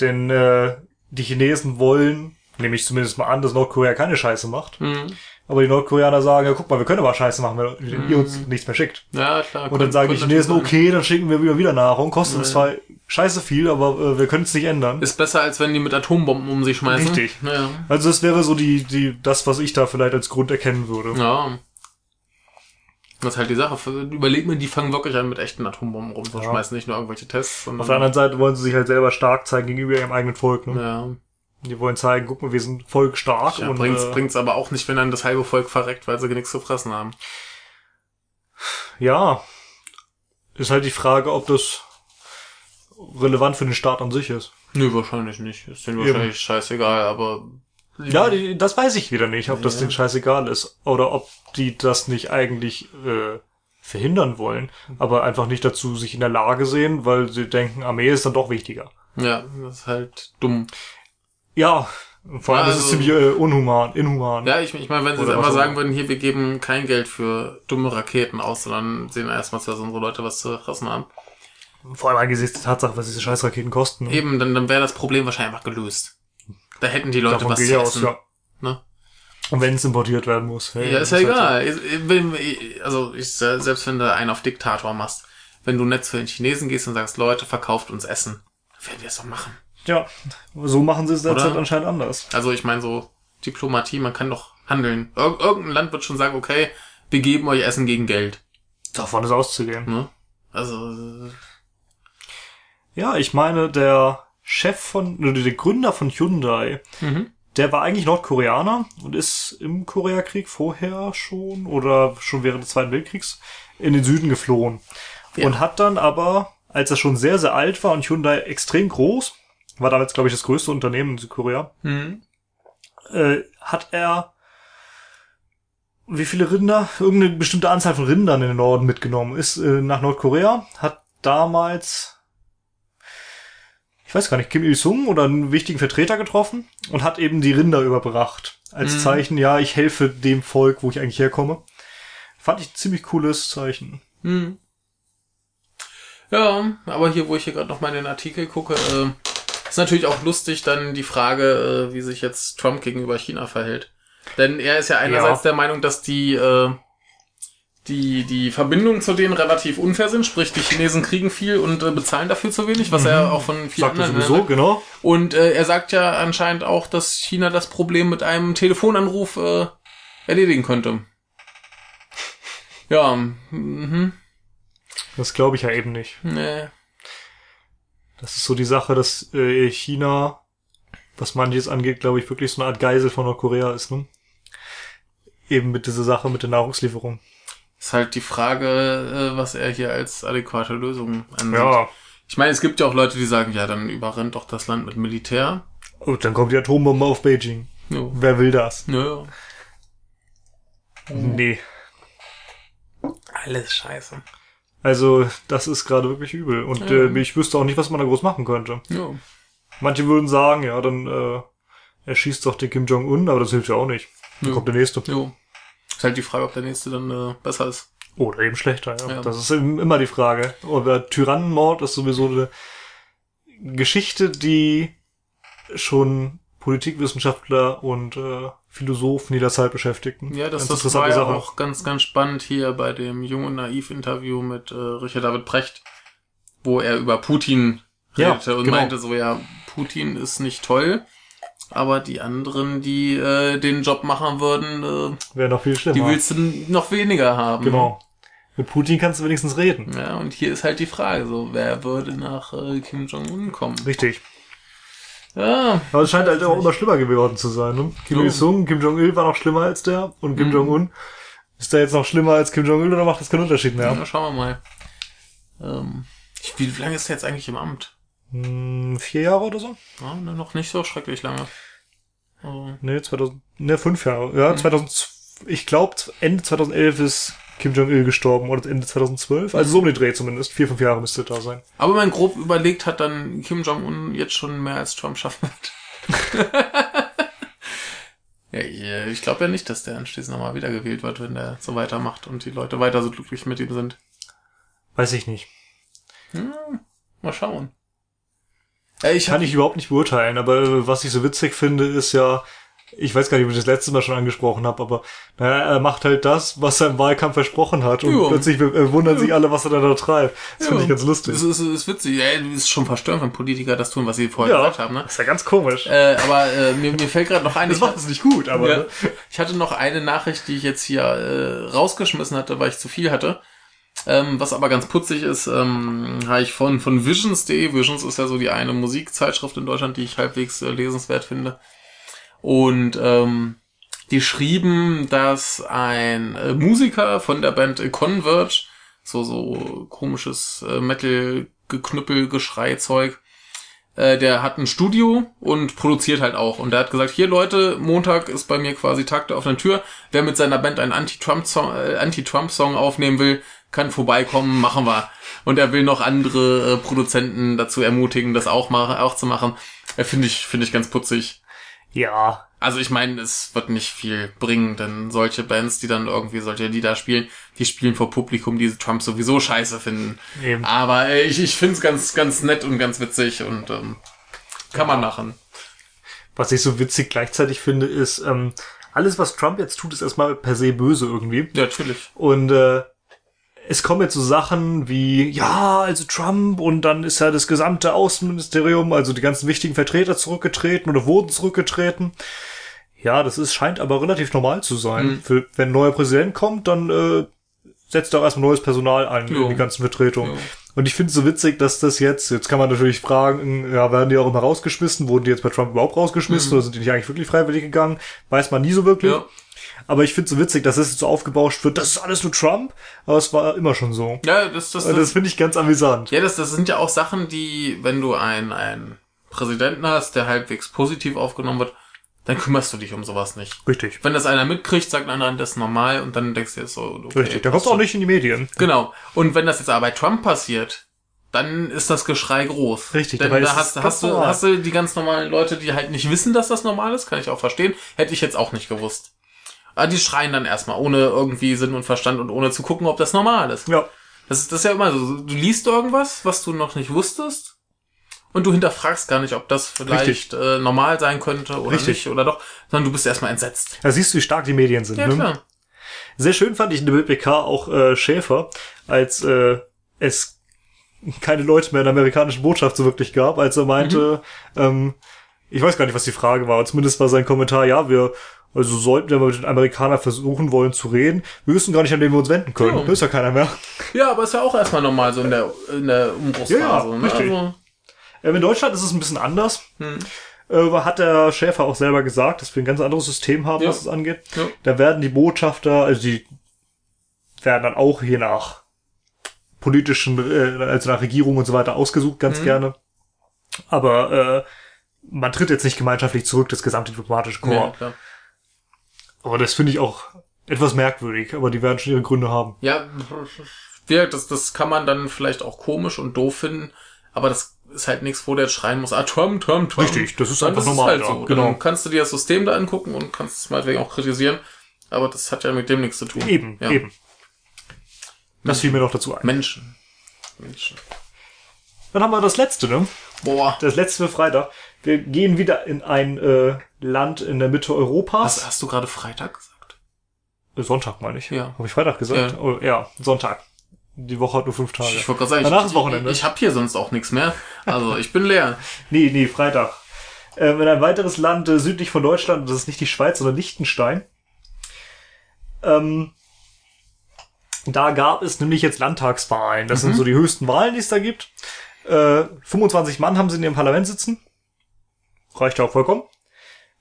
B: Denn äh, die Chinesen wollen, nehme ich zumindest mal an, dass Nordkorea keine Scheiße macht.
A: Hm.
B: Aber die Nordkoreaner sagen, ja guck mal, wir können aber Scheiße machen, wenn ihr uns nichts mehr schickt.
A: Ja, klar.
B: Und dann sagen die Chinesen, okay, dann schicken wir wieder, wieder Nahrung, kostet uns
A: Ja.
B: zwar scheiße viel, aber äh, wir können es nicht ändern.
A: Ist besser, als wenn die mit Atombomben um sich schmeißen.
B: Richtig.
A: Ja.
B: Also das wäre so die, die, das, was ich da vielleicht als Grund erkennen würde.
A: Ja. Das ist halt die Sache. Überleg mir, die fangen wirklich an, mit echten Atombomben rumzuschmeißen, nicht nur irgendwelche Tests.
B: Auf der anderen Seite wollen sie sich halt selber stark zeigen gegenüber ihrem eigenen Volk. Ne?
A: ja.
B: Die wollen zeigen, guck mal, wir sind Volk stark
A: ja
B: und
A: bringt's,
B: äh,
A: bringt's aber auch nicht, wenn dann das halbe Volk verreckt, weil sie nichts zu fressen haben.
B: ja, ist halt die Frage, ob das relevant für den Staat an sich ist.
A: Nö, wahrscheinlich nicht. Ist denen
B: Eben.
A: wahrscheinlich scheißegal, aber.
B: Ja, die, das weiß ich wieder nicht, ob das
A: Ja.
B: denen scheißegal ist oder ob die das nicht eigentlich äh, verhindern wollen, aber einfach nicht dazu sich in der Lage sehen, weil sie denken, Armee ist dann doch wichtiger.
A: Ja, das ist halt dumm.
B: Ja, vor allem
A: Ja,
B: das ist
A: also-
B: ziemlich äh, unhuman, inhuman.
A: Ja, ich, ich meine, wenn sie jetzt
B: auch
A: sagen würden, hier, wir geben kein Geld für dumme Raketen aus, sondern sehen erstmal, dass unsere Leute was zu fressen haben.
B: Vor allem angesichts der Tatsache, was diese Scheißraketen kosten. ne?
A: Eben, dann, dann wäre das Problem wahrscheinlich einfach gelöst. Da hätten die Leute
B: Davon
A: was zu
B: ich aus,
A: essen.
B: ja.
A: Ne?
B: Und wenn es importiert werden muss. Hey,
A: Ja, ist ja
B: halt
A: egal. Ich- Also, ich, selbst wenn du einen auf Diktator machst, wenn du nett zu den Chinesen gehst und sagst, Leute, verkauft uns Essen, werden wir es doch machen.
B: So. Ja, so machen sie es derzeit
A: Oder?
B: anscheinend anders.
A: Also, ich meine, so Diplomatie, man kann doch handeln. Ir irgendein Land wird schon sagen, okay, wir geben euch Essen gegen Geld.
B: Davon ist auszugehen.
A: Ne? Also,
B: Ja, ich meine, der Chef von, oder der Gründer von Hyundai,
A: mhm.
B: der war eigentlich Nordkoreaner und ist im Koreakrieg vorher schon oder schon während des Zweiten Weltkriegs in den Süden geflohen.
A: Ja.
B: Und hat dann aber, als er schon sehr, sehr alt war und Hyundai extrem groß, war damals, glaube ich, das größte Unternehmen in Südkorea,
A: Mhm.
B: äh, hat er wie viele Rinder, irgendeine bestimmte Anzahl von Rindern in den Norden mitgenommen, ist äh, nach Nordkorea, hat damals, ich weiß gar nicht, Kim Il-sung oder einen wichtigen Vertreter getroffen und hat eben die Rinder überbracht. Als
A: Mhm.
B: Zeichen, ja, ich helfe dem Volk, wo ich eigentlich herkomme. Fand ich ein ziemlich cooles Zeichen.
A: Hm. Ja, aber hier, wo ich hier gerade noch mal in den Artikel gucke, äh, ist natürlich auch lustig dann die Frage, äh, wie sich jetzt Trump gegenüber China verhält. Denn er ist ja einerseits der Meinung, dass die, äh, die, die Verbindungen zu denen relativ unfair sind, sprich die Chinesen kriegen viel und äh, bezahlen dafür zu wenig, was er auch von vielen
B: Sagt er
A: anderen
B: sowieso, genau.
A: Und äh, er sagt ja anscheinend auch, dass China das Problem mit einem Telefonanruf äh, erledigen könnte. Ja, mhm,
B: Das glaube ich ja eben nicht.
A: nee.
B: Das ist so die Sache, dass äh, China, was manches angeht, glaube ich, wirklich so eine Art Geisel von Nordkorea ist, ne? Eben mit dieser Sache mit der Nahrungslieferung.
A: Ist halt die Frage, äh, was er hier als adäquate Lösung ansieht.
B: Ja.
A: Ich meine, es gibt ja auch Leute, die sagen, ja, dann überrennt doch das Land mit Militär.
B: Und dann kommt die Atombombe auf Beijing.
A: Jo.
B: Wer will das?
A: Nö,
B: Nee.
A: alles scheiße.
B: Also, das ist gerade wirklich übel. Und
A: Ja.
B: äh, ich wüsste auch nicht, was man da groß machen könnte.
A: Jo.
B: Manche würden sagen, ja, dann äh, erschießt doch den Kim Jong-un, aber das hilft ja auch nicht. Dann
A: Ja.
B: kommt der nächste.
A: Jo. Ist halt die Frage, ob der nächste dann äh, besser ist.
B: Oder eben schlechter, ja.
A: Ja.
B: Das ist eben immer die Frage. Aber Tyrannenmord ist sowieso eine Geschichte, die schon Politikwissenschaftler und äh, Philosophen jeder Zeit beschäftigten.
A: Ja, das,
B: Ganz
A: das war ja
B: Sache.
A: auch ganz, ganz spannend hier bei dem Jung und Naiv-Interview mit äh, Richard David Precht, wo er über Putin
B: Ja,
A: redete und
B: genau.
A: meinte so, ja, Putin ist nicht toll, aber die anderen, die äh, den Job machen würden, äh,
B: Wäre noch viel schlimmer.
A: die willst du noch weniger haben.
B: Genau. Mit Putin kannst du wenigstens reden.
A: Ja, und hier ist halt die Frage, so, wer würde nach äh, Kim Jong-un kommen?
B: Richtig.
A: Ja,
B: Aber es scheint halt auch immer schlimmer geworden zu sein. Ne? Kim. Il-sung, Kim Jong-il war noch schlimmer als der und Kim
A: Mhm.
B: Jong-un. Ist der jetzt noch schlimmer als Kim Jong-il oder macht das keinen Unterschied mehr?
A: na, schauen wir mal. Ähm, wie lange ist er jetzt eigentlich im Amt?
B: Hm, vier Jahre oder so?
A: Ja, ne, noch nicht so schrecklich lange. Also,
B: Nee, 2000, ne, fünf Jahre. Ja, 2000, ich glaube, Ende 2011 ist Kim Jong-il gestorben oder Ende 2012. Also so um den Dreh zumindest. Vier, fünf Jahre müsste da sein.
A: Aber man grob überlegt hat dann Kim Jong-un jetzt schon mehr als Trump schaffen wird. [laughs] ja, ich, äh, glaube ja nicht, dass der anschließend nochmal wiedergewählt wird, wenn der so weitermacht und die Leute weiter so glücklich mit ihm sind.
B: Weiß ich nicht.
A: Hm, mal schauen. Ja, ich
B: Kann ich überhaupt nicht beurteilen, aber äh, was ich so witzig finde, ist ja, ich weiß gar nicht, ob ich das letzte Mal schon angesprochen habe, aber naja, er macht halt das, was er im Wahlkampf versprochen hat und
A: Jo.
B: plötzlich äh, wundern sich alle, was er da, da treibt. Das finde ich ganz lustig.
A: Das ist, das ist witzig. Ja, es ist schon verstörend, wenn Politiker das tun, was sie vorher
B: ja,
A: gesagt haben. Ne?
B: ist ja ganz komisch.
A: Äh, aber äh, mir, mir fällt gerade noch [laughs] ein,
B: das macht es nicht gut, aber
A: ja,
B: ne?
A: ich hatte noch eine Nachricht, die ich jetzt hier äh, rausgeschmissen hatte, weil ich zu viel hatte. Ähm, was aber ganz putzig ist, ähm, habe ich von, von Visions.de. Visions ist ja so die eine Musikzeitschrift in Deutschland, die ich halbwegs äh, lesenswert finde. Und ähm, die schrieben, dass ein äh, Musiker von der Band Converge, so so komisches äh, Metal-Geknüppel, Geschrei-Zeug, äh, der hat ein Studio und produziert halt auch. Und der hat gesagt, hier Leute, Montag ist bei mir quasi Tag der offenen Tür. Wer mit seiner Band einen Anti-Trump-Song äh, Anti-Trump-Song aufnehmen will, kann vorbeikommen, machen wir. Und er will noch andere äh, Produzenten dazu ermutigen, das auch, machen, auch zu machen. Äh, finde ich, finde ich ganz putzig.
B: Ja,
A: Also ich meine, es wird nicht viel bringen, denn solche Bands, die dann irgendwie solche Lieder spielen, die spielen vor Publikum, die Trump sowieso scheiße finden.
B: eben.
A: Aber ich, ich finde es ganz, ganz nett und ganz witzig und ähm, kann man machen.
B: Was ich so witzig gleichzeitig finde, ist, ähm, alles, was Trump jetzt tut, ist erstmal per se böse irgendwie.
A: Ja, natürlich.
B: Und äh, es kommen jetzt so Sachen wie, ja, also Trump und dann ist ja das gesamte Außenministerium, also die ganzen wichtigen Vertreter zurückgetreten oder wurden zurückgetreten. Ja, das ist, scheint aber relativ normal zu sein.
A: Mhm.
B: Für, wenn ein neuer Präsident kommt, dann äh, setzt er auch erstmal neues Personal ein
A: Jo.
B: in die ganzen Vertretungen.
A: Jo.
B: Und ich finde es so witzig, dass das jetzt, jetzt kann man natürlich fragen, ja, werden die auch immer rausgeschmissen? Wurden die jetzt bei Trump überhaupt rausgeschmissen oder sind die nicht eigentlich wirklich freiwillig gegangen? Weiß man nie so wirklich.
A: Mhm. Ja.
B: Aber ich finde es so witzig, dass es jetzt so aufgebauscht wird, das ist alles nur Trump, aber es war immer schon so.
A: Ja, das, das, das,
B: das finde ich ganz amüsant.
A: ja, das, das sind ja auch Sachen, die, wenn du einen, einen Präsidenten hast, der halbwegs positiv aufgenommen wird, dann kümmerst du dich um sowas nicht.
B: Richtig.
A: Wenn das einer mitkriegt, sagt ein anderer, das ist normal und dann denkst du dir so, okay.
B: Richtig. Da kommst du auch nicht in die Medien.
A: Genau. Und wenn das jetzt aber bei Trump passiert, dann ist das Geschrei groß.
B: Richtig,
A: Denn da
B: ist
A: hast, hast, du,
B: normal.
A: hast du die ganz normalen Leute, die halt nicht wissen, dass das normal ist, kann ich auch verstehen. Hätte ich jetzt auch nicht gewusst. Aber die schreien dann erstmal, ohne irgendwie Sinn und Verstand und ohne zu gucken, ob das normal ist.
B: Ja.
A: Das ist, das ist ja immer so. Du liest irgendwas, was du noch nicht wusstest. Und du hinterfragst gar nicht, ob das vielleicht äh, normal sein könnte oder
B: Richtig.
A: nicht oder doch, sondern du bist erstmal entsetzt.
B: Da siehst du, wie stark die Medien sind.
A: Ja,
B: ne?
A: klar.
B: Sehr schön fand ich in der BPK auch äh, Schäfer, als äh, es keine Leute mehr in der amerikanischen Botschaft so wirklich gab, als er meinte, ähm, ich weiß gar nicht, was die Frage war, zumindest war sein Kommentar, ja, wir also sollten wir mit den Amerikanern versuchen wollen zu reden, wir wissen gar nicht, an wen wir uns wenden können.
A: Ja.
B: Da ist ja keiner mehr.
A: Ja, aber ist ja auch erstmal normal so in der, in der Umbruchsphase.
B: Ja, ja,
A: ne?
B: richtig.
A: Also,
B: in Deutschland ist es ein bisschen anders.
A: Hm.
B: Äh, hat der Schäfer auch selber gesagt, dass wir ein ganz anderes System haben,
A: Ja.
B: was es angeht.
A: Ja.
B: Da werden die Botschafter, also die werden dann auch je nach politischen, äh, also nach Regierung und so weiter ausgesucht, ganz
A: Mhm.
B: gerne. Aber äh, man tritt jetzt nicht gemeinschaftlich zurück, das gesamte diplomatische
A: ja,
B: Korps.
A: klar.
B: Aber das finde ich auch etwas merkwürdig, aber die werden schon ihre Gründe haben.
A: Ja, das, das kann man dann vielleicht auch komisch und doof finden, aber das ist halt nichts, wo der jetzt schreien muss, ah, Trump, Trump, Trump.
B: Richtig, das ist
A: Sondern
B: einfach
A: das
B: normal,
A: Ist halt
B: ja,
A: so.
B: genau.
A: Dann kannst du dir das System da angucken und kannst es meinetwegen auch kritisieren, aber das hat ja mit dem nichts zu tun.
B: Eben,
A: ja.
B: eben. Das fiel mir noch dazu ein.
A: Menschen. Menschen.
B: Dann haben wir das letzte, ne?
A: Boah.
B: Das letzte für Freitag. Wir gehen wieder in ein äh, Land in der Mitte Europas.
A: Was hast du gerade Freitag gesagt?
B: Äh, Sonntag meine ich.
A: Ja.
B: Habe ich Freitag gesagt?
A: Ja.
B: Oh, ja, Sonntag. Die Woche hat nur fünf Tage.
A: Ich wollte gerade sagen,
B: Danach
A: ich,
B: ist Wochenende.
A: ich, ich habe hier sonst auch nichts mehr. Also ich bin leer. [laughs]
B: Nee, nee, Freitag. Ähm, in ein weiteres Land äh, südlich von Deutschland, das ist nicht die Schweiz, sondern Liechtenstein. Ähm, da gab es nämlich jetzt Landtagswahlen. Das sind so die höchsten Wahlen, die es da gibt. Äh, 25 Mann haben sie in ihrem Parlament sitzen. Reicht ja auch vollkommen.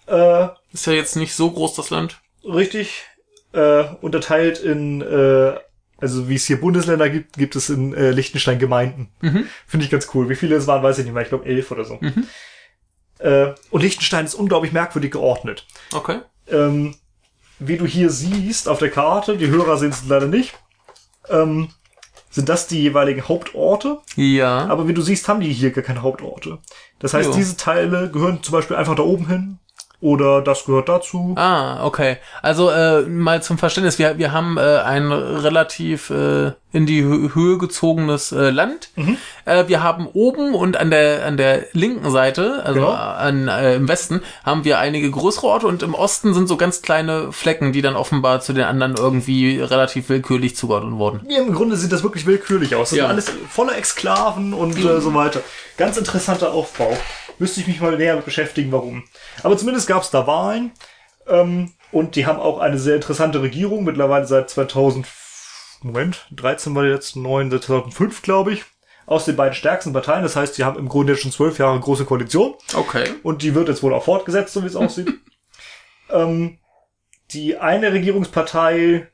B: Äh,
A: Ist ja jetzt nicht so groß, das Land.
B: richtig äh, unterteilt in, äh, also wie es hier Bundesländer gibt, gibt es in äh, Liechtenstein Gemeinden.
A: Mhm.
B: Finde ich ganz cool. Wie viele es waren, weiß ich nicht mehr. Ich glaube elf oder so. Äh, und Liechtenstein ist unglaublich merkwürdig geordnet.
A: Okay.
B: Ähm, wie du hier siehst auf der Karte, die Hörer sehen es leider nicht, ähm, sind das die jeweiligen Hauptorte.
A: Ja.
B: Aber wie du siehst, haben die hier gar keine Hauptorte. Das heißt,
A: Jo.
B: diese Teile gehören zum Beispiel einfach da oben hin. Oder das gehört dazu.
A: Ah, okay. Also äh, mal zum Verständnis, wir, wir haben äh, ein relativ äh, in die Hö Höhe gezogenes äh, Land. Äh, wir haben oben und an der an der linken Seite, also
B: Genau.
A: an, äh, im Westen, haben wir einige größere Orte und im Osten sind so ganz kleine Flecken, die dann offenbar zu den anderen irgendwie relativ willkürlich zugeordnet wurden.
B: Ja, Im Grunde sieht das wirklich willkürlich aus. Das
A: Ja.
B: sind alles voller Exklaven und äh, so weiter. Ganz interessanter Aufbau. Müsste ich mich mal näher mit beschäftigen, warum. Aber zumindest gab es da Wahlen. Ähm, und die haben auch eine sehr interessante Regierung. Mittlerweile seit 2000, Moment, 13 war die letzten neun, seit 2005, glaube ich. Aus den beiden stärksten Parteien. Das heißt, die haben im Grunde jetzt schon zwölf Jahre große Koalition.
A: Okay.
B: Und die wird jetzt wohl auch fortgesetzt, so wie es aussieht. [laughs] ähm, die eine Regierungspartei,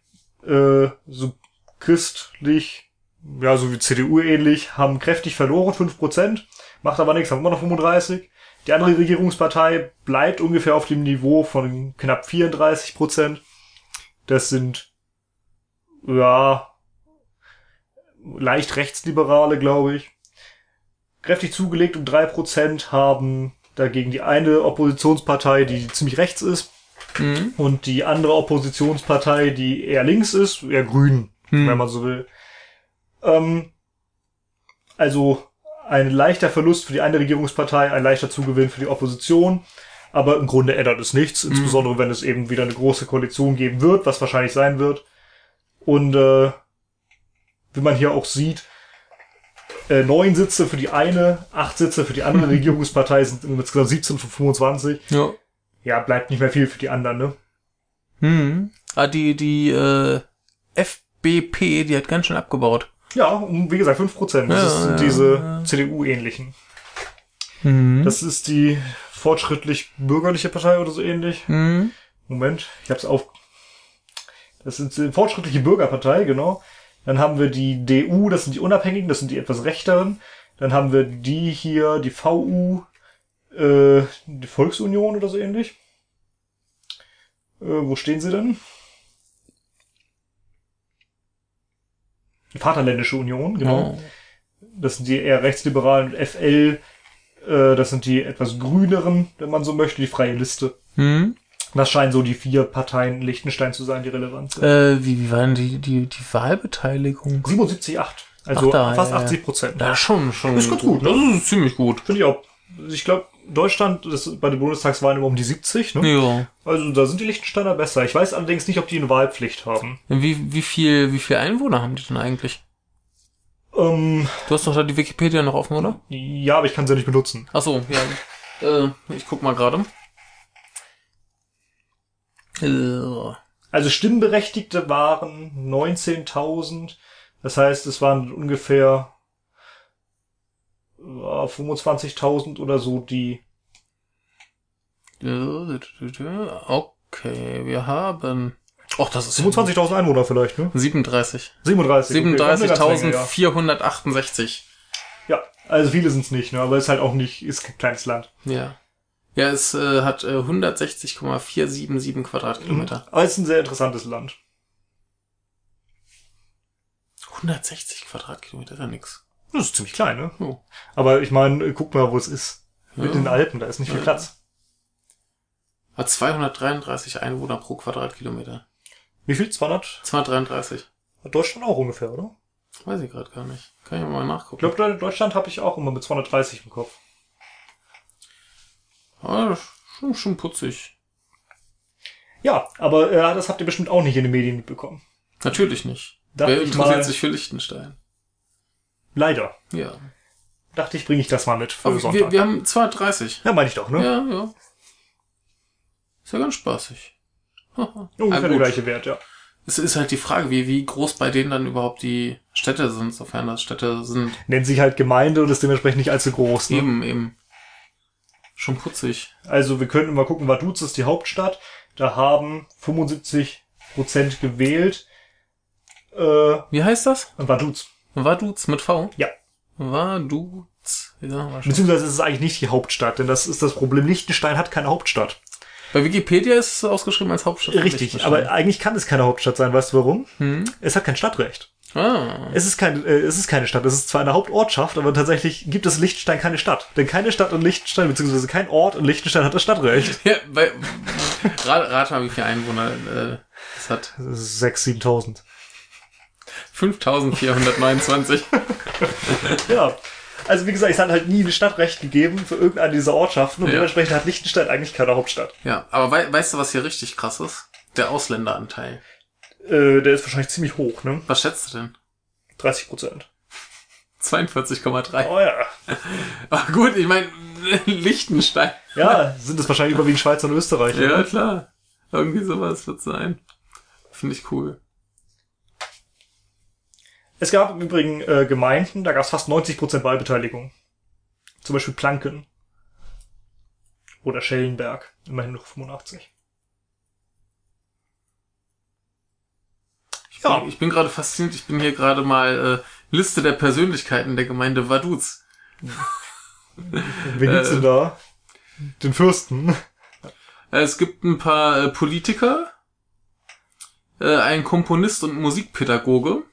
B: äh, so christlich, ja, so wie CDU ähnlich, haben kräftig verloren, 5%, macht aber nichts, haben immer noch 35. Die andere Regierungspartei bleibt ungefähr auf dem Niveau von knapp 34%. Das sind, ja, leicht rechtsliberale, glaube ich. Kräftig zugelegt um 3% haben dagegen die eine Oppositionspartei, die ziemlich rechts ist,
A: Mhm.
B: und die andere Oppositionspartei, die eher links ist, eher grün,
A: Hm.
B: wenn man so will. Ähm, also ein leichter Verlust für die eine Regierungspartei, ein leichter Zugewinn für die Opposition. Aber im Grunde ändert es nichts, insbesondere wenn es eben wieder eine große Koalition geben wird, was wahrscheinlich sein wird. Und äh, wie man hier auch sieht, äh, neun Sitze für die eine, acht Sitze für die andere [laughs] Regierungspartei sind insgesamt 17 von 25.
A: Ja.
B: Ja, bleibt nicht mehr viel für die anderen, ne?
A: Hm. Ah, die, die äh, FBP, die hat ganz schön abgebaut.
B: Ja, um, wie gesagt, 5%. Das
A: Ja,
B: sind
A: ja,
B: diese
A: ja.
B: CDU-ähnlichen.
A: Mhm.
B: Das ist die fortschrittlich-bürgerliche Partei oder so ähnlich.
A: Mhm.
B: Moment, ich hab's auf. Das sind die fortschrittliche Bürgerpartei, genau. Dann haben wir die DU, das sind die Unabhängigen, das sind die etwas rechteren. Dann haben wir die hier, die VU, äh, die Volksunion oder so ähnlich. Äh, wo stehen sie denn? Vaterländische Union, genau.
A: Oh.
B: Das sind die eher rechtsliberalen. FL, äh, das sind die etwas grüneren, wenn man so möchte, die freie Liste.
A: Hm?
B: Das scheinen so die vier Parteien in Liechtenstein zu sein, die relevant sind.
A: Äh, wie, wie war denn die, die, die Wahlbeteiligung?
B: 77,8. Also
A: Ach da,
B: fast
A: ja, ja.
B: 80 Prozent.
A: Ja, schon, schon.
B: Ist ganz gut, ne?
A: Das ist ziemlich gut.
B: Finde ich auch. Ich glaube, Deutschland ist bei den Bundestagswahlen immer um die 70, ne?
A: Ja.
B: Also da sind die Liechtensteiner besser. Ich weiß allerdings nicht, ob die eine Wahlpflicht haben.
A: Wie, wie viel, wie viel Einwohner haben die denn eigentlich?
B: Ähm,
A: Du hast doch da die Wikipedia noch offen, oder?
B: ja, aber ich kann sie ja nicht benutzen.
A: Ach so, ja. äh, ich guck mal gerade. Äh,
B: Also Stimmberechtigte waren 19.000. Das heißt, es waren ungefähr äh, 25.000 oder so, die
A: Okay, wir haben. Och, das ist
B: 25.000 Einwohner vielleicht, ne?
A: 37.
B: 37. okay, das ist eine ganze Menge,
A: 37.468.
B: ja. also viele sind's nicht, ne? Aber ist halt auch nicht, ist kein kleines Land.
A: Ja. Ja, es äh, hat äh, 160,477 Quadratkilometer.
B: Aber es ist ein sehr interessantes Land.
A: 160 Quadratkilometer ist ja nix.
B: Das ist ziemlich klein, ne?
A: Oh.
B: Aber ich meine, guck mal, wo es ist. Mit
A: Ja.
B: den Alpen, da ist nicht viel
A: Ja.
B: Platz.
A: Hat 233 Einwohner pro Quadratkilometer.
B: Wie viel? 200?
A: 233.
B: Hat Deutschland auch ungefähr, oder?
A: Weiß ich gerade gar nicht. Kann ich mal
B: Ich
A: nachgucken.
B: glaube, Deutschland habe ich auch immer mit 230 im Kopf.
A: Ah, schon, schon putzig.
B: Ja, aber äh, das habt ihr bestimmt auch nicht in den Medien mitbekommen.
A: Natürlich nicht.
B: Dachte
A: Wer
B: ich
A: interessiert
B: mal-
A: sich für Liechtenstein?
B: Leider.
A: Ja.
B: Dachte ich, bringe ich das mal mit für
A: Aber wir,
B: Sonntag.
A: wir haben 230.
B: ja, meine ich doch, ne?
A: Ja, ja. Ist ja ganz spaßig. [laughs]
B: Ungefähr der gleiche Wert, ja.
A: Es ist halt die Frage, wie, wie groß bei denen dann überhaupt die Städte sind, sofern das Städte sind.
B: Nennt sich halt Gemeinde und ist dementsprechend nicht allzu groß. Ne?
A: Eben, eben. Schon putzig.
B: Also wir könnten mal gucken, Vaduz ist die Hauptstadt. Da haben 75 Prozent gewählt. Äh,
A: Wie heißt das?
B: Vaduz.
A: Vaduz mit V?
B: Ja.
A: Vaduz. Ja, wahrscheinlich.
B: Beziehungsweise ist es eigentlich nicht die Hauptstadt, denn das ist das Problem. Liechtenstein hat keine Hauptstadt.
A: Bei Wikipedia ist es ausgeschrieben als Hauptstadt.
B: Richtig, aber eigentlich kann es keine Hauptstadt sein. Weißt du warum?
A: Hm?
B: Es hat kein Stadtrecht.
A: Ah.
B: Es ist, kein, äh, es ist keine Stadt. Es ist zwar eine Hauptortschaft, aber tatsächlich gibt es Liechtenstein keine Stadt. Denn keine Stadt in Liechtenstein, beziehungsweise kein Ort in Liechtenstein hat das Stadtrecht. [laughs]
A: Ja, bei, [laughs] rat, rat mal, wie viele Einwohner äh, es hat.
B: 6.000, 7.000.
A: 5429. [laughs]
B: Ja. Also wie gesagt, es hat halt nie ein Stadtrecht gegeben für irgendeine dieser Ortschaften und
A: Ja.
B: dementsprechend hat Liechtenstein eigentlich keine Hauptstadt.
A: ja, aber wei weißt du, was hier richtig krass ist? Der Ausländeranteil.
B: Äh, der ist wahrscheinlich ziemlich hoch, ne?
A: Was schätzt du denn?
B: 30 Prozent.
A: 42,3.
B: Oh ja. [laughs]
A: Ach gut, ich meine, Liechtenstein.
B: Ja, sind es wahrscheinlich überwiegend Schweizer und Österreicher.
A: Ja,
B: ne?
A: klar. Irgendwie sowas wird sein. Finde ich cool.
B: Es gab im Übrigen äh, Gemeinden, da gab es fast 90 Prozent Wahlbeteiligung. Zum Beispiel Planken. Oder Schellenberg. Immerhin noch 85.
A: Ich
B: Ja.
A: bin, ich bin gerade fasziniert. Ich bin hier gerade mal äh, Liste der Persönlichkeiten der Gemeinde Vaduz.
B: Wen gibt's denn da? Den Fürsten.
A: Äh, Es gibt ein paar äh, Politiker, äh, ein Komponist und Musikpädagoge,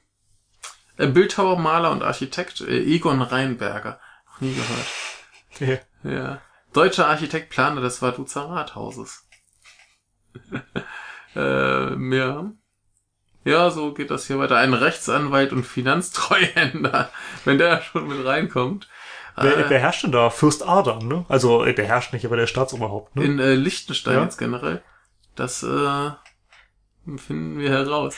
A: Bildhauer, Maler und Architekt äh, Egon Reinberger. Noch nie gehört.
B: Nee.
A: Ja. Deutscher Architekt, Planer des Vaduzer Rathauses. [laughs] äh, mehr. Ja, so geht das hier weiter. Ein Rechtsanwalt und Finanztreuhänder, [laughs] wenn der schon mit reinkommt.
B: Wer,
A: Äh,
B: wer herrscht denn da? Fürst Adam, ne? Also, äh, der herrscht nicht, aber der Staatsoberhaupt, ne?
A: in äh, Liechtenstein
B: Ja.
A: jetzt generell. Das äh, finden wir heraus.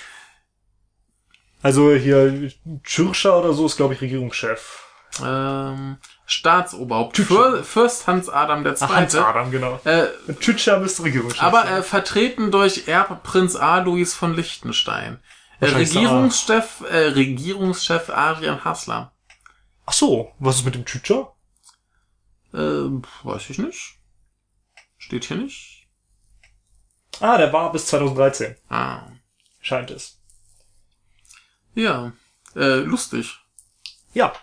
B: Also hier Tschircher oder so ist, glaube ich, Regierungschef.
A: Ähm, Staatsoberhaupt.
B: Tütscher.
A: Für, Fürst Hans Adam der
B: Ach, Hans
A: Zweite.
B: Adam, genau.
A: Äh,
B: Tschircher müsste Regierungschef
A: aber äh, vertreten durch Erbprinz Alois von Liechtenstein. Äh, Regierungschef, äh, Regierungschef Adrian Hassler.
B: Ach so, was ist mit dem Tschircher?
A: Äh, weiß ich nicht. Steht hier nicht.
B: Ah, der war bis 2013,
A: Ah.
B: scheint es.
A: Ja. Äh, lustig.
B: Ja,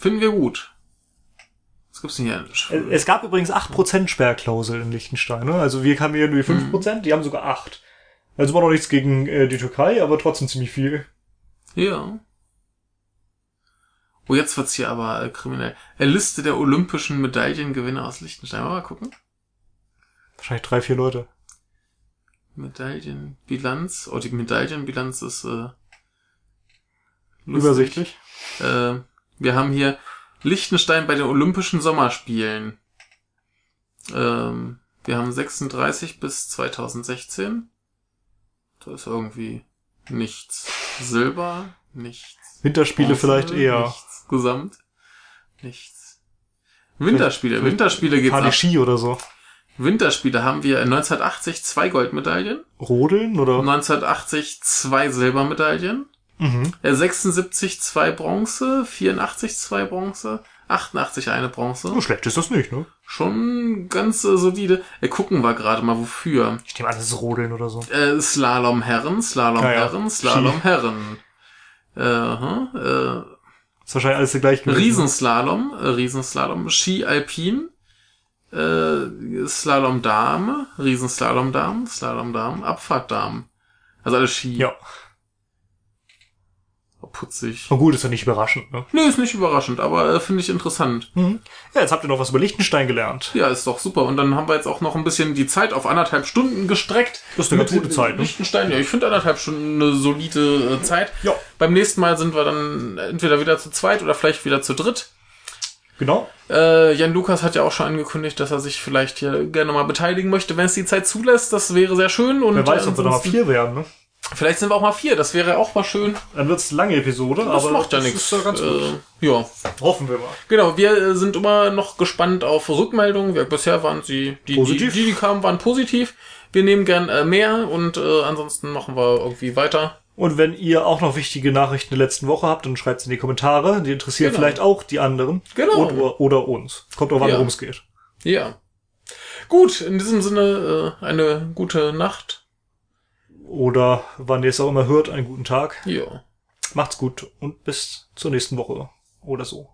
A: Finden wir gut. Was gibt's denn hier?
B: Äh, Es gab übrigens 8% Sperrklausel in Liechtenstein. Ne? Also wir haben hier nur die 5%, die haben sogar 8. Also war noch nichts gegen äh, die Türkei, aber trotzdem ziemlich viel.
A: Ja. Oh, jetzt wird's hier aber äh, kriminell. Äh, Liste der olympischen Medaillengewinner aus Liechtenstein. Mal gucken.
B: Wahrscheinlich drei, vier Leute.
A: Medaillenbilanz. Oh, die Medaillenbilanz ist äh, lustig.
B: Übersichtlich.
A: Äh, wir haben hier Liechtenstein bei den Olympischen Sommerspielen. Ähm, wir haben 36 bis 2016. Da ist irgendwie nichts. Silber, nichts.
B: Winterspiele
A: Bronze,
B: vielleicht eher.
A: Nichts. Gesamt. Nichts. Winterspiele. Winterspiele geht's ab.
B: Panichi oder so.
A: Winterspiele haben wir 1980 zwei Goldmedaillen,
B: Rodeln oder?
A: 1980 zwei Silbermedaillen,
B: Mhm.
A: äh, 76 zwei Bronze, 84 zwei Bronze, 88 eine Bronze.
B: So schlecht ist das nicht, ne?
A: Schon ganz äh, solide. Äh, gucken wir gerade mal wofür.
B: Ich nehme an, das ist Rodeln oder so.
A: Äh, Slalom Herren, Slalom
B: Ja, ja.
A: Herren, Slalom Herren. Äh, hm, äh,
B: Ist wahrscheinlich alles gleich gewesen.
A: Riesenslalom, äh, Riesenslalom, Ski Alpin, äh, Slalom Dame, Riesenslalom Dame, Slalom Dame, Abfahrt Dame. Also alles Ski.
B: Ja.
A: Putzig.
B: Na gut, ist ja nicht überraschend, ne?
A: Nee, ist nicht überraschend, aber äh, finde ich interessant.
B: Mhm. Ja, jetzt habt ihr noch was über Liechtenstein gelernt.
A: Ja, ist doch super. Und dann haben wir jetzt auch noch ein bisschen die Zeit auf anderthalb Stunden gestreckt.
B: Das ist eine ganz gute Zeit, ne?
A: Liechtenstein, ja, ich finde anderthalb Stunden eine solide äh, Zeit.
B: Ja.
A: Beim nächsten Mal sind wir dann entweder wieder zu zweit oder vielleicht wieder zu dritt.
B: Genau.
A: Äh, Jan Lukas hat ja auch schon angekündigt, dass er sich vielleicht hier gerne mal beteiligen möchte, wenn es die Zeit zulässt. Das wäre sehr schön. Und
B: Wer weiß, ob wir da mal
A: ansonsten-
B: vier werden, ne?
A: Vielleicht sind wir auch mal vier. Das wäre auch mal schön.
B: Dann wird's eine lange Episode,
A: Das
B: aber
A: macht ja
B: das
A: nichts.
B: ja.
A: Äh, ja,
B: Hoffen wir mal.
A: genau. Wir äh, sind immer noch gespannt auf Rückmeldungen. Wir, bisher waren sie, die,
B: Positiv.
A: die, die, die kamen, waren positiv. Wir nehmen gern äh, mehr und äh, ansonsten machen wir irgendwie weiter.
B: Und wenn ihr auch noch wichtige Nachrichten der letzten Woche habt, dann schreibt's in die Kommentare. Die interessieren
A: Genau.
B: vielleicht auch die anderen.
A: Genau.
B: Oder, oder uns. Kommt drauf an,
A: Ja.
B: worum es geht.
A: Ja. Gut, in diesem Sinne äh, eine gute Nacht.
B: Oder wann ihr es auch immer hört, einen guten Tag.
A: Ja.
B: Macht's gut und bis zur nächsten Woche. Oder so.